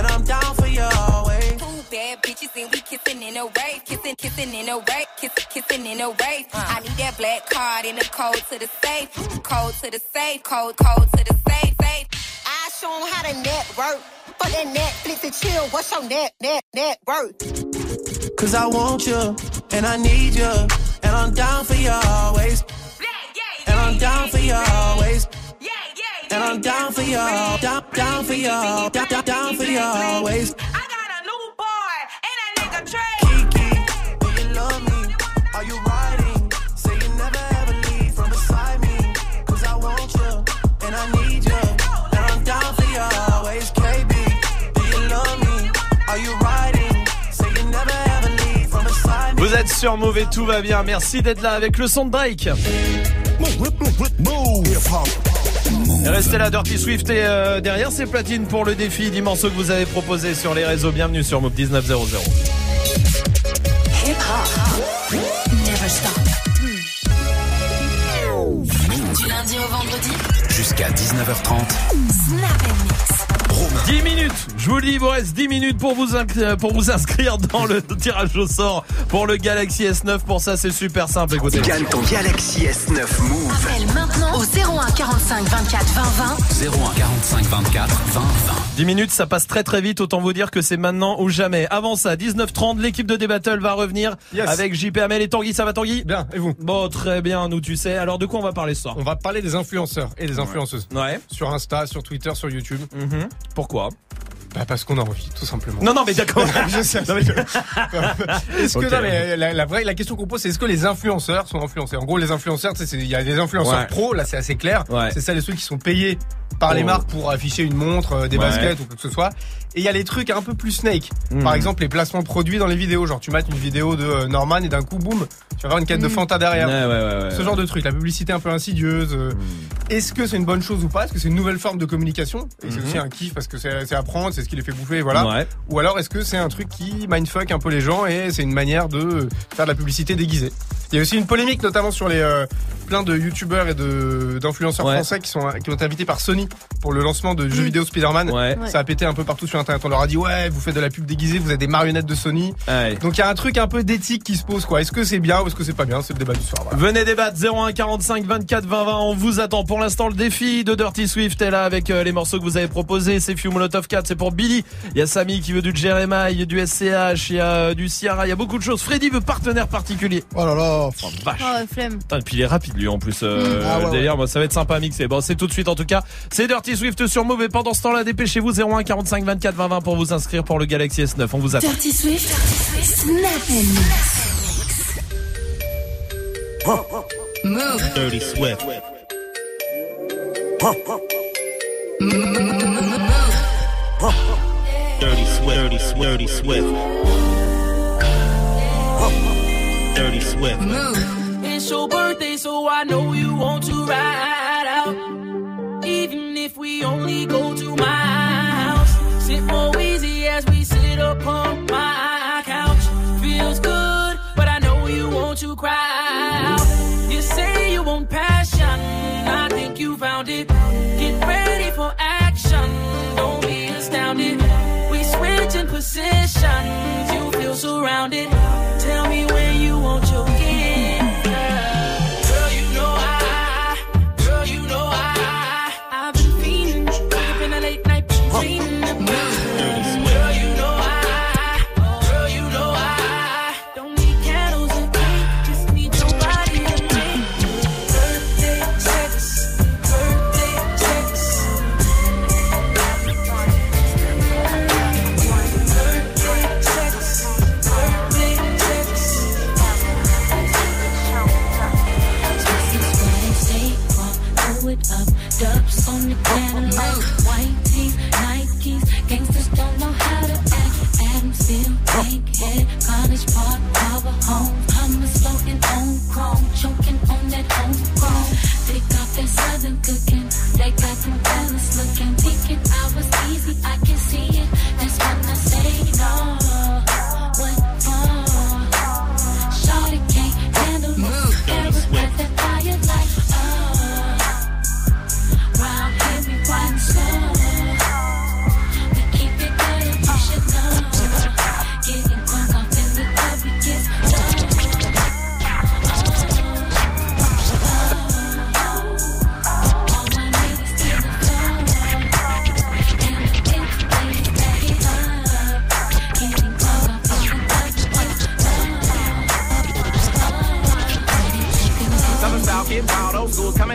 And I'm down for you always. Two bad bitches and we kissing in a rave, kissing, kissing in a rave, kissing, kissing in a rave. Uh. I need that black card in the code to the safe, code to the safe, code, code to the safe, safe. I show 'em how to network. Fuck that Netflix and chill. What's your net, net, net worth? Cause I want you, and I need you, and I'm down for you always. And I'm down for you always. And I'm down for you, down, down for you, down, down, down for you always. Kiki, do you love me? Are you riding? Say you never ever leave from beside me. Cause I want you, and I need you. And I'm down for you always. KB, do you love me? Are you riding? Say you never ever leave from beside me. Vous êtes sur et tout va bien. Merci d'être là avec le son de Drake. Et Restez là, Dirty Swift et euh, derrière c'est platine pour le défi 10 morceaux que vous avez proposé sur les réseaux. Bienvenue sur Move 1900. Hip hop. Never stop. Du lundi au vendredi. Jusqu'à 19h30. Snap and mix. 10 minutes, je vous le dis, il vous reste 10 minutes pour vous, inc- pour vous inscrire dans le tirage au sort pour le Galaxy S9. Pour ça, c'est super simple, écoutez. Gagne ton Galaxy S9 Move. Appelle maintenant au 01 45 24 20 20. 01 45 24 20 20. 10 minutes, ça passe très très vite, autant vous dire que c'est maintenant ou jamais. Avant ça, 19h30, l'équipe de D-Battle va revenir Yes. avec JP Amel et Tanguy. Ça va Tanguy? Bien, et vous? Bon, très bien, nous tu sais. Alors de quoi on va parler ce soir? On va parler des influenceurs et des influenceuses. Ouais. Sur Insta, sur Twitter, sur YouTube. Mhm. Pourquoi? Bah parce qu'on a envie, tout simplement. Non, non, mais d'accord. je sais. Non, mais je- Est-ce que non, mais la, la vraie la question qu'on pose c'est est-ce que les influenceurs sont influencés? En gros les influenceurs, tu sais, c'est- il y a des influenceurs Ouais. pros, là c'est assez clair. Ouais. C'est ça les ceux qui sont payés par les Oh. marques pour afficher une montre, euh, des Ouais. baskets ou quoi que ce soit. Et il y a les trucs un peu plus snake. Mhm. Par exemple les placements de produits dans les vidéos, genre tu mates une vidéo de euh, Norman et d'un coup boum, tu vas avoir une quête de Mhm. Fanta derrière. Ouais, ouais, ouais, ouais, Ce ouais. genre de truc, la publicité un peu insidieuse. euh, Est-ce que c'est une bonne chose ou pas? Est-ce que c'est une nouvelle forme de communication? Et c'est aussi un kiff parce que c'est c'est à prendre, c'est ce qui les fait bouffer, voilà. Ouais. Ou alors est-ce que c'est un truc qui mindfuck un peu les gens et c'est une manière de faire de la publicité déguisée? Il y a aussi une polémique notamment sur les euh, plein de youtubeurs et de d'influenceurs Ouais. français qui sont qui ont été invités par Sony pour le lancement de jeux vidéo Spider-Man. Ça a pété un peu partout sur internet. On leur a dit ouais, vous faites de la pub déguisée, vous êtes des marionnettes de Sony. Donc il y a un truc un peu d'éthique qui se pose quoi. Est-ce que c'est bien ou est-ce que c'est pas bien? C'est le débat du soir. voilà. Venez débattre 01 45 24 20 20. On vous attend pour l'instant. Le défi de Dirty Swift est là avec euh, les morceaux que vous avez proposés. C'est Few Molotov 4, c'est pour Billy. Il y a Samy qui veut du Jeremiah, il y a du SCH, il y a euh, du Ciara, il y a beaucoup de choses. Freddy veut partenaire particulier. Oh là là. Oh, vache. Oh, flemme. Putain, et puis il est rapide lui en plus. euh, Mm. Ah ouais, le délire, moi, ça va être sympa à mixer. Bon, c'est tout de suite en tout cas. C'est Dirty Swift sur Move. Et pendant ce temps-là, dépêchez-vous 01 45 24 20 20 pour vous inscrire pour le Galaxy S9. On vous attend. Dirty Swift, Snap and Move. Dirty Swift. Dirty Swift, Dirty Swift, Dirty Swift. Dirty Swift. Move. It's your birthday, so I know you want to ride out. Even if we only go to my house. Sit more easy as we sit upon my feel surrounded.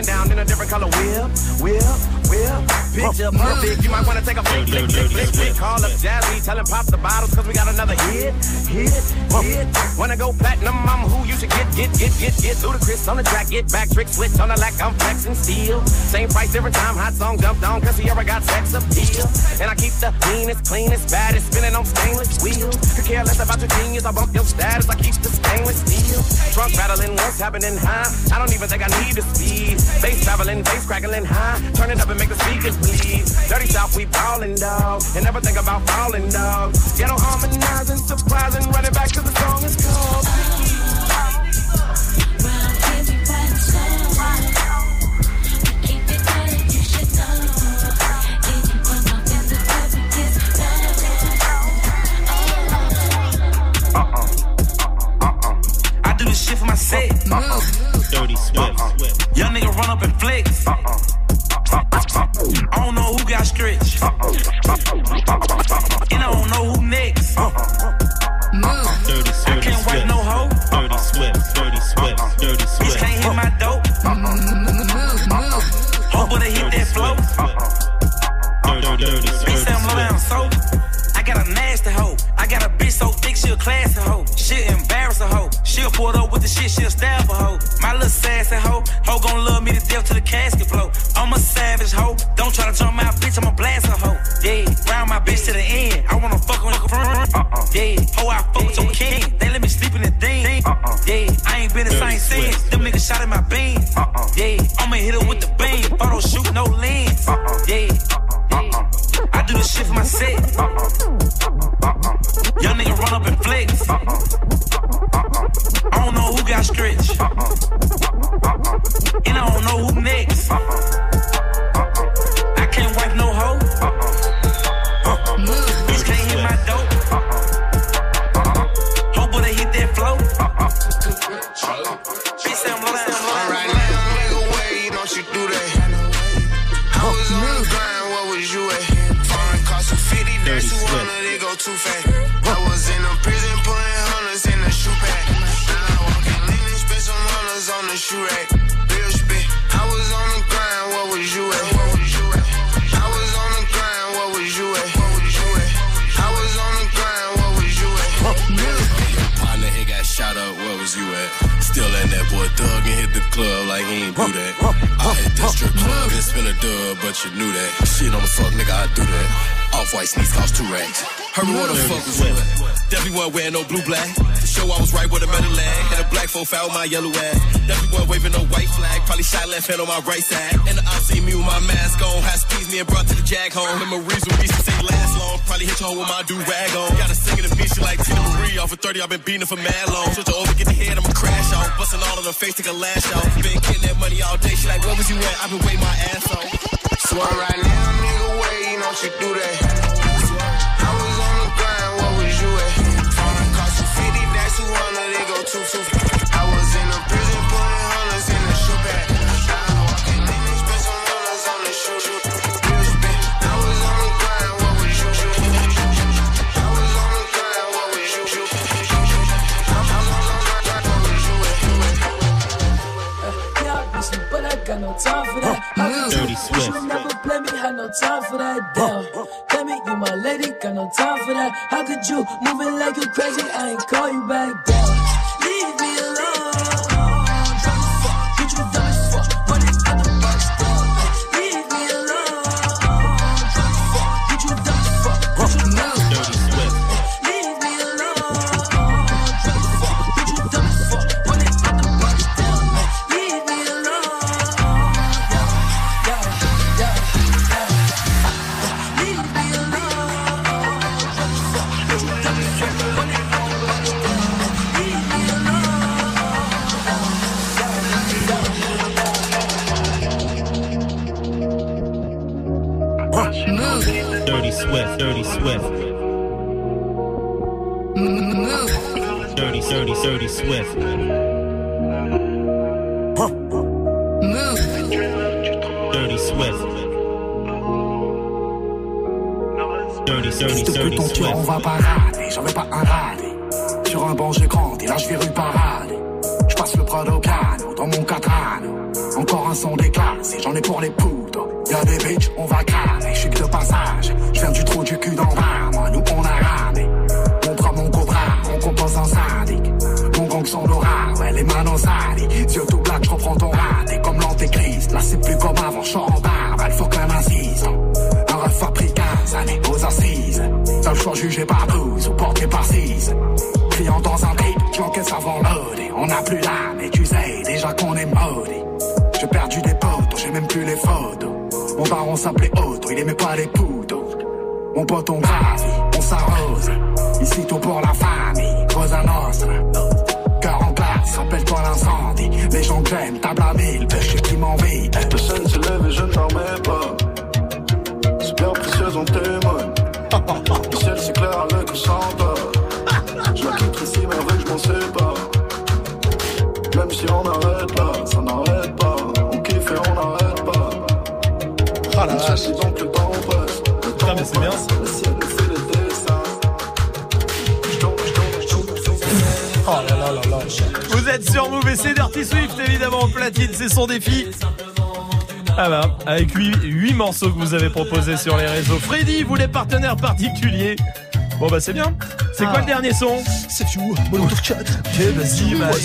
Down in a different color whip, whip, whip. Picture perfect, you might wanna take a flick, flick, flick, flick, flick. Call up Jazzy, tell him pop the bottles, cause we got another hit, hit, hit. Wanna go platinum, I'm who you should get, get, get, get, get. Ludacris on the track, get back, trick, switch on the lack, I'm flexing steel. Same price, different time, hot song dumped on, cause ever got sex appeal. And I keep the meanest, cleanest, baddest, spinning on stainless wheels. Could care less about your genius, I bump your status, I keep the stainless steel. Trunk rattling, what's happening high? I don't even think I need the speed. Bass traveling, bass crackling high. Turn it up and make the speakers bleed. Dirty South, we ballin' dog. And never think about falling dog. Ghetto harmonizing, surprising, running back to the song is called. Uh-uh. Uh-uh. Uh-uh. I do this shit for my set. Dirty Swift. Young nigga run up and flex. I don't know who got stretched. And I don't know who next. Uh, uh, uh, dirty Swift. I can't wipe no hoe. Dirty Swift. Dirty Swift. Dirty Swift. Bitch can't hit my dope. Hope when they hit that flow. Dirty Swift. Bitch say I'm low down so. I got a nasty hoe. I got a bitch so thick she a classy hoe. She'll embarrass a hoe. She'll pull up with the shit, she'll stab a hoe. My little sassy hoe. Hoe gon' love me to death till the casket blow. I'm a savage hoe. Don't try to jump my bitch, I'm a blast a hoe. Yeah, round my bitch to the end. I wanna fuck on your front. Uh-uh. Yeah, hoe I fuck with your king. They let me sleep in the thing. Uh-uh. Yeah, I ain't been the same since. Them niggas shot in my beam. Uh-uh. Yeah, I'ma hit her with the beam. Photo shoot, no lens. Yeah. White sneaks cost two racks. Heard me what the fuck was you at? Definitely wasn't wearing no blue black. To show I was right with a metal lag. Had a black folk foul my yellow ass. Definitely wasn't waving no white flag. Probably shot left hand on my right side. And the op see me with my mask on. High speeds me and brought to the jag home. Memories with reasons say last long. Probably hit your home with my do rag on. Got a singing a beat she like Tina Marie. Off of 30, I've been beating her for mad long. Switch her over, get the head, I'ma crash off. Busting all on her face, take a lash off. Been getting that money all day. She like, where was you at? I've been waiting my ass off. Swear right now, nigga, where you know she do that. I was in a prison putting hunters in the shoe bag. Now I walk in and spend some hunters on the shoe. I was on the grind, what was you? I was on the grind, what was you? I was on the grind, what was you Yeah, bitch, but I got no time for that. How Dirty You Swift. should never play me, had no time for that. Damn, tell me you my lady, got no time for that. How could you moving like you crazy? I ain't call you back down. Leave me alone. Swift, Dirty Swift. Dirty, dirty, Swift. Dirty Swift. Dirty, dirty, dirty cœur, on Swift. va parader, j'en veux pas un Dirty Swift évidemment platine, c'est son défi. Ah bah, avec 8, morceaux que vous avez proposés sur les réseaux. Freddy, vous les partenaires particuliers. Bon bah c'est bien. C'est quoi Ah. le dernier son C'est you, Molotov Chat. Ok, vas-y, man. Ouais,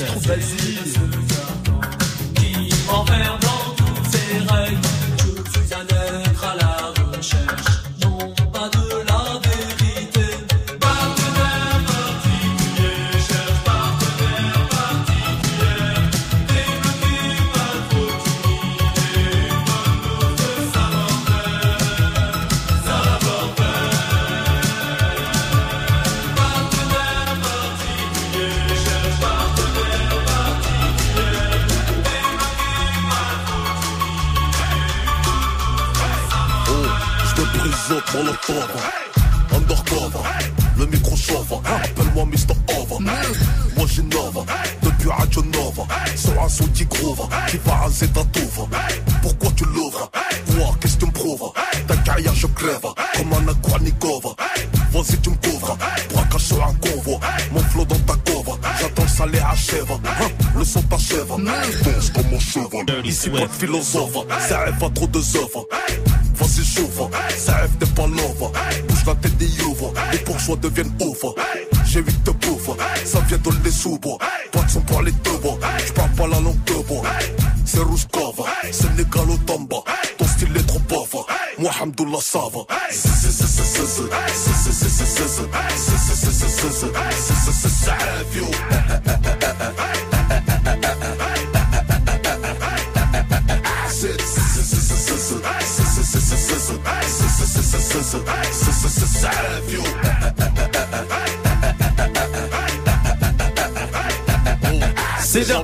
Undercover. Le micro chauve. Appelle-moi Mr. Over. Moi j'innove Depuis Radio Nova Sur un son qui groove Qui va raser ta touve Pourquoi tu l'ouvres? Quoi? Qu'est-ce que tu me prouves? Ta carrière je crève. Comme un Akwanikova Vas-y tu me couvres. Braquage sur un convoi. Mon flow dans ta cover J'attends le salaire achève. Le son t'achève. Danse comme mon cheval Ici pas de philosophe. Ça rêve à trop de œuvres Ça rêve t'es pas love Bouge la tête des youves Les bourgeois deviennent ouf J'ai huit de bouffe. Ça vient de les sous-bois Pas de son pour les deux bois J'parle pas la langue de bois. C'est Rouskova. Sénégal au Tamba Ton style est trop pauvre. Moi Hamdoullah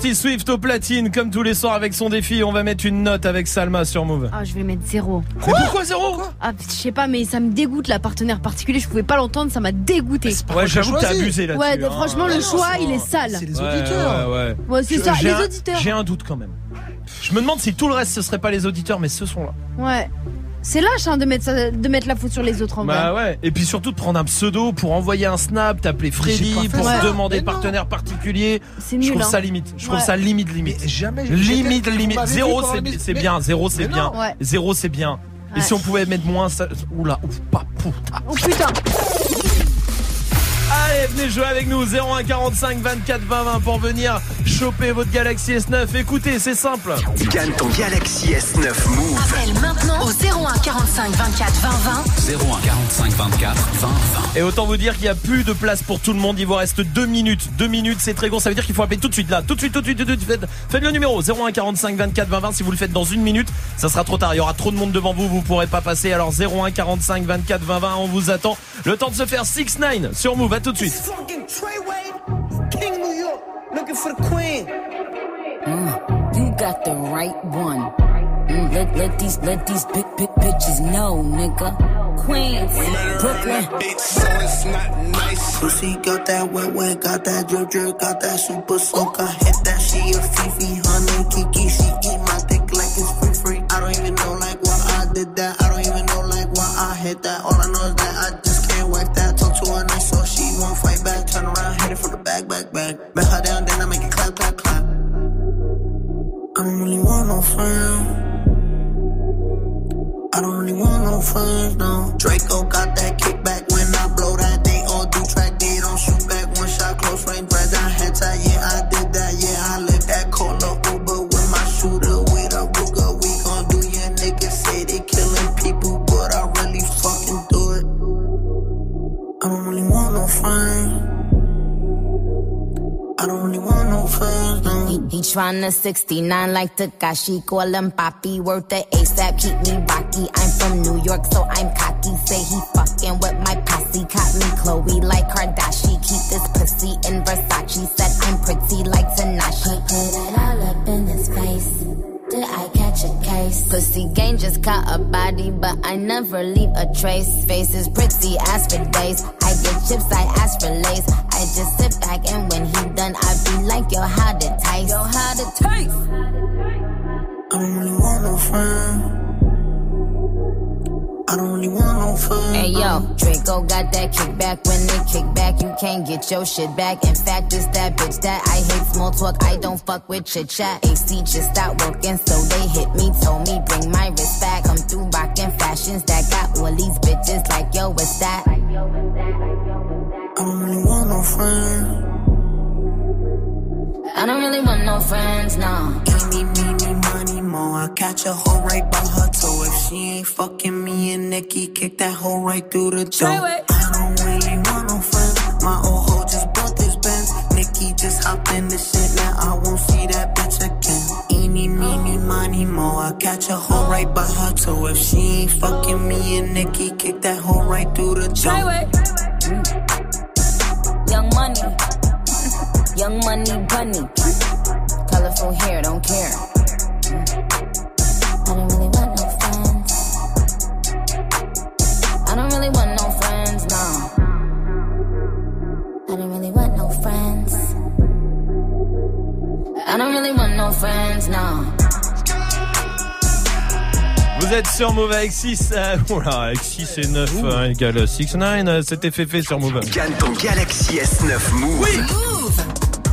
Dirty Swift au platine, comme tous les soirs avec son défi. On va mettre une note avec Salma sur Move. Ah, je vais mettre zéro. Mais pourquoi zéro Ah, je sais pas, mais ça me dégoûte, la partenaire particulier. Je pouvais pas l'entendre, ça m'a dégoûté. Ouais, j'avoue que t'as abusé là-dessus. Ouais, hein. franchement, le choix, il est sale. C'est les Ouais, auditeurs. Ouais, ouais. Ouais, c'est Je- ça, j'ai les un- auditeurs. J'ai un doute quand même. Je me demande si tout le reste ce serait pas les auditeurs, mais ce sont là. Ouais. C'est lâche hein, de, mettre ça- de mettre la faute sur les autres en Bah vrai. ouais. Et puis surtout de prendre un pseudo pour envoyer un snap, t'appeler Freddy, pour ça. demander partenaire particulier. C'est Je nul. trouve hein. ça limite. Je trouve Ouais. ça limite limite. Mais jamais. Limite, limite. Zéro, c'est bien. Zéro, c'est bien. Zéro, c'est bien. Et si on pouvait mettre moins, ça... Oula, ouf, pas putain. Oh putain. Allez, venez jouer avec nous. 01 45 24 20 20 pour venir choper votre Galaxy S9. Écoutez, c'est simple. Gagne ton Galaxy S9 Move. Appelle maintenant au 01 45 24 20 20. 01 45 24 20 20. Et autant vous dire qu'il n'y a plus de place pour tout le monde. Il vous reste deux minutes. Deux minutes, c'est très court. Ça veut dire qu'il faut appeler tout de suite là. Tout de suite, tout de suite, tout de suite. Faites, faites le numéro 01 45 24 20 20. Si vous le faites dans une minute, ça sera trop tard. Il y aura trop de monde devant vous. Vous pourrez pas passer. Alors 01 45 24 20 20. On vous attend. Le temps de se faire 6 9 sur Move. À tout de suite. Fucking Treyway, King New York, looking for the queen. You got the right one. Mm, let, let these let these big big bitches know, nigga. Queens, Brooklyn. Bitch, so it's not nice. Pussy got that wet wet, got that drip drip, got that super soak. I hit that she a Fifi, honey Kiki. She eat my dick like it's free free. I don't even know like why I did that. I don't even know like why I hit that. All I know Bet her down, then I make it clap, clap, clap. I don't really want no friends. I don't really want no friends, no. Draco got that kickback He, tryna 69 like Takashi, call him Papi, worth the ASAP, keep me rocky. I'm from New York, so I'm cocky. Say he fucking with my posse, caught me Chloe like Kardashian. Keep this pussy in Versace, said I'm pretty like Tanashi. Put it all up in his face. Did I catch a case? Pussy gang just caught a body, but I never leave a trace. Face is pretty as for days. I get chips, I ask for lace. I just sit back and when he done, I be like, yo, how to taste? Yo, how to taste? I don't really want no friends. I don't really want no friends. Hey yo, Draco got that kickback. When they kick back, you can't get your shit back. In fact, it's that bitch that I hate small talk. I don't fuck with chit chat. AC just stopped working, so they hit me. Told me bring my wrist back. Come through rockin' fashions that got all these bitches like yo, what's that? I don't really want no friends. I don't really want no friends, no. Eeny, meeny, money, mo. I catch a hoe right by her toe. If she ain't fucking me and Nikki, kick that hoe right through the door. I don't really want no friends. My old hoe just bought this Benz. Nikki just hopped in the shit. Now I won't see that bitch again. Eeny, meeny, money, mo. I catch a hoe right by her toe. If she ain't fucking me and Nikki, kick that hoe right through the door. Young money, young money bunny. Colorful hair, don't care. I don't really want no friends. I don't really want no friends, no. I don't really want no friends. I don't really want no friends, no. Vous êtes sur Move avec 6. Euh, oula, avec 6 et 9 euh, égale 6, 9. euh, C'était fait sur Move. Gagne ton Galaxy S9 Move. Oui.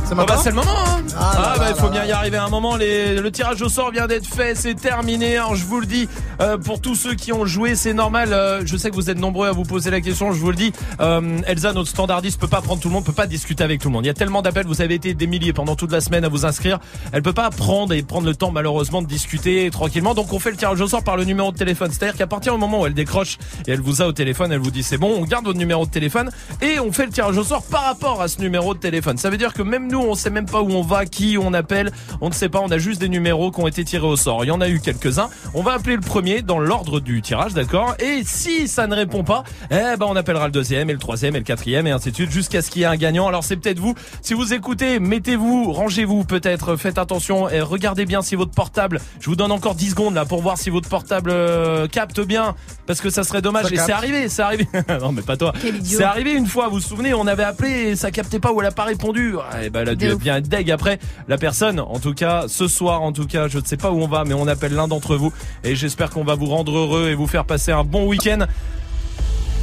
C'est Ah bah c'est le moment hein. Ah Ah là bah il faut là bien y arriver à un moment. Les... Le tirage au sort vient d'être fait C'est terminé. Alors je vous le dis euh, Pour tous ceux qui ont joué c'est normal euh, Je sais que vous êtes nombreux à vous poser la question Je vous le dis. Euh, Elsa notre standardiste peut pas prendre tout le monde Peut pas discuter avec tout le monde. Il y a tellement d'appels Vous avez été des milliers pendant toute la semaine à vous inscrire. Elle peut pas prendre et prendre le temps malheureusement de discuter tranquillement. Donc on fait le tirage au sort par le numéro de téléphone. C'est-à-dire qu'à partir du moment où elle décroche Et elle vous a au téléphone Elle vous dit c'est bon On garde votre numéro de téléphone Et on fait le tirage au sort par rapport à ce numéro de téléphone. Ça veut dire que même nous on sait même pas où on va Qui on appelle On ne sait pas On a juste des numéros qui ont été tirés au sort. Il y en a eu quelques-uns. On va appeler le premier dans l'ordre du tirage d'accord? Et si ça ne répond pas Eh ben on appellera le deuxième et le troisième et le quatrième Et ainsi de suite jusqu'à ce qu'il y ait un gagnant. Alors c'est peut-être vous. Si vous écoutez Mettez-vous Rangez-vous peut-être Faites attention et regardez bien si votre portable Je vous donne encore 10 secondes là pour voir si votre portable euh, capte bien Parce que ça serait dommage Ça Et c'est arrivé C'est arrivé. Non mais pas toi. C'est arrivé une fois vous vous souvenez On avait appelé et ça captait pas ou elle a pas répondu. Eh ben elle a dû être bien deg après. La personne en tout cas ce soir en tout cas je ne sais pas où on va mais on appelle l'un d'entre vous. Et j'espère qu'on va vous rendre heureux et vous faire passer un bon week-end.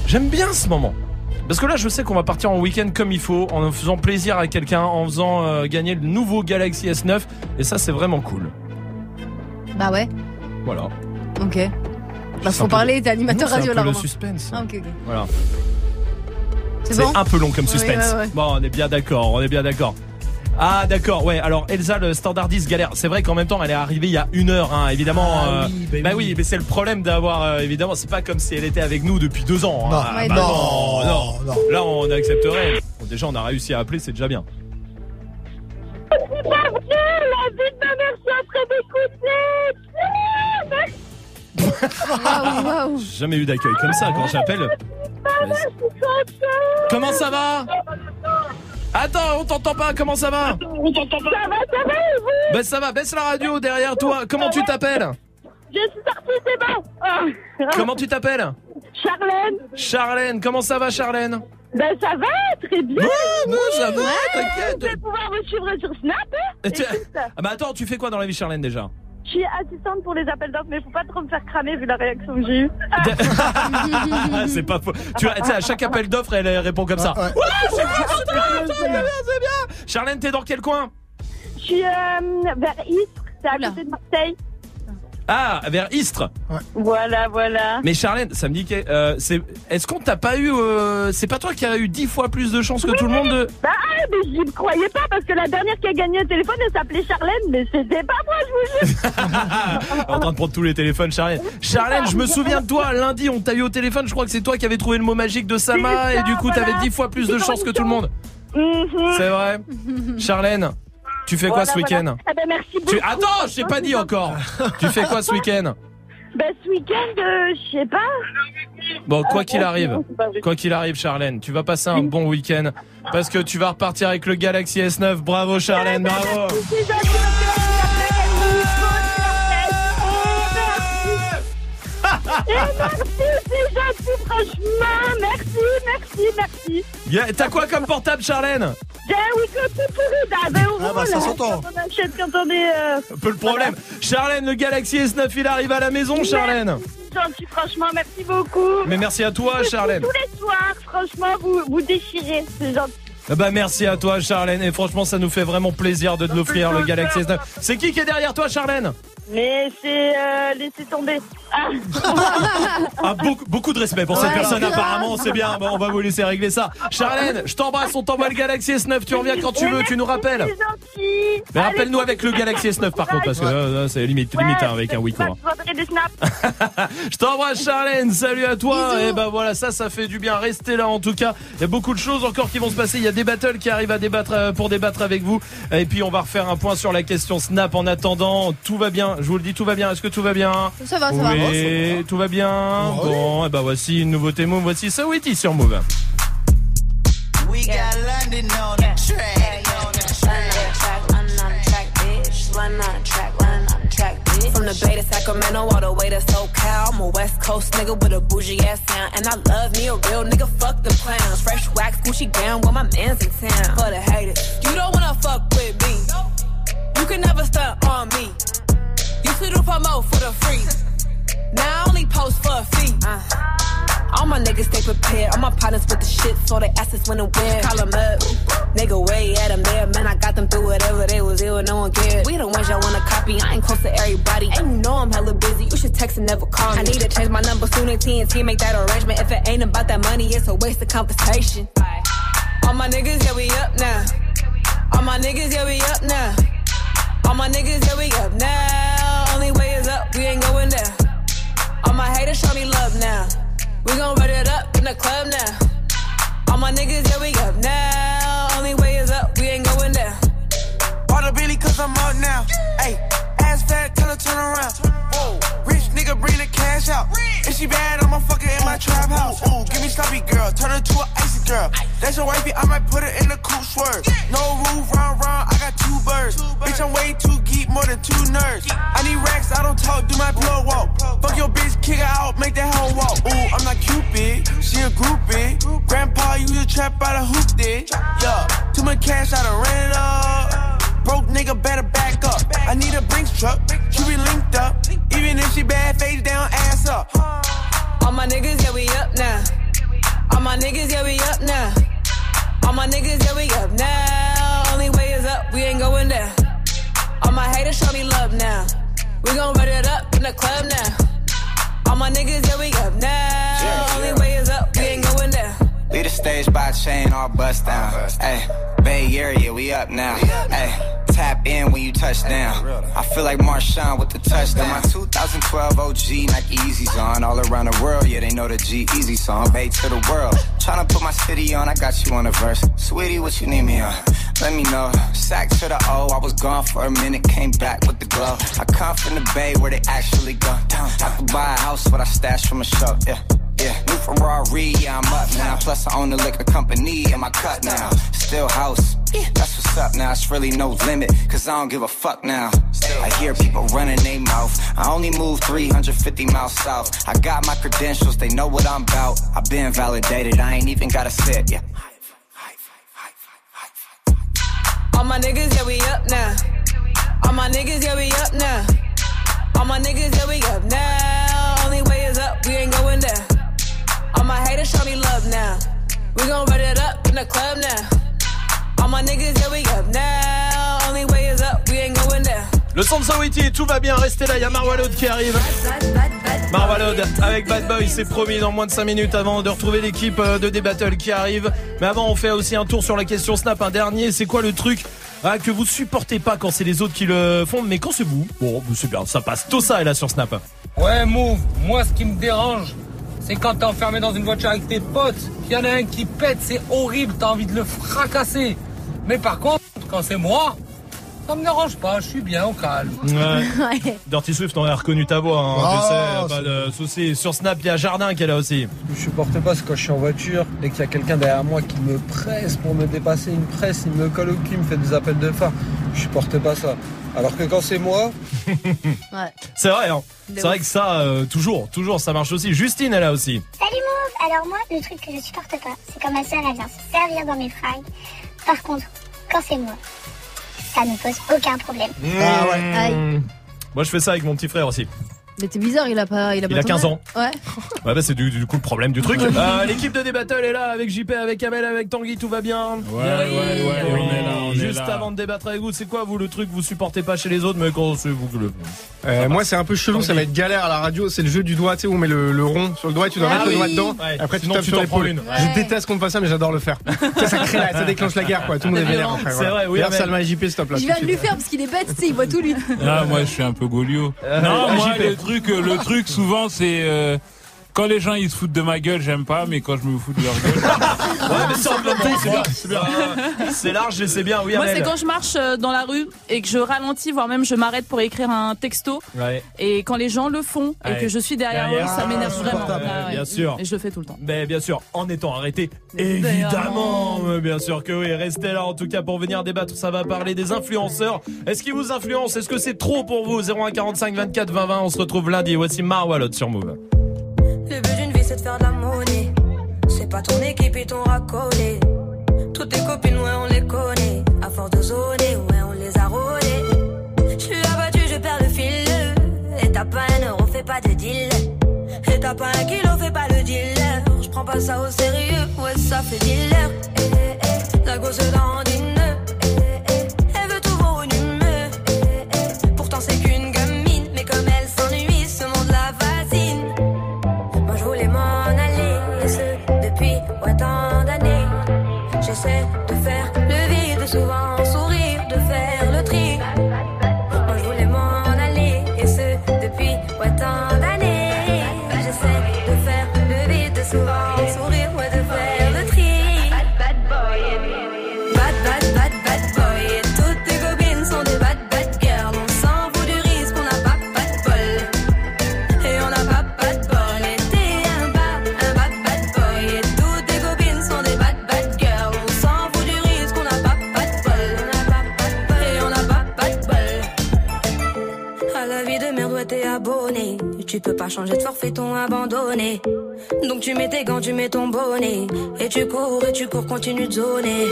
J'aime bien ce moment. Parce que là je sais qu'on va partir en week-end comme il faut en faisant plaisir à quelqu'un en faisant euh, gagner le nouveau Galaxy S9 et ça c'est vraiment cool. Bah ouais, voilà. Ok. Bah C'est faut parler, t'es animateur Non, c'est radio un là. peu le suspense. Ah, ok, ok. voilà. C'est c'est bon un peu long comme Oui, suspense. ouais, ouais. bon on est bien d'accord on est bien d'accord ah d'accord ouais alors Elsa le standardiste galère c'est vrai qu'en même temps elle est arrivée il y a une heure hein, évidemment Ah euh, oui, bah bah oui. oui mais c'est le problème d'avoir euh, évidemment c'est pas comme si elle était avec nous depuis deux ans Non, hein. Ouais, Bah non. non, non. non. là on accepterait Bon, déjà on a réussi à appeler c'est déjà bien La vie de ma mère, je suis en train d'écouter. Waouh, waouh. J'ai jamais eu d'accueil comme ça quand j'appelle comment ça va? Attends on t'entend pas comment ça va Ça va, ça va, et vous bah ça va baisse la radio derrière toi comment tu t'appelles Je suis sortie, c'est bon. Ah. comment tu t'appelles Charlène Charlène comment ça va Charlène Ben ça va, très bien. Ouais, moi, ça va, Vous t'inquiète. allez pouvoir me suivre sur Snap. hein Et tu- Écoute, Ah bah attends, tu fais quoi dans la vie Charlène déjà Je suis assistante pour les appels d'offres, mais faut pas trop me faire cramer vu la réaction que j'ai eue. Ah, C'est pas faux. Tu vois, tu sais, à chaque appel d'offre, elle répond comme ça. Ouais. Ouais, c'est bien, c'est bien, c'est bien, c'est bien. Charlène, t'es dans quel coin? Je suis euh, vers Istres, c'est à Oula. côté de Marseille. Ah, vers Istres. Voilà, voilà. Mais Charlène, ça me dit que euh, c'est. Est-ce qu'on t'a pas eu euh, C'est pas toi qui as eu dix fois plus de chance que tout le monde de. Bah, ah, mais je ne croyais pas parce que la dernière qui a gagné un téléphone, elle s'appelait Charlène, mais c'était pas moi, je vous jure. en train de prendre tous les téléphones, Charlène. Charlène, je me souviens de toi. Lundi, on t'a eu au téléphone. Je crois que c'est toi qui avais trouvé le mot magique de Sama ça, et du coup, voilà. t'avais dix fois plus de chance que tout le monde. Mhm. C'est vrai. Charlène, tu fais quoi Voilà, ce week-end voilà. Ah ben, merci beaucoup. Tu... Attends, je t'ai pas dit encore. tu fais quoi ce week-end Ben, ce week-end, euh, je sais pas. Bon, quoi qu'il arrive, quoi qu'il arrive, Charlène, tu vas passer un bon week-end parce que tu vas repartir avec le Galaxy S9. Bravo, Charlène, bravo. Et merci, c'est gentil, franchement. Merci, merci, merci. Yeah, T'as quoi comme portable, Charlène? Tout pourri, là. Ben, Ah bah, ça s'entend. quand On achète quand on est. Euh... Un peu le problème. Charlène, le Galaxy S9, il arrive à la maison, Charlène. C'est gentil, franchement, merci beaucoup. Mais merci à toi, Charlène. Tous les soirs, franchement, vous, vous déchirez. C'est gentil. Ah Bah merci à toi, Charlène. Et franchement, ça nous fait vraiment plaisir de te l'offrir, le Galaxy S9. C'est qui qui est derrière toi, Charlène? Mais c'est. Euh, laissez tomber. Ah. Ah, beaucoup, beaucoup de respect pour cette Ouais, personne, grave. apparemment, c'est bien. Bon, on va vous laisser régler ça. Charlène, je t'embrasse, on t'envoie le Galaxy S9. Tu reviens quand tu veux, tu nous rappelles. C'est gentil. Mais rappelle-nous avec le Galaxy S9 par contre, parce que euh, c'est limite, limite hein, avec un hein. Je m'enverrai des snaps. Je t'embrasse Charlène, salut à toi. Et ben voilà, ça, ça fait du bien. Restez là en tout cas. Il y a beaucoup de choses encore qui vont se passer. Il y a des battles qui arrivent à débattre euh, pour débattre avec vous. Et puis on va refaire un point sur la question Snap. En attendant, tout va bien. Je vous le dis, tout va bien. Est-ce que tout va bien Ça va, ça va. Oui, tout va bien. Bon, et ben voici une nouveauté Move. Voici Sawiti sur Move. We got London on the track. From the Bay to Sacramento, all the way to SoCal. I'm a West Coast nigga with a bougie ass sound. And I love me a real nigga, fuck them clowns. Fresh wax, Gucci gown, while my man's in town. For the haters, you don't wanna fuck with me. You can never stunt on me. You should do for the free. Now I only post for a fee. Uh. All my niggas stay prepared. All my partners with the shit, so they asses when and where. them up. Nigga, way at them there. Man, I got them through whatever they was ill, no one cared. We the ones y'all wanna copy. I ain't close to everybody. And you know I'm hella busy. You should text and never call me. I need to change my number soon as TNT make that arrangement. If it ain't about that money, it's a waste of conversation. All my niggas, yeah, we up now. All my niggas, yeah, we up now. All my niggas, yeah, we up now. Up, we ain't going there. All my haters show me love now. We gon' run it up in the club now. All my niggas, yeah, we up now. Only way is up, we ain't going there. Bought a Billy cause I'm up now. Hey, ass fat, tell her turn around. Whoa, rich nigga bring the cash out. If she bad, I'ma fuck her in my trap house. Ooh, give me sloppy girl, turn her to an icy girl. That's your wifey, I might put her in the cool swerve. No roof, round, round, I got two birds. Bitch, I'm way too geek, more than two nerds. I need racks, I don't talk, do my plug walk. Fuck your bitch, kick her out, make that hoe walk. Ooh, I'm not Cupid, she a groupie. Grandpa you a trap out of hoop did. Yeah, too much cash, I done ran it up. Broke nigga better back up. I need a Brinks truck. She be linked up. Even if she bad, face down, ass up. All my niggas, yeah, we up now. All my niggas, yeah, we up now. All my niggas, yeah, we up now. Only way is up, we ain't going there. All my haters show me love now. We gon' run it up in the club now. All my niggas, yeah, we up now. Only way is up, Lead the stage by chain, all bust down. Hey, Bay Area, we up now. Hey, tap in when you touch down. I feel like Marshawn with the touchdown. My 2012 OG Nike Easy's on. All around the world, yeah, they know the G Easy song. Bay to the world. Tryna put my city on, I got you on a verse. Sweetie, what you need me on? Let me know. Sack to the O, I was gone for a minute, came back with the glow. I come from the Bay where they actually go. I could buy a house, what I stashed from a show. Yeah. Yeah, new Ferrari, yeah, I'm up now. Plus, I own the liquor company in my cut now. Still house, that's what's up now. It's really no limit, cause I don't give a fuck now. I hear people running their mouth. I only move 350 miles south. I got my credentials, they know what I'm about. I've been validated, I ain't even gotta sit, yeah. All my niggas, yeah, we up now. All my niggas, yeah, we up now. All my niggas, yeah, we up now. All my haters show me love now. We gon' run it up in the club now. All my niggas, yeah, we up now. Only way is up, we ain't going there. Le son de Sawiti, tout va bien, restez là, il y a Marwalod qui arrive. Marwalod avec Bad Boy, c'est promis dans moins de 5 minutes avant de retrouver l'équipe euh, de D-Battle qui arrive. Mais avant, on fait aussi un tour sur la question Snap, un dernier. C'est quoi le truc ah, que vous supportez pas quand c'est les autres qui le font, mais quand c'est vous, bon, c'est bien, ça passe. Tout ça est là sur Snap. Ouais, Move, moi ce qui me dérange, c'est quand t'es enfermé dans une voiture avec tes potes, qu'il y en a un qui pète, c'est horrible, t'as envie de le fracasser. Mais par contre, quand c'est moi, ça me dérange pas, je suis bien au calme. Ouais. Dirty Swift, on a reconnu ta voix, hein, Ah, je sais, pas de soucis. Sur Snap, il y a Jardin qui est là aussi. Ce que je supporte pas, c'est quand je suis en voiture et qu'il y a quelqu'un derrière moi qui me presse pour me dépasser. Il me presse, il me colle au cul, il me fait des appels de phare. Je supporte pas ça. Alors que quand c'est moi, Ouais. C'est vrai, hein. C'est vrai que ça, euh, toujours, toujours, ça marche aussi. Justine est là aussi. Salut Mauve Alors moi, le truc que je supporte pas, c'est quand ma soeur elle vient se servir dans mes fringues. Par contre, quand c'est moi, ça ne pose aucun problème. Ah ouais. Aïe. Moi, je fais ça avec mon petit frère aussi. Mais t'es bizarre, il a pas. Il a, Il pas a ton 15 âge. ans. Ouais. Ouais, bah, c'est du, du coup le problème du truc. Euh, L'équipe de D-Battle est là avec JP, avec Amel, avec Tanguy, tout va bien Ouais, ouais, ouais, on est là, on est Juste là. avant de débattre avec vous, c'est quoi vous le truc que vous supportez pas chez les autres, mais quand c'est vous que le. Euh, moi, c'est un peu chelou, ça va être galère à la radio. C'est le jeu du doigt, tu sais, où on met le, le rond sur le doigt et tu dois Ah mettre le doigt dedans. Ouais. Après, tu Sinon, tapes tu sur t'en prends l'épaule. une. Je déteste qu'on me fasse ça, mais j'adore le faire. ça, ça crée la- ça déclenche la guerre, quoi. Tout le monde est vénère après. C'est vrai, oui. Salma et JP, stop là. Je viens de lui faire parce qu'il est bête, tu sais, il voit tout lui. Ah, moi, je suis un peu goliot. Non, moi, truc, euh, le truc, souvent, c'est euh, quand les gens ils se foutent de ma gueule, j'aime pas, mais quand je me fous de leur gueule. Ouais, mais ça, en même temps, c'est bien, c'est bien. C'est large et c'est bien, oui, Moi, c'est quand je marche euh, dans la rue et que je ralentis, voire même je m'arrête pour écrire un texto. Ouais. Et quand les gens le font et Ouais. que je suis derrière, eux, ça m'énerve Ah, vraiment. Ah, ouais. Bien sûr. Et je le fais tout le temps. Mais bien sûr, en étant arrêté, évidemment. Mais Bien sûr que oui. Restez là en tout cas pour venir débattre. Ça va parler des influenceurs. Est-ce qu'ils vous influencent? Est-ce que c'est trop pour vous? 0145 24 20 20. On se retrouve lundi. Voici Marwalot sur Move. Le but d'une vie, c'est de faire de la monnaie. C'est pas ton équipe et ton racolé. Toutes tes copines, ouais, on les connaît. À force de zoner, ouais, on les a rôlées. Je suis abattu, je perds le fil. Et t'as pas un euro, fais pas de deal. Et t'as pas un kilo, fais pas le dealer. Je prends pas ça au sérieux, ouais, ça fait dealer. Eh, eh, eh. La gosse dans dîner. Tu peux pas changer de forfaiton abandonné. Donc tu mets tes gants, tu mets ton bonnet. Et tu cours, et tu cours, continue de zoner.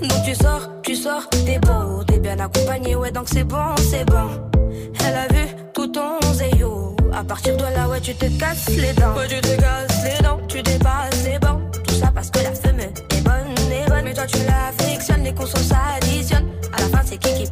Donc tu sors, tu sors, t'es beau, t'es bien accompagné, ouais, donc c'est bon, c'est bon. Elle a vu tout ton zéyo. À partir de là, ouais, tu te casses les dents. Ouais, tu te casses les dents, tu dépasses les bancs. Tout ça parce que la femme est bonne, est bonne. Mais toi, tu la frictionnes, les consos s'additionnent. À la fin, c'est qui qui